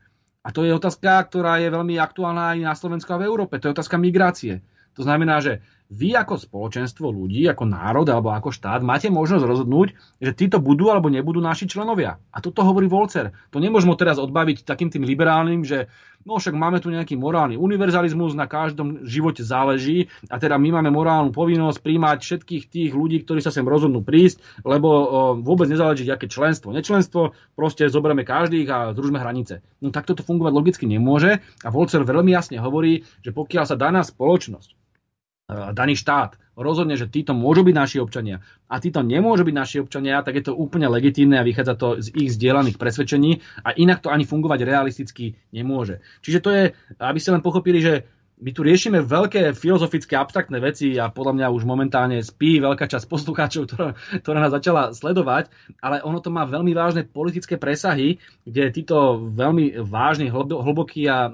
A to je otázka, ktorá je veľmi aktuálna aj na Slovensku a v Európe. To je otázka migrácie. To znamená, že vy ako spoločenstvo ľudí, ako národ alebo ako štát máte možnosť rozhodnúť, že títo budú alebo nebudú naši členovia. A toto hovorí Volcer. To nemôžeme teraz odbaviť takým tým liberálnym, že no však máme tu nejaký morálny univerzalizmus, na každom živote záleží a teda my máme morálnu povinnosť príjmať všetkých tých ľudí, ktorí sa sem rozhodnú prísť, lebo vôbec nezáleží, aké členstvo. Nečlenstvo, proste zoberieme každých a združme hranice. No takto to fungovať logicky nemôže a Volcer veľmi jasne hovorí, že pokiaľ sa daná spoločnosť daný štát rozhodne, že títo môžu byť naši občania a títo nemôžu byť naši občania, tak je to úplne legitímne a vychádza to z ich zdieľaných presvedčení a inak to ani fungovať realisticky nemôže. Čiže to je, aby ste len pochopili, že my tu riešime veľké filozofické, abstraktné veci a podľa mňa už momentálne spí veľká časť poslucháčov, ktorá, ktorá nás začala sledovať, ale ono to má veľmi vážne politické presahy, kde títo veľmi vážni, hlbokí a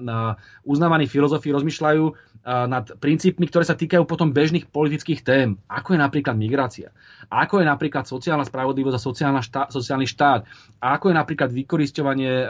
uznávaní filozofi rozmýšľajú nad princípmi, ktoré sa týkajú potom bežných politických tém, ako je napríklad migrácia, ako je napríklad sociálna spravodlivosť a štát, sociálny štát, ako je napríklad vykoristovanie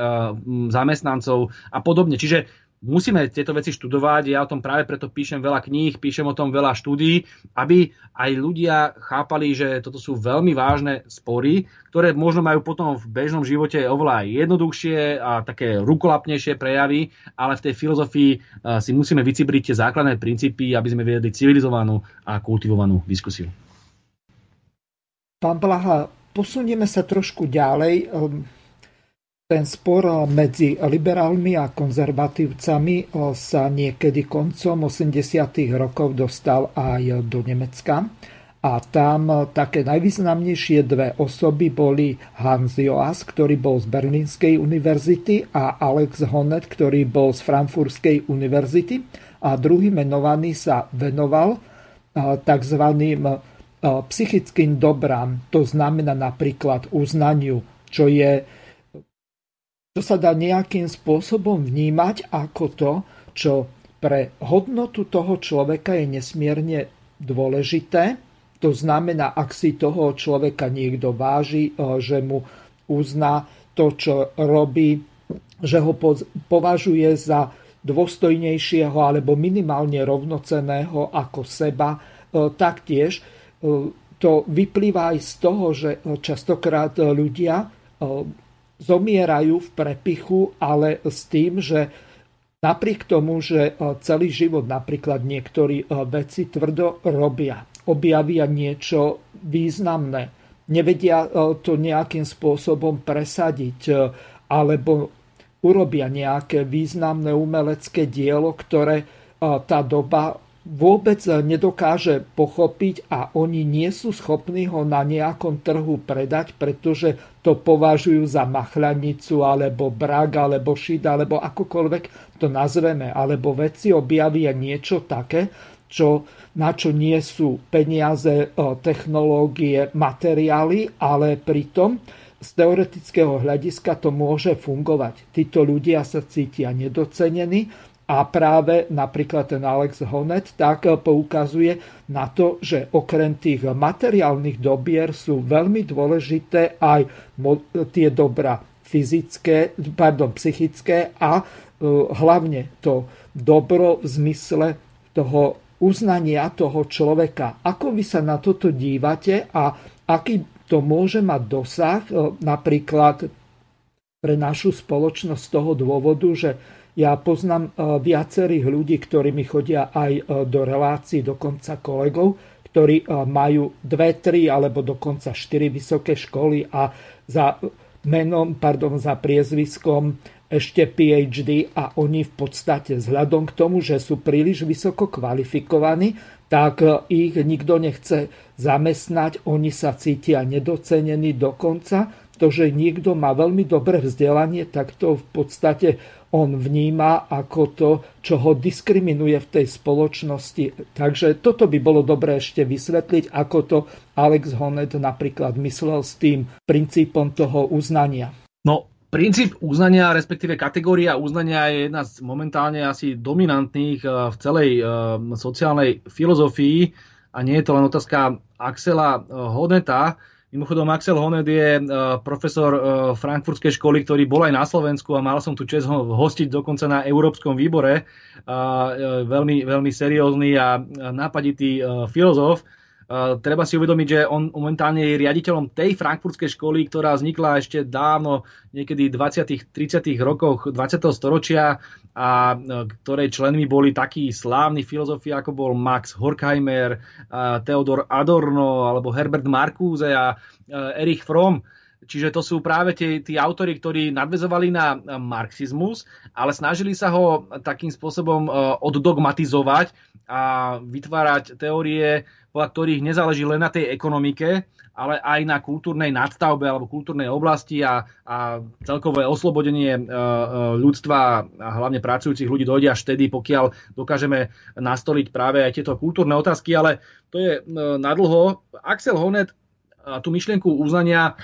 zamestnancov a podobne. Čiže musíme tieto veci študovať, ja o tom práve preto píšem veľa kníh, píšem o tom veľa štúdí, aby aj ľudia chápali, že toto sú veľmi vážne spory, ktoré možno majú potom v bežnom živote oveľa jednoduchšie a také rukolapnejšie prejavy, ale v tej filozofii eh, si musíme vycibriť tie základné princípy, aby sme viedli civilizovanú a kultivovanú diskusiu. Pán Blaha, posunieme sa trošku ďalej ehm, ten spor medzi liberálmi a konzervatívcami sa niekedy koncom 80. rokov dostal aj do Nemecka. A tam také najvýznamnejšie dve osoby boli Hans Joas, ktorý bol z Berlínskej univerzity a Alex Honnet, ktorý bol z Frankfurtskej univerzity. A druhý menovaný sa venoval tzv. psychickým dobrám. To znamená napríklad uznaniu, čo je čo sa dá nejakým spôsobom vnímať ako to, čo pre hodnotu toho človeka je nesmierne dôležité. To znamená, ak si toho človeka niekto váži, e, že mu uzná to, čo robí, že ho považuje za dôstojnejšieho alebo minimálne rovnoceného ako seba, e, taktiež e, to vyplýva aj z toho, že častokrát ľudia zomierajú v prepichu, ale s tým, že napriek tomu, že e, celý život napríklad niektorí e, veci tvrdo robia, objavia niečo významné, nevedia e, to nejakým spôsobom presadiť, alebo urobia nejaké významné umelecké dielo, ktoré tá doba vôbec nedokáže pochopiť a oni nie sú schopní ho na nejakom trhu predať, pretože to považujú za machľanicu, alebo brak, alebo šit, alebo akokoľvek to nazveme, alebo veci objavia niečo také, čo, na čo nie sú peniaze, technológie, materiály, ale pritom z teoretického hľadiska to môže fungovať. Títo ľudia sa cítia nedocenení a práve napríklad ten Alex Honet tak poukazuje na to, že okrem tých materiálnych dobier sú veľmi dôležité aj tie dobra fyzické, pardon, psychické a e, hlavne to dobro v zmysle toho uznania toho človeka. Ako vy sa na toto dívate a aký to môže mať dosah e, napríklad pre našu spoločnosť z toho dôvodu, že ja poznám e, viacerých ľudí, ktorí mi chodia aj e, do relácií, dokonca kolegov, ktorí e, majú dve, tri alebo dokonca štyri vysoké školy a za menom, pardon, za priezviskom ešte PhD a oni v podstate vzhľadom k tomu, že sú príliš vysoko kvalifikovaní, tak ich nikto nechce zamestnať, oni sa cítia nedocenení dokonca. To, že niekto má veľmi dobré vzdelanie, tak to v podstate on vníma ako to, čo ho diskriminuje v tej spoločnosti. Takže toto by bolo dobré ešte vysvetliť, ako to Alex Honet napríklad myslel s tým princípom toho uznania. No, princíp uznania, respektíve kategória uznania je jedna z momentálne asi dominantných eh, v celej eh, sociálnej filozofii a nie je to len otázka Axela eh, Honeta, Mimochodom, Axel Honed je uh, profesor uh, frankfurtskej školy, ktorý bol aj na Slovensku a mal som tu čest ho hostiť dokonca na Európskom výbore. Uh, veľmi, veľmi seriózny a nápaditý filozof. Treba si uvedomiť, že on momentálne je riaditeľom tej frankfurtskej školy, ktorá vznikla ešte dávno, niekedy v 20. 30. rokoch 20. storočia a ktorej členmi boli takí slávni filozofi, ako bol Max Horkheimer, Theodor Adorno alebo Herbert Marcuse a Erich Fromm. Čiže to sú práve tie, tí autory, ktorí nadvezovali na marxizmus, ale snažili sa ho takým spôsobom oddogmatizovať a vytvárať teórie, podľa ktorých nezáleží len na tej ekonomike, ale aj na kultúrnej nadstavbe alebo kultúrnej oblasti a, a celkové oslobodenie e, e, ľudstva a hlavne pracujúcich ľudí dojde až vtedy, pokiaľ dokážeme nastoliť práve aj tieto kultúrne otázky, ale to je e, nadlho. Axel Honet tú myšlienku uznania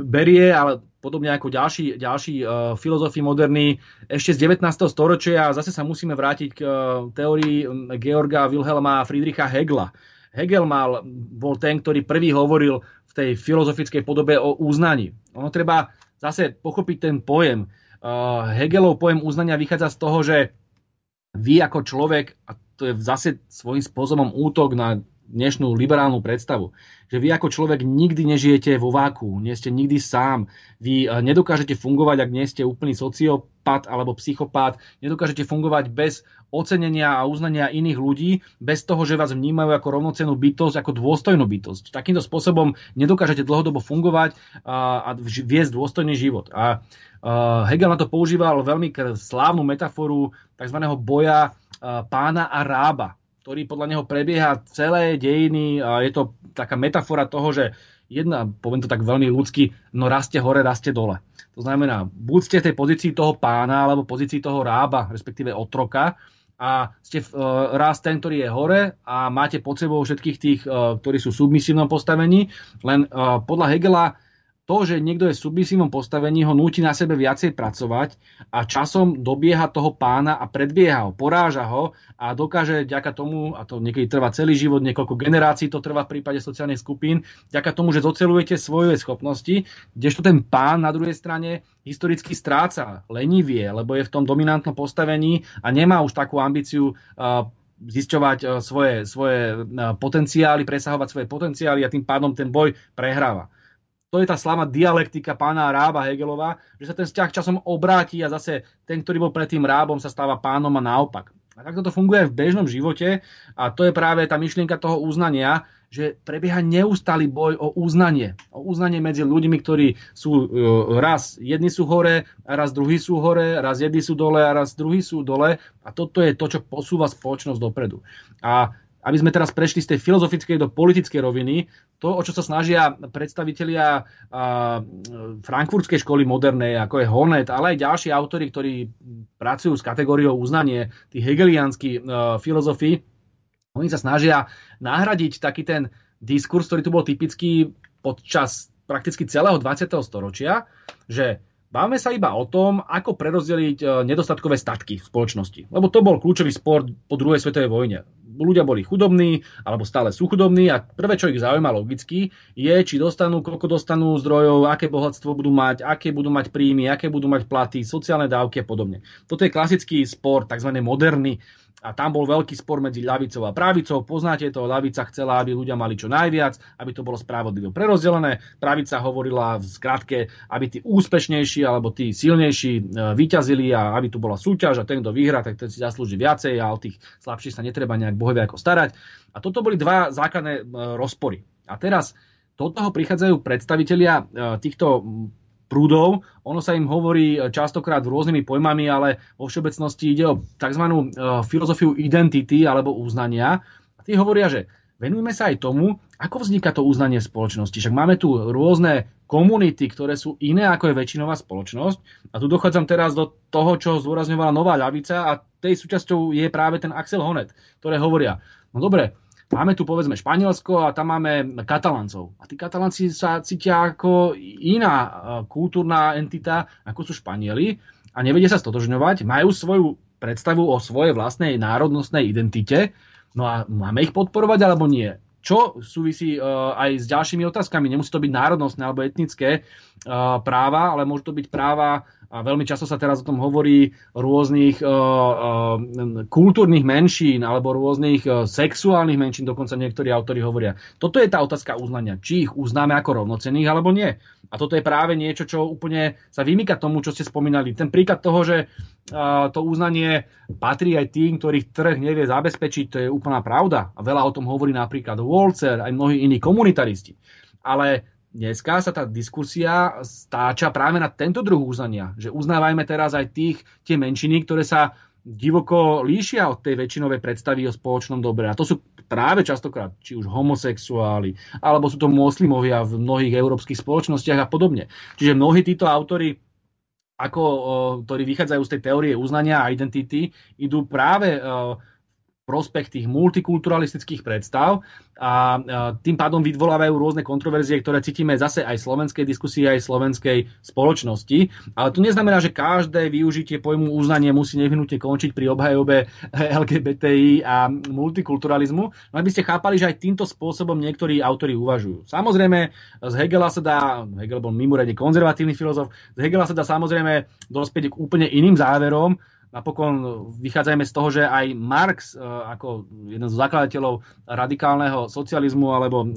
berie, ale podobne ako ďalší, ďalší uh, filozofi moderní, ešte z 19. storočia a zase sa musíme vrátiť k uh, teórii Georga Wilhelma Friedricha Hegla. Hegel mal, bol ten, ktorý prvý hovoril v tej filozofickej podobe o uznaní. Ono treba zase pochopiť ten pojem. Uh, Hegelov pojem uznania vychádza z toho, že vy ako človek, a to je zase svojím spôsobom útok na dnešnú liberálnu predstavu, že vy ako človek nikdy nežijete vo váku, nie ste nikdy sám, vy eh, nedokážete fungovať, ak nie ste úplný sociopat alebo psychopat, nedokážete fungovať bez ocenenia a uznania iných ľudí, bez toho, že vás vnímajú ako rovnocenú bytosť, ako dôstojnú bytosť. Takýmto spôsobom nedokážete dlhodobo fungovať a, a viesť dôstojný život. A uh, Hegel na to používal veľmi slávnu metaforu tzv. boja uh, pána a rába ktorý podľa neho prebieha celé dejiny a je to taká metafora toho, že jedna, poviem to tak veľmi ľudsky, no raste hore, raste dole. To znamená, buď ste v tej pozícii toho pána, alebo pozícii toho rába, respektíve otroka, a ste uh, raz ten, ktorý je hore a máte pod sebou všetkých tých, uh, ktorí sú v submisívnom postavení, len uh, podľa Hegela to, že niekto je v submisívnom postavení, ho núti na sebe viacej pracovať a časom dobieha toho pána a predbieha ho, poráža ho a dokáže vďaka tomu, a to niekedy trvá celý život, niekoľko generácií to trvá v prípade sociálnych skupín, vďaka tomu, že zocelujete svoje schopnosti, kdežto ten pán na druhej strane historicky stráca, lenivie, lebo je v tom dominantnom postavení a nemá už takú ambíciu uh, zisťovať svoje, svoje potenciály, presahovať svoje potenciály a tým pádom ten boj prehráva to je tá sláva dialektika pána Rába Hegelova, že sa ten vzťah časom obráti a zase ten, ktorý bol predtým Rábom, sa stáva pánom a naopak. A takto to funguje aj v bežnom živote a to je práve tá myšlienka toho uznania, že prebieha neustály boj o uznanie. O uznanie medzi ľuďmi, ktorí sú e, raz jedni sú hore, raz druhí sú hore, raz jedni sú dole a raz druhí sú dole. A toto je to, čo posúva spoločnosť dopredu. A aby sme teraz prešli z tej filozofickej do politickej roviny, to, o čo sa snažia predstavitelia frankfurtskej školy modernej, ako je Hornet, ale aj ďalší autory, ktorí pracujú s kategóriou uznanie, tí hegeliánsky filozofii, oni sa snažia nahradiť taký ten diskurs, ktorý tu bol typický počas prakticky celého 20. storočia, že Bávame sa iba o tom, ako prerozdeliť e, nedostatkové statky v spoločnosti. Lebo to bol kľúčový spor po druhej svetovej vojne. Ľudia boli chudobní, alebo stále sú chudobní a prvé, čo ich zaujíma logicky, je, či dostanú, koľko dostanú zdrojov, aké bohatstvo budú mať, aké budú mať príjmy, aké budú mať platy, sociálne dávky a podobne. Toto je klasický spor, tzv. moderný a tam bol veľký spor medzi ľavicou a pravicou. Poznáte to, ľavica chcela, aby ľudia mali čo najviac, aby to bolo spravodlivo prerozdelené. Pravica hovorila v skratke, aby tí úspešnejší alebo tí silnejší e, vyťazili a aby tu bola súťaž a ten, kto vyhrá, tak ten si zaslúži viacej a o tých slabších sa netreba nejak bohovia ako starať. A toto boli dva základné e, rozpory. A teraz do toho prichádzajú predstavitelia e, týchto prúdov. Ono sa im hovorí e, častokrát rôznymi pojmami, ale vo všeobecnosti ide o tzv. E, filozofiu identity alebo uznania. A tí hovoria, že venujme sa aj tomu, ako vzniká to uznanie spoločnosti. Však máme tu rôzne komunity, ktoré sú iné ako je väčšinová spoločnosť. A tu dochádzam teraz do toho, čo zdôrazňovala nová ľavica a tej súčasťou je práve ten Axel Honet, ktoré hovoria, no dobre, Máme tu povedzme Španielsko a tam máme Kataláncov. A tí Katalanci sa cítia ako iná e, kultúrna entita, ako sú Španieli a nevedia sa stotožňovať, majú svoju predstavu o svojej vlastnej národnostnej identite, no a máme ich podporovať alebo nie? Čo súvisí uh, aj s ďalšími otázkami. Nemusí to byť národnostné alebo etnické uh, práva, ale môžu to byť práva a veľmi často sa teraz o tom hovorí rôznych uh, uh, kultúrnych menšín alebo rôznych uh, sexuálnych menšín, dokonca niektorí autori hovoria. Toto je tá otázka uznania, či ich uznáme ako rovnocenných alebo nie. A toto je práve niečo, čo úplne sa vymýka tomu, čo ste spomínali. Ten príklad toho, že to uznanie patrí aj tým, ktorých trh nevie zabezpečiť, to je úplná pravda. A veľa o tom hovorí napríklad Walzer, aj mnohí iní komunitaristi. Ale dneska sa tá diskusia stáča práve na tento druh uznania, že uznávajme teraz aj tých, tie menšiny, ktoré sa divoko líšia od tej väčšinovej predstavy o spoločnom dobre. A to sú práve častokrát či už homosexuáli, alebo sú to moslimovia v mnohých európskych spoločnostiach a podobne. Čiže mnohí títo autory ako, ktorí vychádzajú z tej teórie uznania a identity, idú práve prospech tých multikulturalistických predstav a tým pádom vyvolávajú rôzne kontroverzie, ktoré cítime zase aj slovenskej diskusii, aj slovenskej spoločnosti. Ale to neznamená, že každé využitie pojmu uznanie musí nevyhnutne končiť pri obhajobe LGBTI a multikulturalizmu. No aby ste chápali, že aj týmto spôsobom niektorí autori uvažujú. Samozrejme, z Hegela sa dá, Hegel bol mimoriadne konzervatívny filozof, z Hegela sa dá samozrejme dospieť k úplne iným záverom, Napokon vychádzajme z toho, že aj Marx e, ako jeden z zakladateľov radikálneho socializmu alebo e,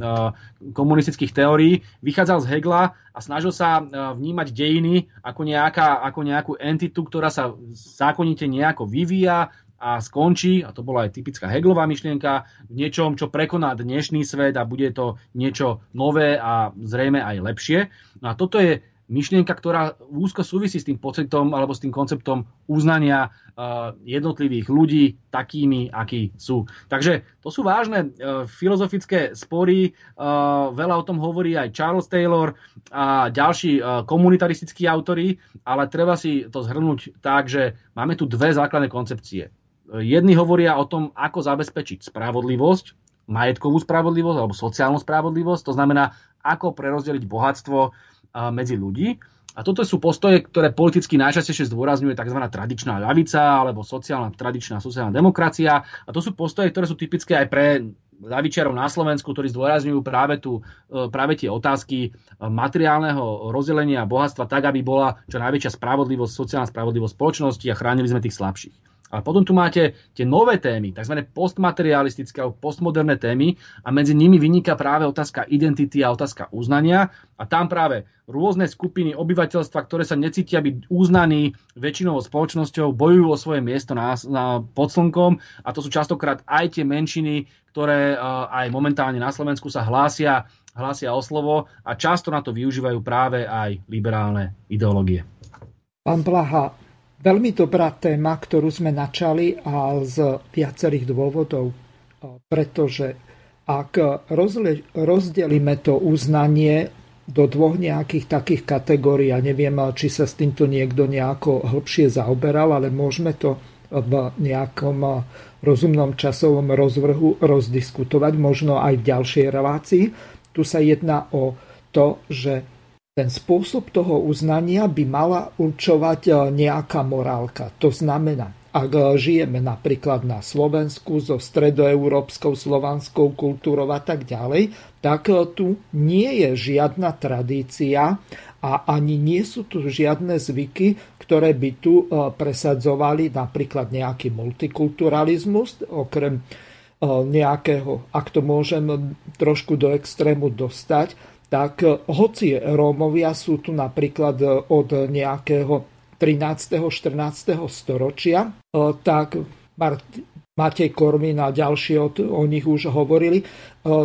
komunistických teórií vychádzal z Hegla a snažil sa e, vnímať dejiny ako, nejaká, ako nejakú entitu, ktorá sa zákonite nejako vyvíja a skončí, a to bola aj typická Heglová myšlienka, v niečom, čo prekoná dnešný svet a bude to niečo nové a zrejme aj lepšie. No a toto je myšlienka, ktorá úzko súvisí s tým pocitom alebo s tým konceptom uznania uh, jednotlivých ľudí takými, akí sú. Takže to sú vážne uh, filozofické spory. Uh, veľa o tom hovorí aj Charles Taylor a ďalší komunitaristickí autory, ale treba si to zhrnúť tak, že máme tu dve základné koncepcie. Jedni hovoria o tom, ako zabezpečiť spravodlivosť, majetkovú spravodlivosť alebo sociálnu spravodlivosť, to znamená, ako prerozdeliť bohatstvo medzi ľudí. A toto sú postoje, ktoré politicky najčastejšie zdôrazňuje tzv. tradičná ľavica alebo sociálna, tradičná sociálna demokracia. A to sú postoje, ktoré sú typické aj pre ľavičiarov na Slovensku, ktorí zdôrazňujú práve, tu, e, práve tie otázky e, materiálneho rozdelenia bohatstva tak, aby bola čo najväčšia spravodlivosť, sociálna spravodlivosť spoločnosti a chránili sme tých slabších. Ale potom tu máte tie nové témy, tzv. postmaterialistické alebo postmoderné témy a medzi nimi vyniká práve otázka identity a otázka uznania a tam práve rôzne skupiny obyvateľstva, ktoré sa necítia byť uznaní väčšinou spoločnosťou, bojujú o svoje miesto na, na, pod slnkom a to sú častokrát aj tie menšiny, ktoré uh, aj momentálne na Slovensku sa hlásia, hlásia o slovo a často na to využívajú práve aj liberálne ideológie. Pán Blaha, Veľmi dobrá téma, ktorú sme načali a z viacerých dôvodov. Pretože ak rozdelíme to uznanie do dvoch nejakých takých kategórií, ja neviem, či sa s týmto niekto nejako hĺbšie zaoberal, ale môžeme to v nejakom rozumnom časovom rozvrhu rozdiskutovať, možno aj v ďalšej relácii. Tu sa jedná o to, že ten spôsob toho uznania by mala určovať nejaká morálka. To znamená, ak žijeme napríklad na Slovensku so stredoeurópskou slovanskou kultúrou a tak ďalej, tak tu nie je žiadna tradícia a ani nie sú tu žiadne zvyky, ktoré by tu e, presadzovali napríklad nejaký multikulturalizmus, okrem e, nejakého, ak to môžem trošku do extrému dostať, tak e, hoci Rómovia sú tu napríklad od nejakého 13. 14. storočia, tak Matej Korvin a ďalší o nich už hovorili,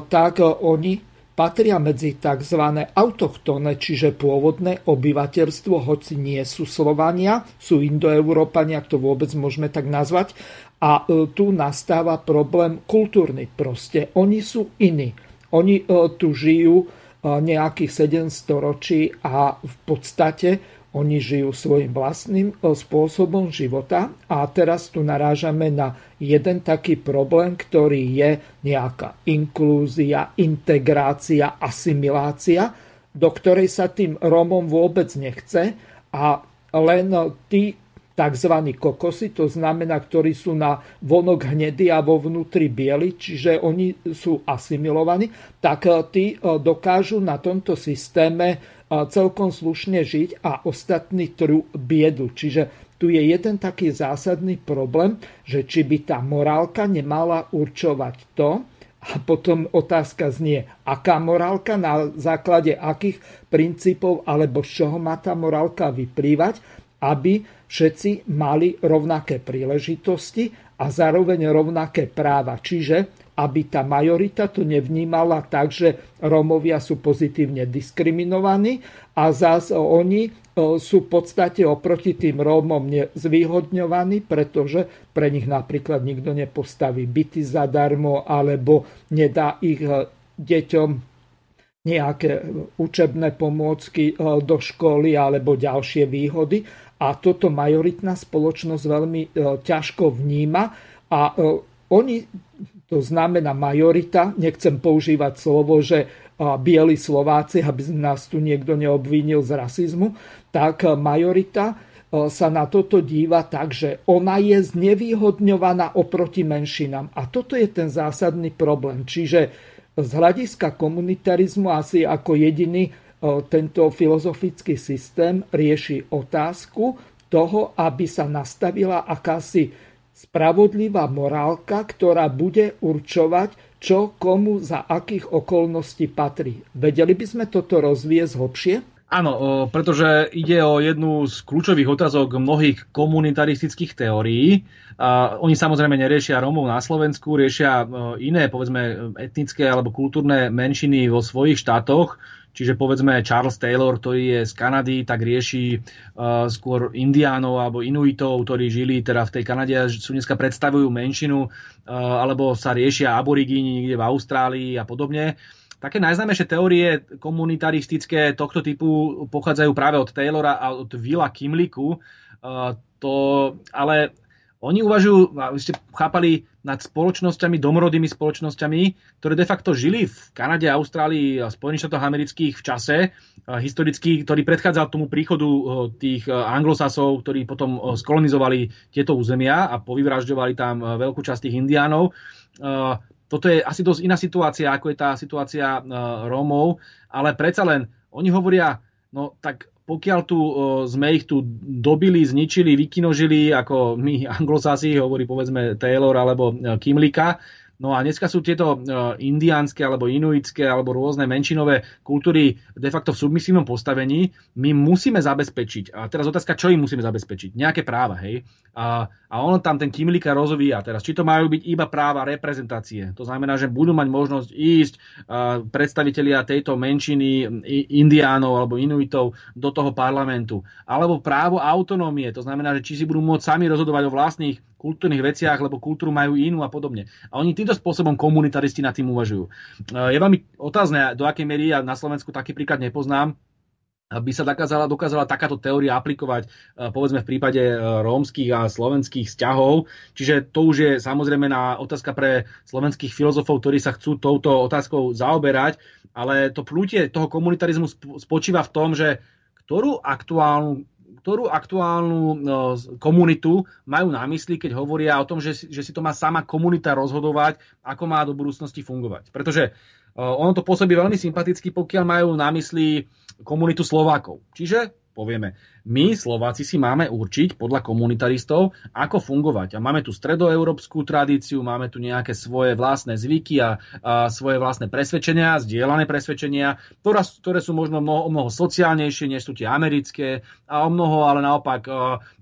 tak oni patria medzi tzv. autochtónne, čiže pôvodné obyvateľstvo, hoci nie sú Slovania, sú indoeurópania, ak to vôbec môžeme tak nazvať. A e, tu nastáva problém kultúrny. Proste oni sú iní. Oni e, tu žijú e, nejakých 700 ročí a v podstate oni žijú svojim vlastným e, spôsobom života. A teraz tu narážame na jeden taký problém, ktorý je nejaká inklúzia, integrácia, asimilácia, do ktorej sa tým Rómom vôbec nechce. A len tí tzv. kokosy, to znamená, ktorí sú na vonok hnedí a vo vnútri bieli, čiže oni sú asimilovaní, tak e, tí e, dokážu na tomto systéme celkom slušne žiť a ostatní trú biedu. Čiže tu je jeden taký zásadný problém, že či by tá morálka nemala určovať to, a potom otázka znie, aká morálka, na základe akých princípov alebo z čoho má tá morálka vyplývať, aby všetci mali rovnaké príležitosti a zároveň rovnaké práva. Čiže aby tá majorita to nevnímala tak, že Rómovia sú pozitívne diskriminovaní a zás oni e, sú v podstate oproti tým Rómom zvýhodňovaní, pretože pre nich napríklad nikto nepostaví byty zadarmo alebo nedá ich e, deťom nejaké učebné pomôcky e, do školy alebo ďalšie výhody. A toto majoritná spoločnosť veľmi ťažko vníma a oni to znamená majorita, nechcem používať slovo, že bieli Slováci, aby nás tu niekto neobvinil z rasizmu, tak majorita sa na toto díva tak, že ona je znevýhodňovaná oproti menšinám. A toto je ten zásadný problém. Čiže z hľadiska komunitarizmu asi ako jediný tento filozofický systém rieši otázku toho, aby sa nastavila akási spravodlivá morálka, ktorá bude určovať, čo komu za akých okolností patrí. Vedeli by sme toto rozviesť hlbšie? Áno, pretože ide o jednu z kľúčových otázok mnohých komunitaristických teórií. Oni samozrejme neriešia Rómov na Slovensku, riešia iné, povedzme, etnické alebo kultúrne menšiny vo svojich štátoch Čiže povedzme Charles Taylor, ktorý je z Kanady, tak rieši uh, skôr indiánov alebo inuitov, ktorí žili teda v tej Kanade a sú dneska predstavujú menšinu, uh, alebo sa riešia aborigíni niekde v Austrálii a podobne. Také najznámejšie teórie komunitaristické tohto typu pochádzajú práve od Taylora a od Willa Kimliku. Uh, to, ale oni uvažujú, vy ste chápali, nad spoločnosťami, domorodými spoločnosťami, ktoré de facto žili v Kanade, Austrálii a Spojených štátoch amerických v čase historicky, ktorý predchádzal tomu príchodu tých anglosasov, ktorí potom skolonizovali tieto územia a povyvražďovali tam veľkú časť tých indiánov. Toto je asi dosť iná situácia, ako je tá situácia Rómov, ale predsa len oni hovoria, no tak pokiaľ tu sme ich tu dobili, zničili, vykinožili, ako my anglosasi, hovorí povedzme Taylor alebo e, Kimlika, No a dneska sú tieto e, indiánske alebo inuitské alebo rôzne menšinové kultúry de facto v submisívnom postavení. My musíme zabezpečiť, a teraz otázka, čo im musíme zabezpečiť? Nejaké práva, hej? A, a on tam ten Kimlika rozvíja teraz. Či to majú byť iba práva reprezentácie. To znamená, že budú mať možnosť ísť a, predstavitelia tejto menšiny indiánov alebo inuitov do toho parlamentu. Alebo právo autonómie. To znamená, že či si budú môcť sami rozhodovať o vlastných kultúrnych veciach, lebo kultúru majú inú a podobne. A oni týmto spôsobom komunitaristi nad tým uvažujú. Je veľmi otázne, do akej miery ja na Slovensku taký príklad nepoznám, by sa dokázala, dokázala takáto teória aplikovať povedzme v prípade rómskych a slovenských vzťahov. Čiže to už je samozrejme na otázka pre slovenských filozofov, ktorí sa chcú touto otázkou zaoberať, ale to plutie toho komunitarizmu spočíva v tom, že ktorú aktuálnu ktorú aktuálnu no, komunitu majú na mysli, keď hovoria o tom, že, že si to má sama komunita rozhodovať, ako má do budúcnosti fungovať. Pretože ono to pôsobí veľmi sympaticky, pokiaľ majú na mysli komunitu Slovákov. Čiže povieme, my Slováci si máme určiť podľa komunitaristov, ako fungovať. A máme tu stredoeurópsku tradíciu, máme tu nejaké svoje vlastné zvyky a, a svoje vlastné presvedčenia, zdieľané presvedčenia, ktoré, ktoré sú možno mnoho, mnoho sociálnejšie, než sú tie americké a o mnoho, ale naopak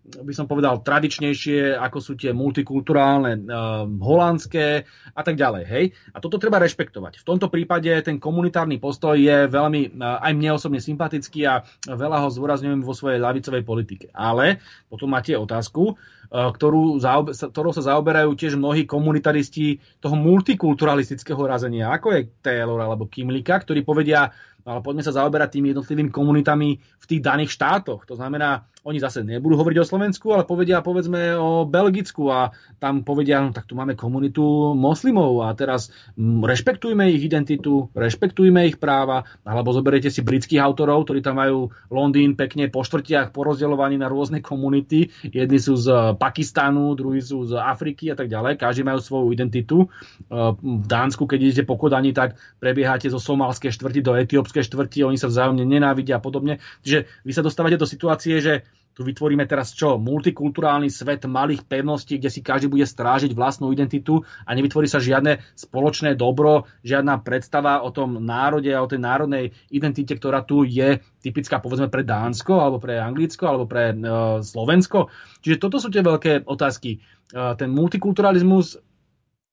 by som povedal, tradičnejšie, ako sú tie multikulturálne holandské a tak ďalej. Hej? A toto treba rešpektovať. V tomto prípade ten komunitárny postoj je veľmi, aj mne osobne sympatický a veľa ho zdôrazňujem vo svojej lavicovej politike. Ale potom máte otázku, uh, ktorú, ktorou sa zaoberajú tiež mnohí komunitaristi toho multikulturalistického razenia, ako je Taylor alebo Kimlika, ktorí povedia, no ale poďme sa zaoberať tými jednotlivými komunitami v tých daných štátoch. To znamená, oni zase nebudú hovoriť o Slovensku, ale povedia povedzme o Belgicku a tam povedia, no tak tu máme komunitu moslimov a teraz m, rešpektujme ich identitu, rešpektujme ich práva, alebo zoberiete si britských autorov, ktorí tam majú Londýn pekne po štvrtiach porozdeľovaní na rôzne komunity. Jedni sú z Pakistánu, druhí sú z Afriky a tak ďalej. Každý majú svoju identitu. E, v Dánsku, keď idete po Kodani, tak prebiehate zo somalskej štvrti do etiópskej štvrti, oni sa vzájomne nenávidia a podobne. Čiže vy sa dostávate do situácie, že tu vytvoríme teraz čo? Multikulturálny svet malých pevností, kde si každý bude strážiť vlastnú identitu a nevytvorí sa žiadne spoločné dobro, žiadna predstava o tom národe a o tej národnej identite, ktorá tu je typická povedzme pre Dánsko, alebo pre Anglicko, alebo pre e, Slovensko. Čiže toto sú tie veľké otázky. E, ten multikulturalizmus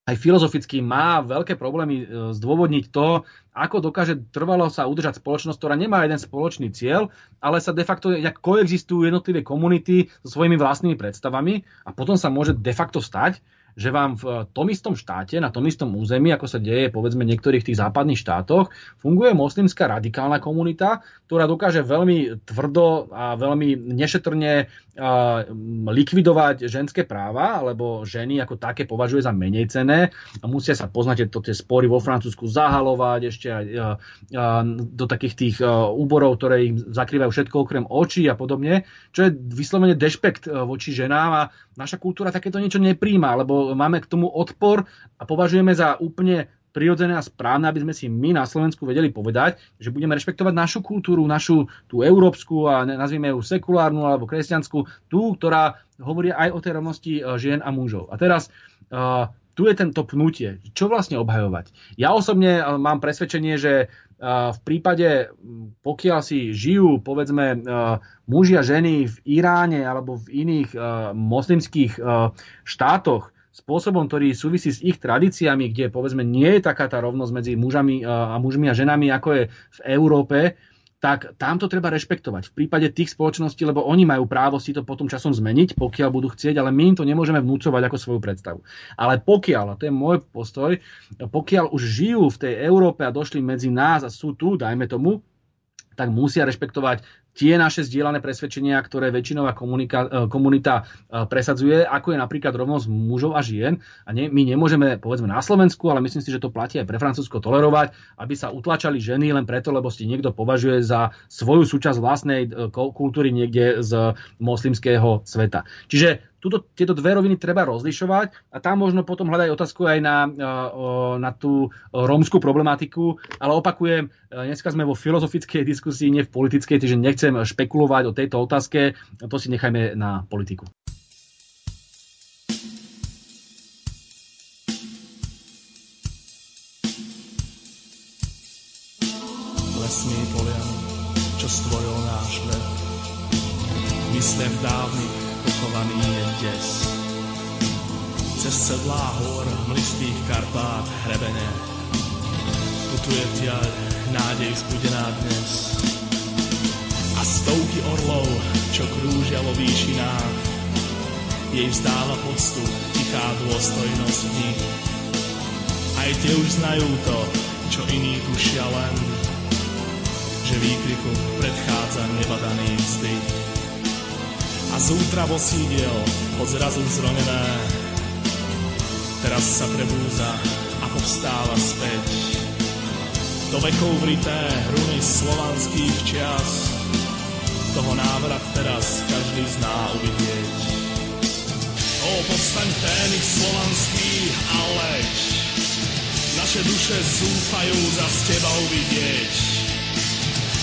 aj filozoficky má veľké problémy e, zdôvodniť to, ako dokáže trvalo sa udržať spoločnosť, ktorá nemá jeden spoločný cieľ, ale sa de facto jak koexistujú jednotlivé komunity so svojimi vlastnými predstavami a potom sa môže de facto stať, že vám v tom istom štáte, na tom istom území, ako sa deje povedzme v niektorých tých západných štátoch, funguje moslimská radikálna komunita, ktorá dokáže veľmi tvrdo a veľmi nešetrne likvidovať ženské práva, alebo ženy ako také považuje za menej cené a musia sa poznať to tie spory vo Francúzsku zahalovať ešte aj do takých tých úborov, ktoré im zakrývajú všetko okrem očí a podobne, čo je vyslovene dešpekt voči ženám a naša kultúra takéto niečo nepríjma, lebo máme k tomu odpor a považujeme za úplne prirodzené a správne, aby sme si my na Slovensku vedeli povedať, že budeme rešpektovať našu kultúru, našu tú európsku a nazvime ju sekulárnu alebo kresťanskú, tú, ktorá hovorí aj o tej rovnosti e, žien a mužov. A teraz uh, tu je tento pnutie. Čo vlastne obhajovať? Ja osobne e, mám presvedčenie, že v prípade, pokiaľ si žijú, povedzme, muži a ženy v Iráne alebo v iných moslimských štátoch, spôsobom, ktorý súvisí s ich tradíciami, kde povedzme nie je taká tá rovnosť medzi mužami a mužmi a ženami, ako je v Európe, tak tam to treba rešpektovať. V prípade tých spoločností, lebo oni majú právo si to potom časom zmeniť, pokiaľ budú chcieť, ale my im to nemôžeme vnúcovať ako svoju predstavu. Ale pokiaľ, a to je môj postoj, pokiaľ už žijú v tej Európe a došli medzi nás a sú tu, dajme tomu, tak musia rešpektovať tie naše zdieľané presvedčenia, ktoré väčšinová komunika, e, komunita e, presadzuje, ako je napríklad rovnosť mužov a žien. A ne, my nemôžeme, povedzme na Slovensku, ale myslím si, že to platí aj pre Francúzsko, tolerovať, aby sa utlačali ženy len preto, lebo si niekto považuje za svoju súčasť vlastnej e, kultúry niekde z moslimského sveta. Čiže tuto, tieto dve roviny treba rozlišovať a tam možno potom hľadať otázku aj na, na tú rómskú problematiku, ale opakujem, dneska sme vo filozofickej diskusii, nie v politickej, takže nechcem špekulovať o tejto otázke, to si nechajme na politiku. Lesný polian, čo stvoril náš ved, myslev dávnych pochovaný je des. Cez sedlá hor, mlistých Karpát, hrebene, putuje tiaľ nádej spudená dnes a stovky orlov, čo krúžia vo výšinách. jej vzdáva poctu tichá dôstojnosť dní. Aj tie už znajú to, čo iní tušia len, že výkriku predchádza nebadaný vzdych. A z útravo sídiel pod zrazu zronené, teraz sa prebúza a povstáva späť. Do vekov vrité hruny slovanských čias, toho návrat teraz každý zná uvidieť. O, povstaň Fénix slovanský a leď, naše duše zúfajú za z teba uvidieť.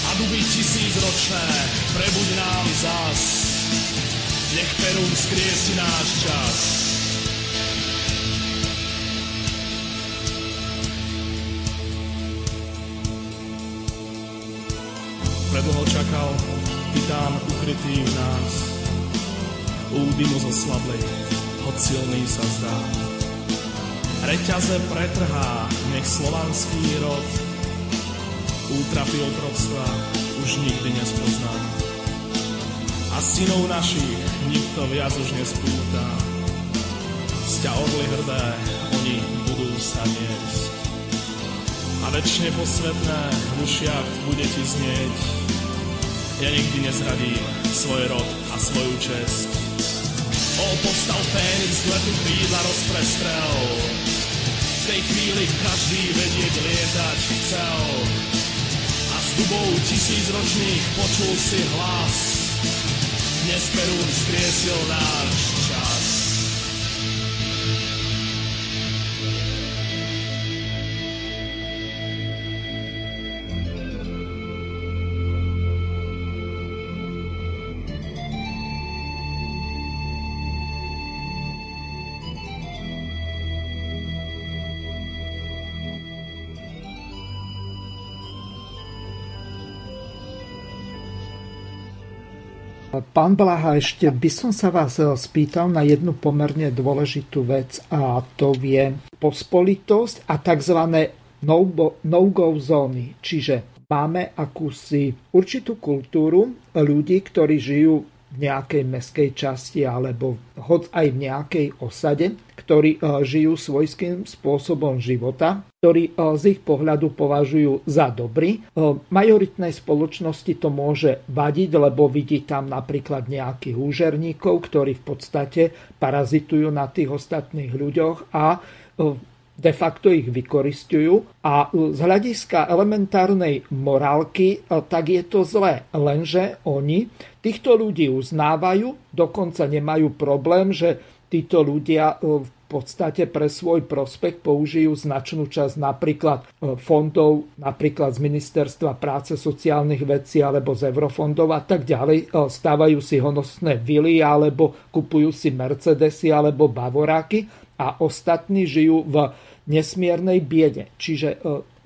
A duby tisícročné, prebuď nám zas, nech Perún skriesi náš čas. Predlho čakal titán ukrytý v nás. Údy mu zoslabli, hoď silný sa zdá. Reťaze pretrhá, nech slovanský rod útrapy otroctva už nikdy nespozná. A synov našich nikto viac už nespúta. Sťa orly hrdé, oni budú sa niesť. A večne posvetné v ušiach bude ti znieť. Ja nikdy nezradím svoj rod a svoju čest. O, povstal Fénix, letu krídla rozprestrel. V tej chvíli každý vedieť lietať chcel. A s dubou tisícročných počul si hlas. Dnes Perún skriesil Pán Blaha, ešte by som sa vás eh, spýtal na jednu pomerne dôležitú vec a to je pospolitosť a tzv. no-go zóny. Čiže máme akúsi určitú kultúru ľudí, ktorí žijú v nejakej meskej časti alebo hoď aj v nejakej osade, ktorí e, žijú svojským spôsobom života, ktorí e, z ich pohľadu považujú za dobrý. E, majoritnej spoločnosti to môže vadiť, lebo vidí tam napríklad nejakých úžerníkov, ktorí v podstate parazitujú na tých ostatných ľuďoch a de facto ich vykoristujú a z hľadiska elementárnej morálky tak je to zlé. Lenže oni týchto ľudí uznávajú, dokonca nemajú problém, že títo ľudia v podstate pre svoj prospech použijú značnú časť napríklad fondov, napríklad z Ministerstva práce, sociálnych vecí alebo z eurofondov a tak ďalej. Stávajú si honosné vily alebo kupujú si Mercedesy alebo Bavoráky a ostatní žijú v nesmiernej biede. Čiže e,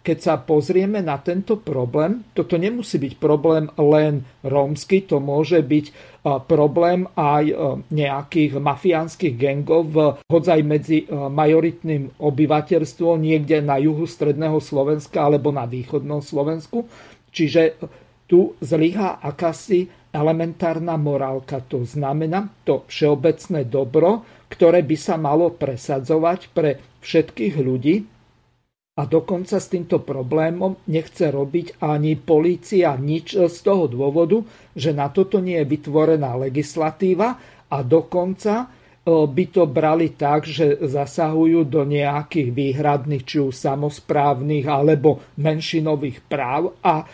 keď sa pozrieme na tento problém, toto nemusí byť problém len rómsky, to môže byť e, problém aj e, nejakých mafiánskych gengov, hodzaj medzi majoritným obyvateľstvom niekde na juhu stredného Slovenska alebo na východnom Slovensku. Čiže tu zlyhá akási elementárna morálka. To znamená to všeobecné dobro, ktoré by sa malo presadzovať pre všetkých ľudí a dokonca s týmto problémom nechce robiť ani polícia nič z toho dôvodu, že na toto nie je vytvorená legislatíva a dokonca e, by to brali tak, že zasahujú do nejakých výhradných, či už samozprávnych alebo menšinových práv a e,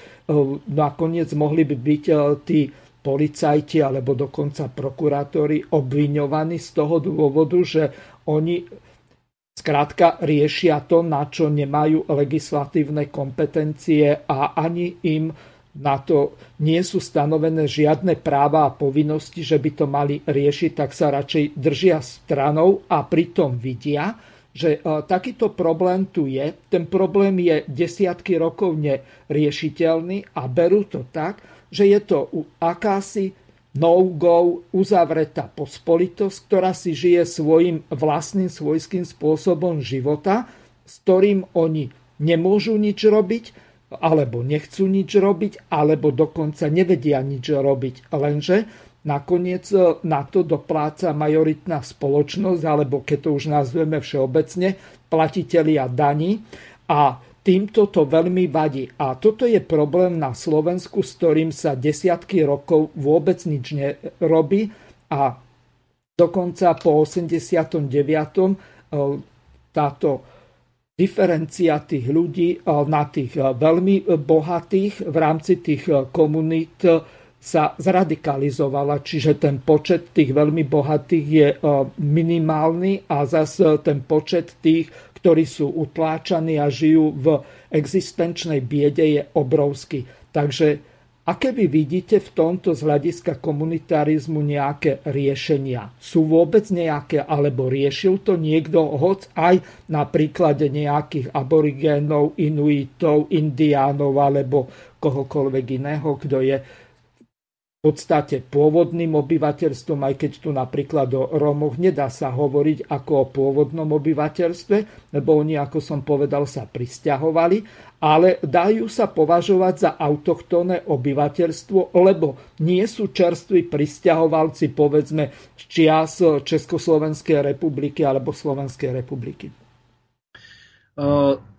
nakoniec mohli by byť e, tí policajti alebo dokonca prokurátori obviňovaní z toho dôvodu, že oni Skrátka riešia to, na čo nemajú legislatívne kompetencie a ani im na to nie sú stanovené žiadne práva a povinnosti, že by to mali riešiť, tak sa radšej držia stranou a pritom vidia, že e, takýto problém tu je. Ten problém je desiatky rokov neriešiteľný a berú to tak, že je to akási no-go, uzavretá pospolitosť, ktorá si žije svojim vlastným svojským spôsobom života, s ktorým oni nemôžu nič robiť, alebo nechcú nič robiť, alebo dokonca nevedia nič robiť. Lenže nakoniec na to dopláca majoritná spoločnosť, alebo keď to už nazveme všeobecne, platitelia daní a týmto to veľmi vadí. A toto je problém na Slovensku, s ktorým sa desiatky rokov vôbec nič nerobí a dokonca po 89. táto diferencia tých ľudí na tých veľmi bohatých v rámci tých komunít sa zradikalizovala, čiže ten počet tých veľmi bohatých je minimálny a zase ten počet tých, ktorí sú utláčaní a žijú v existenčnej biede je obrovský. Takže Aké vy vidíte v tomto z hľadiska komunitarizmu nejaké riešenia? Sú vôbec nejaké, alebo riešil to niekto, hoc aj na príklade nejakých aborigénov, inuitov, indiánov alebo kohokoľvek iného, kto je podstate pôvodným obyvateľstvom, aj keď tu napríklad o Rómoch nedá sa hovoriť ako o pôvodnom obyvateľstve, lebo oni, ako som povedal, sa pristahovali, ale dajú sa považovať za autochtónne obyvateľstvo, lebo nie sú čerství pristahovalci, povedzme, z čias Československej republiky alebo Slovenskej republiky.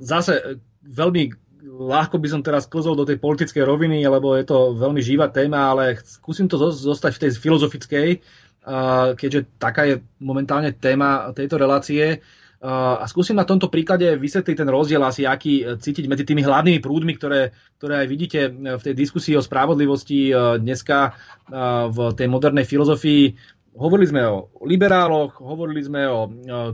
Zase veľmi ľahko by som teraz klzol do tej politickej roviny, lebo je to veľmi živá téma, ale skúsim to zostať v tej filozofickej, keďže taká je momentálne téma tejto relácie. A skúsim na tomto príklade vysvetliť ten rozdiel asi, aký cítiť medzi tými hlavnými prúdmi, ktoré, ktoré aj vidíte v tej diskusii o spravodlivosti dneska v tej modernej filozofii. Hovorili sme o liberáloch, hovorili sme o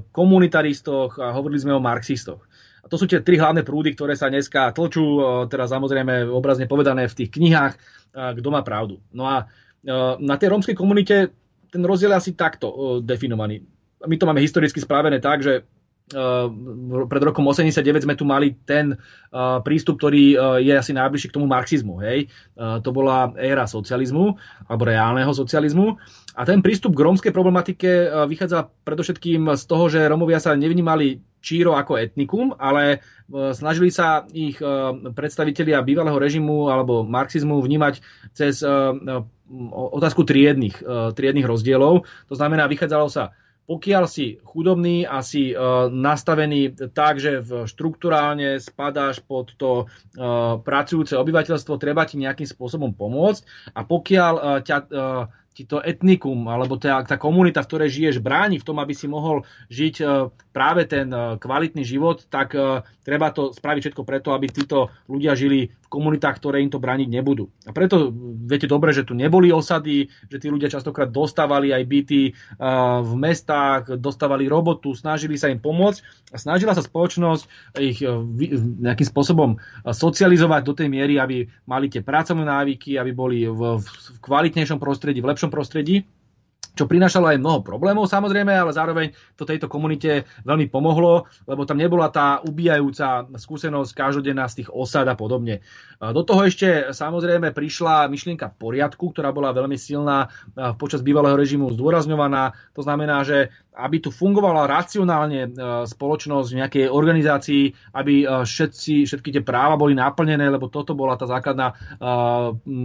komunitaristoch a hovorili sme o marxistoch. A to sú tie tri hlavné prúdy, ktoré sa dneska tlčú, teraz samozrejme obrazne povedané v tých knihách, kto má pravdu. No a na tej rómskej komunite ten rozdiel je asi takto definovaný. My to máme historicky spravené tak, že pred rokom 89 sme tu mali ten prístup, ktorý je asi najbližší k tomu marxizmu. Hej? To bola éra socializmu, alebo reálneho socializmu. A ten prístup k rómskej problematike vychádza predovšetkým z toho, že Rómovia sa nevnímali číro ako etnikum, ale snažili sa ich predstavitelia bývalého režimu alebo marxizmu vnímať cez otázku triednych, triednych rozdielov. To znamená, vychádzalo sa pokiaľ si chudobný a si uh, nastavený tak, že v štruktúrálne spadáš pod to uh, pracujúce obyvateľstvo, treba ti nejakým spôsobom pomôcť. A pokiaľ uh, ťa ti to etnikum alebo tá, tá komunita, v ktorej žiješ, bráni v tom, aby si mohol žiť e, práve ten e, kvalitný život, tak e, treba to spraviť všetko preto, aby títo ľudia žili komunitách, ktoré im to brániť nebudú. A preto viete dobre, že tu neboli osady, že tí ľudia častokrát dostávali aj byty v mestách, dostávali robotu, snažili sa im pomôcť a snažila sa spoločnosť ich nejakým spôsobom socializovať do tej miery, aby mali tie pracovné návyky, aby boli v kvalitnejšom prostredí, v lepšom prostredí, čo prinášalo aj mnoho problémov samozrejme, ale zároveň to tejto komunite veľmi pomohlo, lebo tam nebola tá ubíjajúca skúsenosť každodenná z tých osad a podobne. Do toho ešte samozrejme prišla myšlienka poriadku, ktorá bola veľmi silná počas bývalého režimu zdôrazňovaná. To znamená, že aby tu fungovala racionálne spoločnosť v nejakej organizácii, aby všetci, všetky tie práva boli naplnené, lebo toto bola tá základná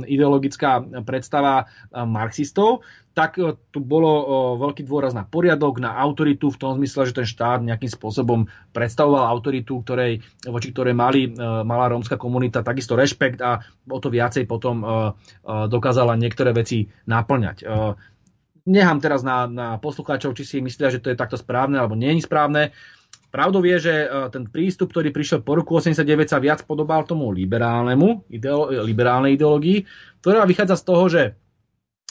ideologická predstava marxistov tak e, tu bolo e, veľký dôraz na poriadok, na autoritu, v tom zmysle, že ten štát nejakým spôsobom predstavoval autoritu, ktorej, voči ktorej mali, e, mala rómska komunita takisto rešpekt a o to viacej potom dokázala niektoré veci naplňať. Nechám teraz na, na poslucháčov, či si myslia, že to je takto správne alebo nie je správne. Pravdou je, že ten prístup, ktorý prišiel po roku 89, sa viac podobal tomu liberálnemu, ideolo, liberálnej ideológii, ktorá vychádza z toho, že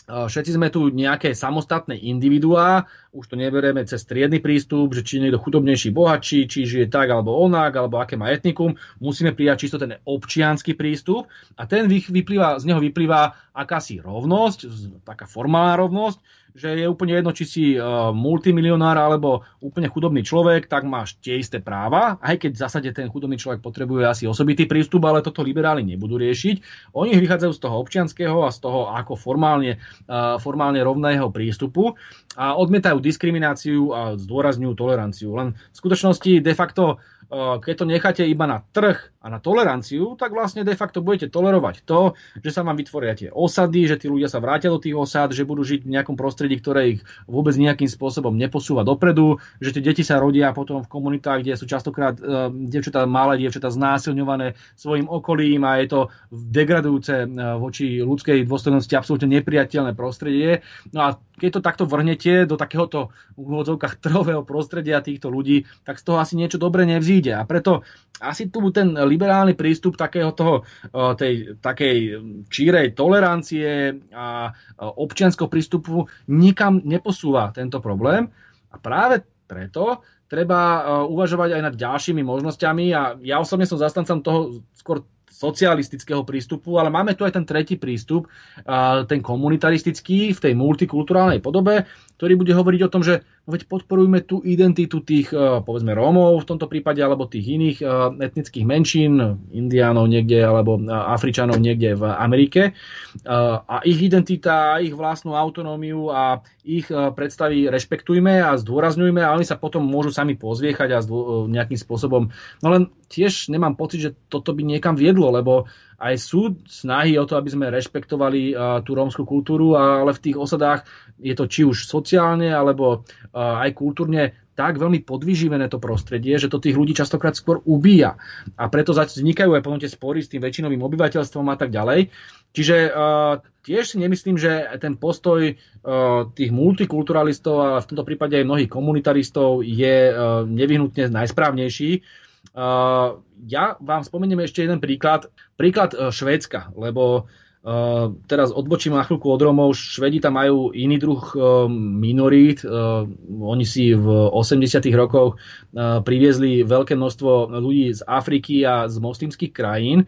Všetci sme tu nejaké samostatné individuá, už to neberieme cez triedny prístup, že či niekto chudobnejší, bohatší, či žije tak alebo onak, alebo aké má etnikum. Musíme prijať čisto ten občianský prístup a ten vyplýva, z neho vyplýva akási rovnosť, taká formálna rovnosť, že je úplne jedno, či si uh, multimilionár alebo úplne chudobný človek, tak máš tie isté práva, aj keď v zásade ten chudobný človek potrebuje asi osobitý prístup, ale toto liberáli nebudú riešiť. Oni vychádzajú z toho občianského a z toho ako formálne, uh, formálne rovného prístupu a odmietajú diskrimináciu a zdôrazňujú toleranciu. Len v skutočnosti de facto keď to necháte iba na trh a na toleranciu, tak vlastne de facto budete tolerovať to, že sa vám vytvoria tie osady, že tí ľudia sa vrátia do tých osad, že budú žiť v nejakom prostredí, ktoré ich vôbec nejakým spôsobom neposúva dopredu, že tie deti sa rodia potom v komunitách, kde sú častokrát uh, dievčatá, malé dievčatá znásilňované svojim okolím a je to degradujúce uh, voči ľudskej dôstojnosti absolútne nepriateľné prostredie. No a keď to takto vrhnete do takéhoto v úvodzovkách trhového prostredia týchto ľudí, tak z toho asi niečo dobre nevzíde. A preto asi tu ten liberálny prístup takého toho, tej takej čírej tolerancie a občianského prístupu nikam neposúva tento problém. A práve preto treba uvažovať aj nad ďalšími možnosťami. A ja osobne som zastancom toho skôr socialistického prístupu, ale máme tu aj ten tretí prístup, ten komunitaristický v tej multikulturálnej podobe, ktorý bude hovoriť o tom, že no veď podporujme tú identitu tých, e, povedzme, Rómov v tomto prípade, alebo tých iných e, etnických menšín, Indiánov niekde, alebo e, Afričanov niekde v Amerike. A ich identita, ich vlastnú autonómiu a ich predstavy rešpektujme a zdôrazňujme a oni sa potom môžu sami pozviechať a nejakým spôsobom. No len tiež nemám pocit, že toto by niekam viedlo, lebo aj sú snahy o to, aby sme rešpektovali tú rómskú kultúru, ale v tých osadách je to či už sociálne, alebo aj kultúrne tak veľmi podvyživené to prostredie, že to tých ľudí častokrát skôr ubíja. A preto vznikajú aj potom tie spory s tým väčšinovým obyvateľstvom a tak ďalej. Čiže uh, tiež si nemyslím, že ten postoj uh, tých multikulturalistov a v tomto prípade aj mnohých komunitaristov je uh, nevyhnutne najsprávnejší. Uh, ja vám spomeniem ešte jeden príklad. Príklad uh, Švédska, lebo Uh, teraz odbočím na chvíľku od Romov. Švedi tam majú iný druh uh, minorít. Uh, oni si v 80. rokoch priviezli veľké množstvo ľudí z Afriky a z moslimských krajín.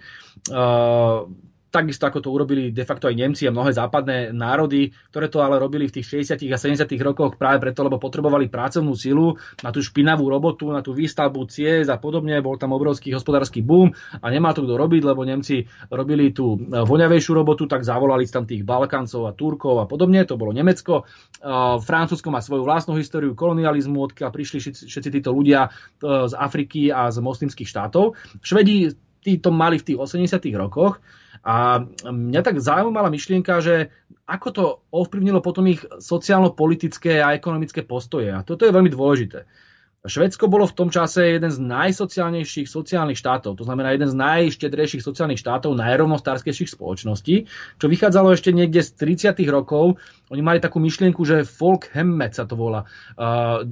Takisto ako to urobili de facto aj Nemci a mnohé západné národy, ktoré to ale robili v tých 60. a 70. rokoch práve preto, lebo potrebovali pracovnú silu na tú špinavú robotu, na tú výstavbu ciest a podobne. Bol tam obrovský hospodársky boom a nemá to kto robiť, lebo Nemci robili tú voňavejšiu robotu, tak zavolali tam tých Balkáncov a Turkov a podobne. To bolo Nemecko. Francúzsko má svoju vlastnú históriu kolonializmu, odkiaľ prišli všetci títo ľudia e, z Afriky a z moslimských štátov. Švedi tí to mali v tých 80. rokoch a mňa tak zaujímala myšlienka, že ako to ovplyvnilo potom ich sociálno-politické a ekonomické postoje. A toto je veľmi dôležité. Švedsko bolo v tom čase jeden z najsociálnejších sociálnych štátov, to znamená jeden z najštedrejších sociálnych štátov, najrovnostárskejších spoločností, čo vychádzalo ešte niekde z 30. rokov. Oni mali takú myšlienku, že folk hemmet sa to volá,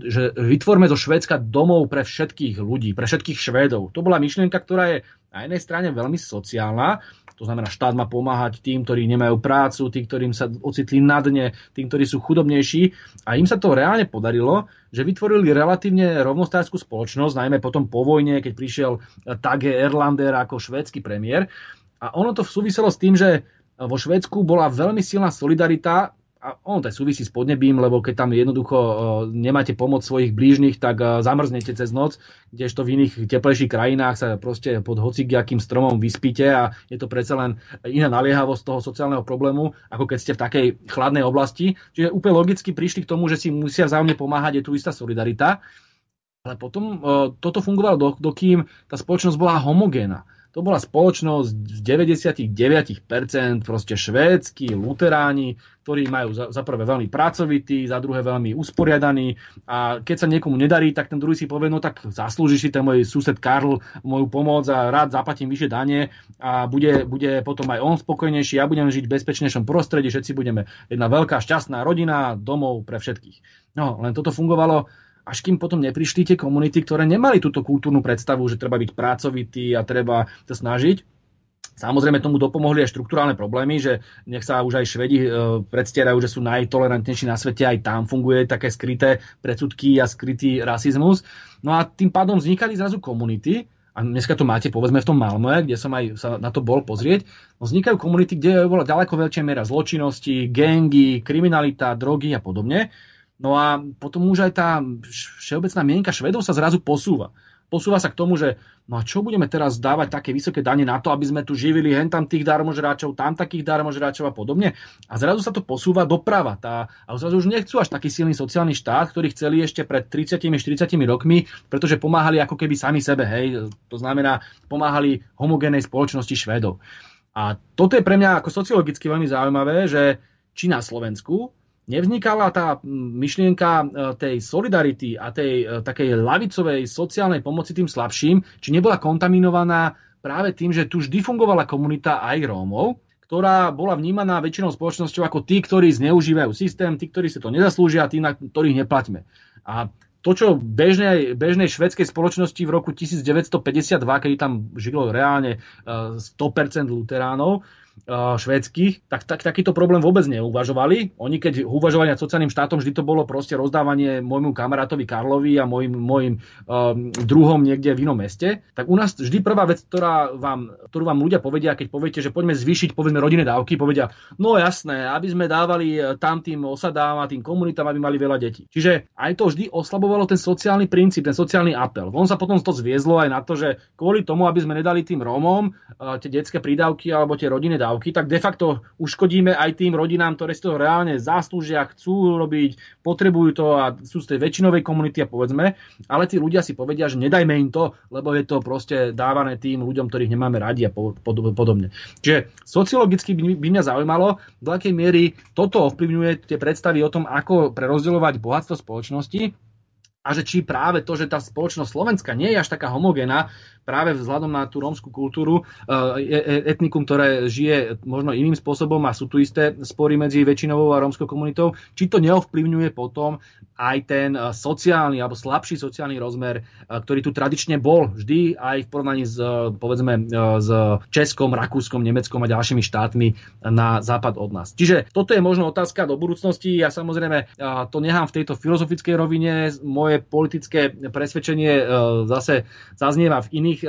že vytvorme zo Švédska domov pre všetkých ľudí, pre všetkých Švédov. To bola myšlienka, ktorá je na jednej strane veľmi sociálna, to znamená, štát má pomáhať tým, ktorí nemajú prácu, tým, ktorým sa ocitli na dne, tým, ktorí sú chudobnejší. A im sa to reálne podarilo, že vytvorili relatívne rovnostárskú spoločnosť, najmä potom po vojne, keď prišiel Tage Erlander ako švédsky premiér. A ono to súviselo s tým, že vo Švédsku bola veľmi silná solidarita a ono to súvisí s podnebím, lebo keď tam jednoducho uh, nemáte pomoc svojich blížnych, tak uh, zamrznete cez noc, kdežto v iných teplejších krajinách sa proste pod hociakým stromom vyspíte a je to predsa len iná naliehavosť toho sociálneho problému, ako keď ste v takej chladnej oblasti. Čiže úplne logicky prišli k tomu, že si musia vzájomne pomáhať, je tu istá solidarita. Ale potom uh, toto fungovalo, dokým tá spoločnosť bola homogénna to bola spoločnosť z 99% proste švédsky, luteráni, ktorí majú za, za prvé veľmi pracovitý, za druhé veľmi usporiadaný a keď sa niekomu nedarí, tak ten druhý si povie, no tak zaslúži si ten môj sused Karl moju pomoc a rád zaplatím vyššie dane a bude, bude potom aj on spokojnejší, ja budem žiť v bezpečnejšom prostredí, všetci budeme jedna veľká šťastná rodina, domov pre všetkých. No, len toto fungovalo až kým potom neprišli tie komunity, ktoré nemali túto kultúrnu predstavu, že treba byť pracovitý a treba sa snažiť. Samozrejme tomu dopomohli aj štruktúrálne problémy, že nech sa už aj Švedi e, predstierajú, že sú najtolerantnejší na svete, aj tam funguje také skryté predsudky a skrytý rasizmus. No a tým pádom vznikali zrazu komunity, a dneska to máte povedzme v tom Malmö, kde som aj sa na to bol pozrieť, no vznikajú komunity, kde bola ďaleko väčšia miera zločinnosti, gengy, kriminalita, drogy a podobne. No a potom už aj tá všeobecná mienka Švedov sa zrazu posúva. Posúva sa k tomu, že no a čo budeme teraz dávať také vysoké dane na to, aby sme tu živili hen tam tých darmožráčov, tam takých darmožráčov a podobne. A zrazu sa to posúva doprava. Tá, a zrazu už nechcú až taký silný sociálny štát, ktorý chceli ešte pred 30-40 rokmi, pretože pomáhali ako keby sami sebe. Hej. To znamená, pomáhali homogénej spoločnosti Švedov. A toto je pre mňa ako sociologicky veľmi zaujímavé, že či na Slovensku nevznikala tá myšlienka e, tej solidarity a tej e, takej lavicovej sociálnej pomoci tým slabším, či nebola kontaminovaná práve tým, že tu vždy fungovala komunita aj Rómov, ktorá bola vnímaná väčšinou spoločnosťou ako tí, ktorí zneužívajú systém, tí, ktorí si to nezaslúžia tí, na ktorých neplaťme. A to, čo v bežnej, bežnej švedskej spoločnosti v roku 1952, kedy tam žilo reálne 100% e, luteránov, švédskych, tak, tak takýto problém vôbec neuvažovali. Oni keď uvažovali nad sociálnym štátom, vždy to bolo proste rozdávanie môjmu kamarátovi Karlovi a môjim, môjim um, druhom niekde v inom meste. Tak u nás vždy prvá vec, ktorá vám, ktorú vám ľudia povedia, keď poviete, že poďme zvýšiť povedzme rodinné dávky, povedia, no jasné, aby sme dávali e, tam tým osadám a tým komunitám, aby mali veľa detí. Čiže aj to vždy oslabovalo ten sociálny princíp, ten sociálny apel. On sa potom to zviezlo aj na to, že kvôli tomu, aby sme nedali tým Rómom uh, tie detské prídavky alebo tie rodinné dávky, dávky, tak de facto uškodíme aj tým rodinám, ktoré si to reálne zaslúžia, chcú robiť, potrebujú to a sú z tej väčšinovej komunity a povedzme, ale tí ľudia si povedia, že nedajme im to, lebo je to proste dávané tým ľuďom, ktorých nemáme radi a podobne. Čiže sociologicky by, mňa zaujímalo, do akej miery toto ovplyvňuje tie predstavy o tom, ako prerozdeľovať bohatstvo spoločnosti a že či práve to, že tá spoločnosť Slovenska nie je až taká homogénna, práve vzhľadom na tú rómskú kultúru, eh, etnikum, ktoré žije možno iným spôsobom a sú tu isté spory medzi väčšinovou a rómskou komunitou, či to neovplyvňuje potom aj ten sociálny alebo slabší sociálny rozmer, ktorý tu tradične bol vždy aj v porovnaní s, povedzme, s Českom, Rakúskom, Nemeckom a ďalšími štátmi na západ od nás. Čiže toto je možno otázka do budúcnosti. Ja samozrejme to nechám v tejto filozofickej rovine. Moje politické presvedčenie zase zaznieva v iných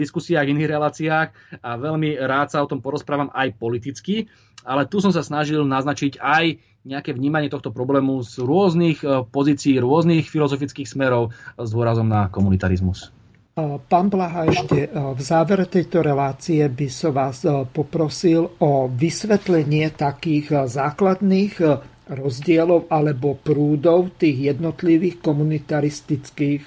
diskusiách, iných reláciách a veľmi rád sa o tom porozprávam aj politicky, ale tu som sa snažil naznačiť aj nejaké vnímanie tohto problému z rôznych e, pozícií, rôznych filozofických smerov s dôrazom na komunitarizmus. Pán Blaha, ešte e, v závere tejto relácie by som vás e, poprosil o vysvetlenie takých základných rozdielov alebo prúdov tých jednotlivých komunitaristických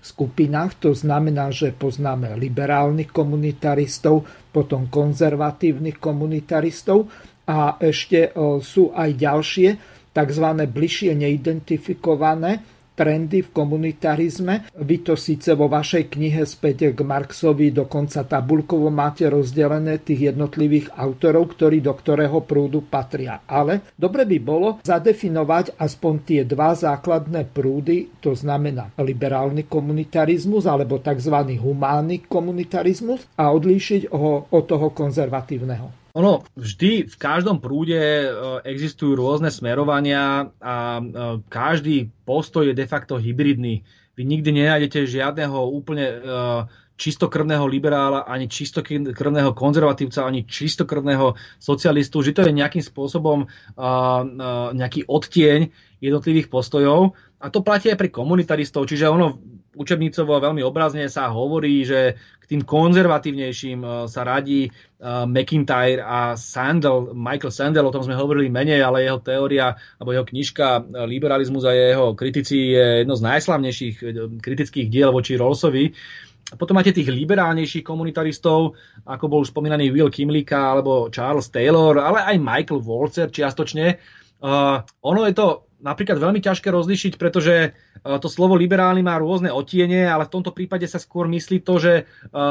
skupinách. To znamená, že poznáme liberálnych komunitaristov, potom konzervatívnych komunitaristov a ešte sú aj ďalšie, tzv. bližšie neidentifikované trendy v komunitarizme. Vy to síce vo vašej knihe späť k Marxovi dokonca tabulkovo máte rozdelené tých jednotlivých autorov, ktorí do ktorého prúdu patria. Ale dobre by bolo zadefinovať aspoň tie dva základné prúdy, to znamená liberálny komunitarizmus alebo tzv. humánny komunitarizmus a odlíšiť ho od toho konzervatívneho. Ono vždy v každom prúde e, existujú rôzne smerovania a e, každý postoj je de facto hybridný. Vy nikdy nenájdete žiadneho úplne e, čistokrvného liberála, ani čistokrvného konzervatívca, ani čistokrvného socialistu, že to je nejakým spôsobom nejaký odtieň jednotlivých postojov. A to platí aj pre komunitaristov, čiže ono učebnicovo veľmi obrazne sa hovorí, že k tým konzervatívnejším e, sa radí e, McIntyre a Sandel, Michael Sandel, o tom sme hovorili menej, ale jeho teória alebo jeho knižka e, Liberalizmus a jeho kritici je jedno z najslavnejších kritických diel voči Rawlsovi. Potom máte tých liberálnejších komunitaristov, ako bol už spomínaný Will Kimlicka alebo Charles Taylor, ale aj Michael Walzer čiastočne. Uh, ono je to napríklad veľmi ťažké rozlišiť, pretože e, to slovo liberálny má rôzne otiene, ale v tomto prípade sa skôr myslí to, že e,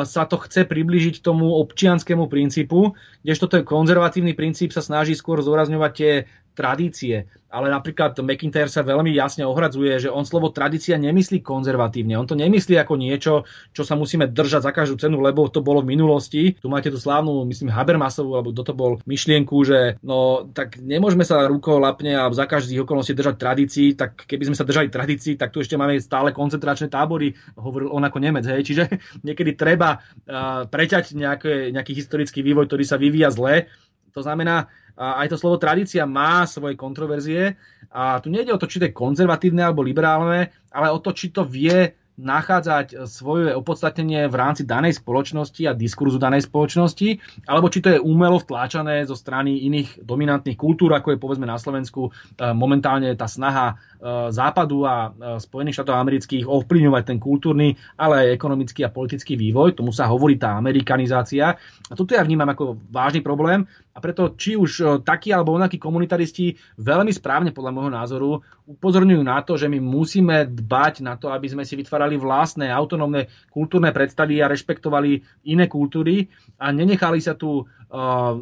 sa to chce približiť tomu občianskému princípu, kdežto ten konzervatívny princíp sa snaží skôr zdôrazňovať tie tradície. Ale napríklad McIntyre sa veľmi jasne ohradzuje, že on slovo tradícia nemyslí konzervatívne. On to nemyslí ako niečo, čo sa musíme držať za každú cenu, lebo to bolo v minulosti. Tu máte tú slávnu, myslím, Habermasovú, alebo kto to bol, myšlienku, že no tak nemôžeme sa rukou lapne a za každých okolností držať tradícií, tak keby sme sa držali tradícií, tak tu ešte máme stále koncentračné tábory, hovoril on ako Nemec. Hej. Čiže niekedy treba uh, preťať nejaké, nejaký historický vývoj, ktorý sa vyvíja zle. To znamená, aj to slovo tradícia má svoje kontroverzie. A tu nejde o to, či to je konzervatívne alebo liberálne, ale o to, či to vie nachádzať svoje opodstatnenie v rámci danej spoločnosti a diskurzu danej spoločnosti, alebo či to je umelo vtláčané zo strany iných dominantných kultúr, ako je povedzme na Slovensku momentálne tá snaha Západu a Spojených štátov amerických ovplyvňovať ten kultúrny, ale aj ekonomický a politický vývoj. Tomu sa hovorí tá amerikanizácia. A toto ja vnímam ako vážny problém a preto či už takí alebo onakí komunitaristi veľmi správne podľa môjho názoru upozorňujú na to, že my musíme dbať na to, aby sme si vytvárali vlastné autonómne kultúrne predstavy a rešpektovali iné kultúry a nenechali sa tu,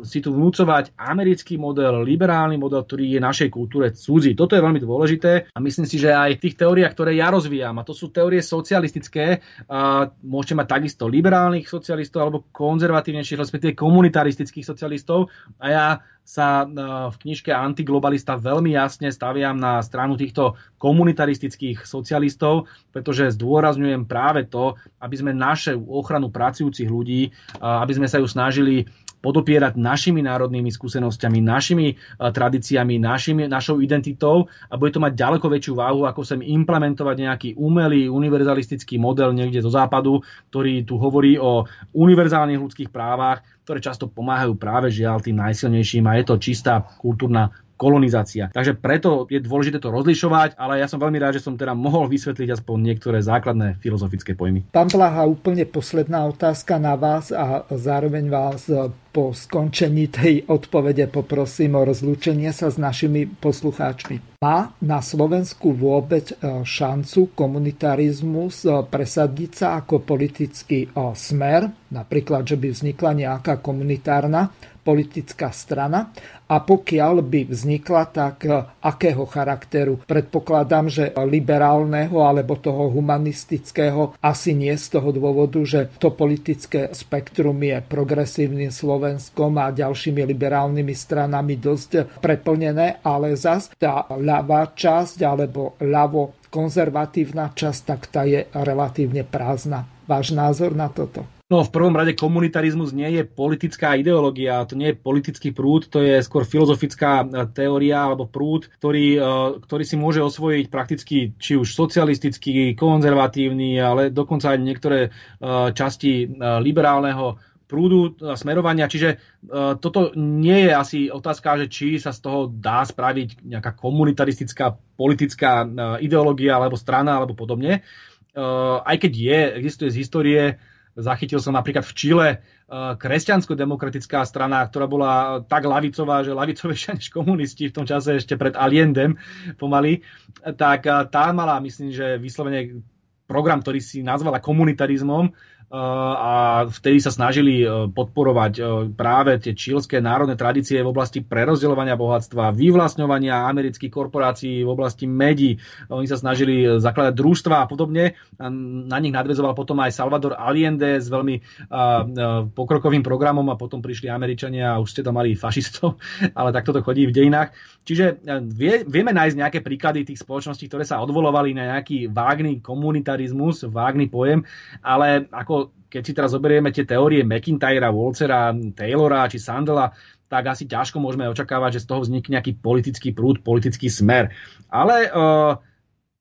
si tu vnúcovať americký model, liberálny model, ktorý je našej kultúre cudzí. Toto je veľmi dôležité a myslím si, že aj v tých teóriách, ktoré ja rozvíjam, a to sú teórie socialistické, uh, môžete mať takisto liberálnych socialistov alebo konzervatívnejších, respektíve komunitaristických socialistov a ja sa e, v knižke Antiglobalista veľmi jasne staviam na stranu týchto komunitaristických socialistov, pretože zdôrazňujem práve to, aby sme našu ochranu pracujúcich ľudí, aby sme sa ju snažili podopierať našimi národnými skúsenosťami, našimi e, tradíciami, našimi, našou identitou a bude to mať ďaleko väčšiu váhu, ako sem implementovať nejaký umelý univerzalistický model niekde zo západu, ktorý tu hovorí o univerzálnych ľudských právach, ktoré často pomáhajú práve žiaľ tým najsilnejším a je to čistá kultúrna kolonizácia. Takže preto je dôležité to rozlišovať, ale ja som veľmi rád, že som teda mohol vysvetliť aspoň niektoré základné filozofické pojmy. Pán Blaha, úplne posledná otázka na vás a zároveň vás po skončení tej odpovede poprosím o rozlúčenie sa s našimi poslucháčmi. Má na Slovensku vôbec e, šancu komunitarizmus e, presadiť sa ako politický e, smer, napríklad, že by vznikla nejaká komunitárna politická strana a pokiaľ by vznikla, tak akého charakteru? Predpokladám, že liberálneho alebo toho humanistického asi nie z toho dôvodu, že to politické spektrum je progresívnym Slovenskom a ďalšími liberálnymi stranami dosť preplnené, ale zas tá ľavá časť alebo ľavo konzervatívna časť, tak tá je relatívne prázdna. Váš názor na toto? No v prvom rade komunitarizmus nie je politická ideológia, to nie je politický prúd, to je skôr filozofická e, teória alebo prúd, ktorý, e, ktorý si môže osvojiť prakticky či už socialistický, konzervatívny, ale dokonca aj niektoré e, časti liberálneho prúdu a smerovania. Čiže toto nie je asi otázka, že či sa z toho dá spraviť nejaká komunitaristická politická ideológia alebo strana alebo podobne. Aj keď je, existuje z histórie, zachytil som napríklad v Čile kresťansko-demokratická strana, ktorá bola tak lavicová, že lavicovejšia než komunisti v tom čase ešte pred Allendem pomaly, tak tá mala, myslím, že vyslovene program, ktorý si nazvala komunitarizmom, a vtedy sa snažili e, podporovať e, práve tie čílske národné tradície v oblasti prerozdeľovania bohatstva, vyvlastňovania amerických korporácií v oblasti medí. Oni sa snažili zakladať družstva a podobne. Na nich nadvezoval potom aj Salvador Allende s veľmi pokrokovým programom a potom prišli Američania a už ste tam mali fašistov, ale takto to chodí v dejinách. Čiže vie, vieme nájsť nejaké príklady tých spoločností, ktoré sa odvolovali na nejaký vágný komunitarizmus, vágný pojem, ale ako keď si teraz zoberieme tie teórie McIntyra, Walcera, Taylora či Sandela, tak asi ťažko môžeme očakávať, že z toho vznikne nejaký politický prúd, politický smer. Ale uh,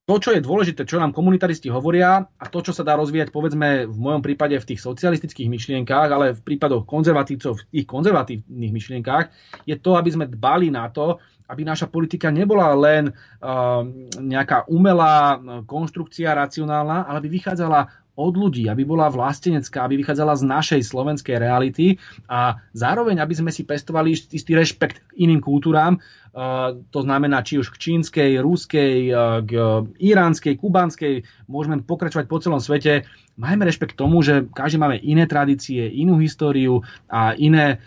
to, čo je dôležité, čo nám komunitaristi hovoria a to, čo sa dá rozvíjať, povedzme v mojom prípade v tých socialistických myšlienkách, ale v prípadoch konzervatívcov, v tých konzervatívnych myšlienkách, je to, aby sme dbali na to, aby naša politika nebola len uh, nejaká umelá konštrukcia racionálna, ale aby vychádzala od ľudí, aby bola vlastenecká, aby vychádzala z našej slovenskej reality a zároveň, aby sme si pestovali istý rešpekt k iným kultúram, to znamená či už k čínskej, ruskej, k iránskej, kubanskej, môžeme pokračovať po celom svete. Majme rešpekt tomu, že každý máme iné tradície, inú históriu a iné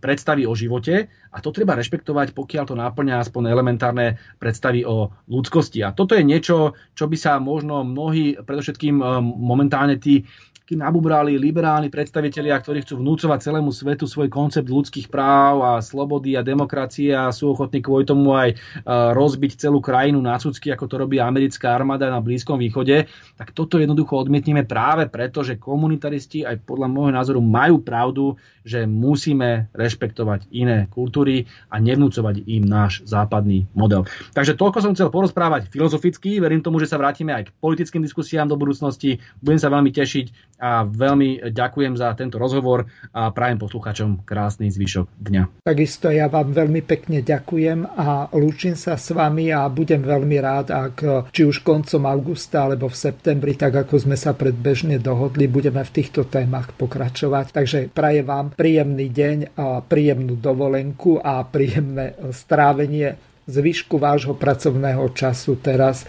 predstavy o živote a to treba rešpektovať, pokiaľ to náplňa aspoň elementárne predstavy o ľudskosti. A toto je niečo, čo by sa možno mnohí, predovšetkým momentálne tí kým nabubrali liberálni predstavitelia, ktorí chcú vnúcovať celému svetu svoj koncept ľudských práv a slobody a demokracie a sú ochotní kvôli tomu aj rozbiť celú krajinu na súcky, ako to robí americká armáda na Blízkom východe, tak toto jednoducho odmietneme práve preto, že komunitaristi aj podľa môjho názoru majú pravdu, že musíme rešpektovať iné kultúry a nevnúcovať im náš západný model. Takže toľko som chcel porozprávať filozoficky. Verím tomu, že sa vrátime aj k politickým diskusiám do budúcnosti. Budem sa veľmi tešiť a veľmi ďakujem za tento rozhovor a prajem poslucháčom krásny zvyšok dňa. Takisto ja vám veľmi pekne ďakujem a lúčim sa s vami a budem veľmi rád, ak či už koncom augusta alebo v septembri, tak ako sme sa predbežne dohodli, budeme v týchto témach pokračovať. Takže prajem vám príjemný deň a príjemnú dovolenku a príjemné strávenie zvyšku vášho pracovného času teraz